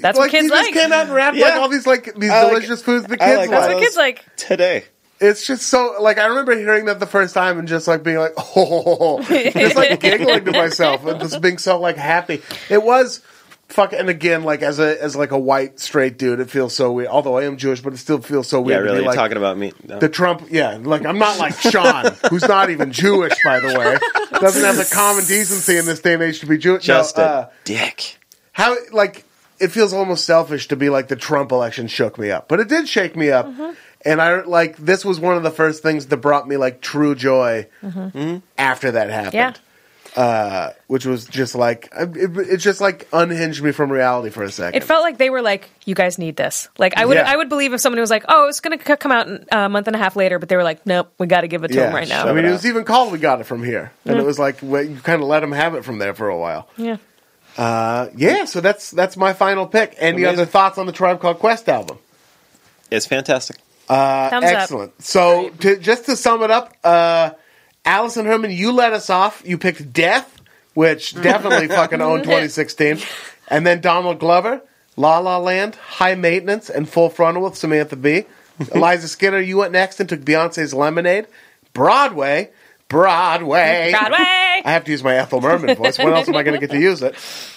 That's like what kids he just like. came out and rapped like all these like these I like- delicious foods the I kids like like. That's what kids like. Today, It's just so like I remember hearing that the first time and just like being like oh, just like giggling to myself and just being so like happy. It was fuck and again like as a as like a white straight dude, it feels so weird. Although I am Jewish, but it still feels so yeah, weird. to really, be like, talking about me. No. the Trump, yeah, like I'm not like Sean, who's not even Jewish, by the way, doesn't have the common decency in this day and age to be Jewish. Just no, a uh, dick. how like it feels almost selfish to be like the Trump election shook me up, but it did shake me up. Mm-hmm. And I like this was one of the first things that brought me like true joy after that happened. Mm-hmm. Yeah. Uh, which was just like it, it just like unhinged me from reality for a second. It felt like they were like, "You guys need this." Like I would, Yeah. I would believe if someone was like, "Oh, it's going to come out in, uh, a month and a half later," but they were like, "Nope, we got to give it to him right now." I mean, it was even called "We Got It From Here," and it was like well, you kind of let them have it from there for a while. yeah. Uh, yeah, so that's that's my final pick. Any Amazing. other thoughts on the Tribe Called Quest album? It's fantastic. Uh, Thumbs up. excellent. So to, just to sum it up, uh, Alison Herman, you let us off. You picked Death, which definitely fucking owned 2016, and then Donald Glover, La La Land, High Maintenance, and Full Frontal with Samantha Bee. Eliza Skinner, you went next and took Beyonce's Lemonade. Broadway, Broadway, Broadway. I have to use my Ethel Merman voice. When else am I going to get to use it?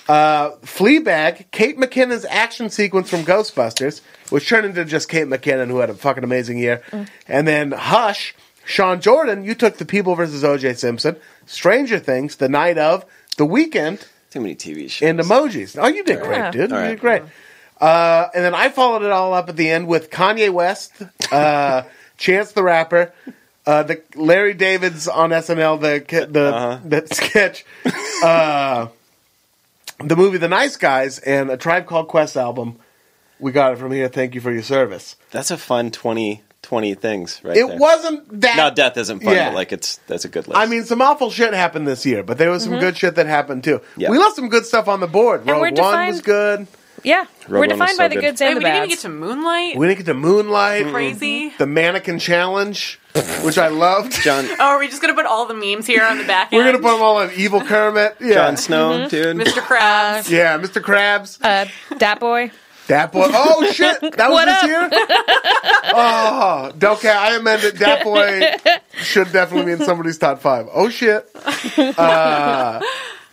Uh, Fleabag, Kate McKinnon's action sequence from Ghostbusters, which turned into just Kate McKinnon, who had a fucking amazing year. And then Hush, Sean Jordan, you took The People versus O.J. Simpson, Stranger Things, The Night of, The Weeknd, Too many TV shows. and Emojis. Oh, you did great, Yeah. dude. All You right. did great. Uh, and then I followed it all up at the end with Kanye West, uh, Chance the Rapper, uh, the Larry David's on SNL, the the Uh-huh. that sketch, uh, the movie The Nice Guys, and a Tribe Called Quest album. We got it from here. Thank you for your service. That's a fun 20, 20 things right It there. wasn't that. Now, death isn't fun, Yeah. but like it's that's a good list. I mean, some awful shit happened this year, but there was some good shit that happened too. Yeah. We left some good stuff on the board. we're Rogue One was good. Yeah, we're One was defined so by the good. goods Wait, and we the didn't even bads. get to Moonlight. We didn't get to Moonlight. Crazy. the mannequin challenge, which I loved. John Oh, are we just gonna put all the memes here on the back? End? We're gonna put them all on Evil Kermit. Yeah, Jon Snow, dude. Mr. Krabs. yeah, Mr. Krabs, uh, Dat Boi. that Boy. Oh shit, that was What this up? year. oh, okay. I amended. That Boy should definitely be in somebody's top five. Oh shit. Uh,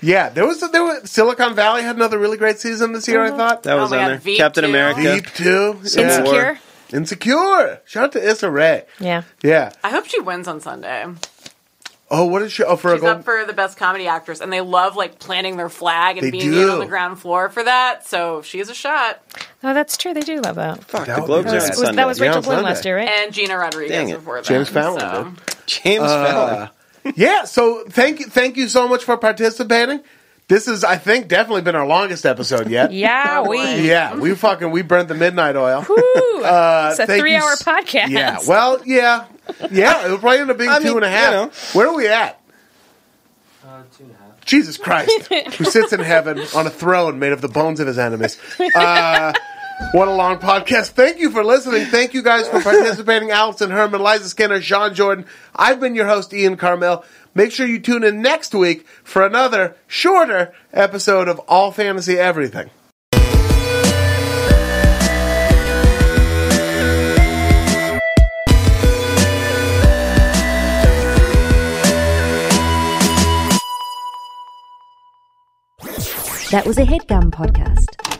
yeah, there was there was Silicon Valley had another really great season this year. I mm-hmm. thought. That was Oh on God, there. Veep, Captain too. America. Deep too. Yeah. Insecure. Insecure. Shout out to Issa Rae. Yeah. Yeah. I hope she wins on Sunday. Oh, what is she? Oh, for She's a gold. up for the best comedy actress, and they love like planting their flag and They being do. on the ground floor for that. So she has a shot. Oh, that's true. They do love that. Fuck, That the would Globes be are rad. on Was- Sunday. that was Rachel on Bloom last year, right? And Gina Rodriguez Dang it. before that. James Fallon So. James uh, Fallon. Yeah, so thank you, thank you so much for participating. This is, I think, definitely been our longest episode yet. Yeah, we. Yeah, we fucking we burned the midnight oil. Woo. it's a three-hour s- podcast. Yeah, well, yeah, yeah. It'll probably end up being I two mean, and a half. you know. Where are we at? Uh, two and a half. Jesus Christ, who sits in heaven on a throne made of the bones of his enemies. Uh, what a long podcast. Thank you for listening. Thank you guys for participating. Alison Herman, Liza Skinner, Sean Jordan. I've been your host, Ian Karmel. Make sure you tune in next week for another shorter episode of All Fantasy Everything. That was a headgum podcast.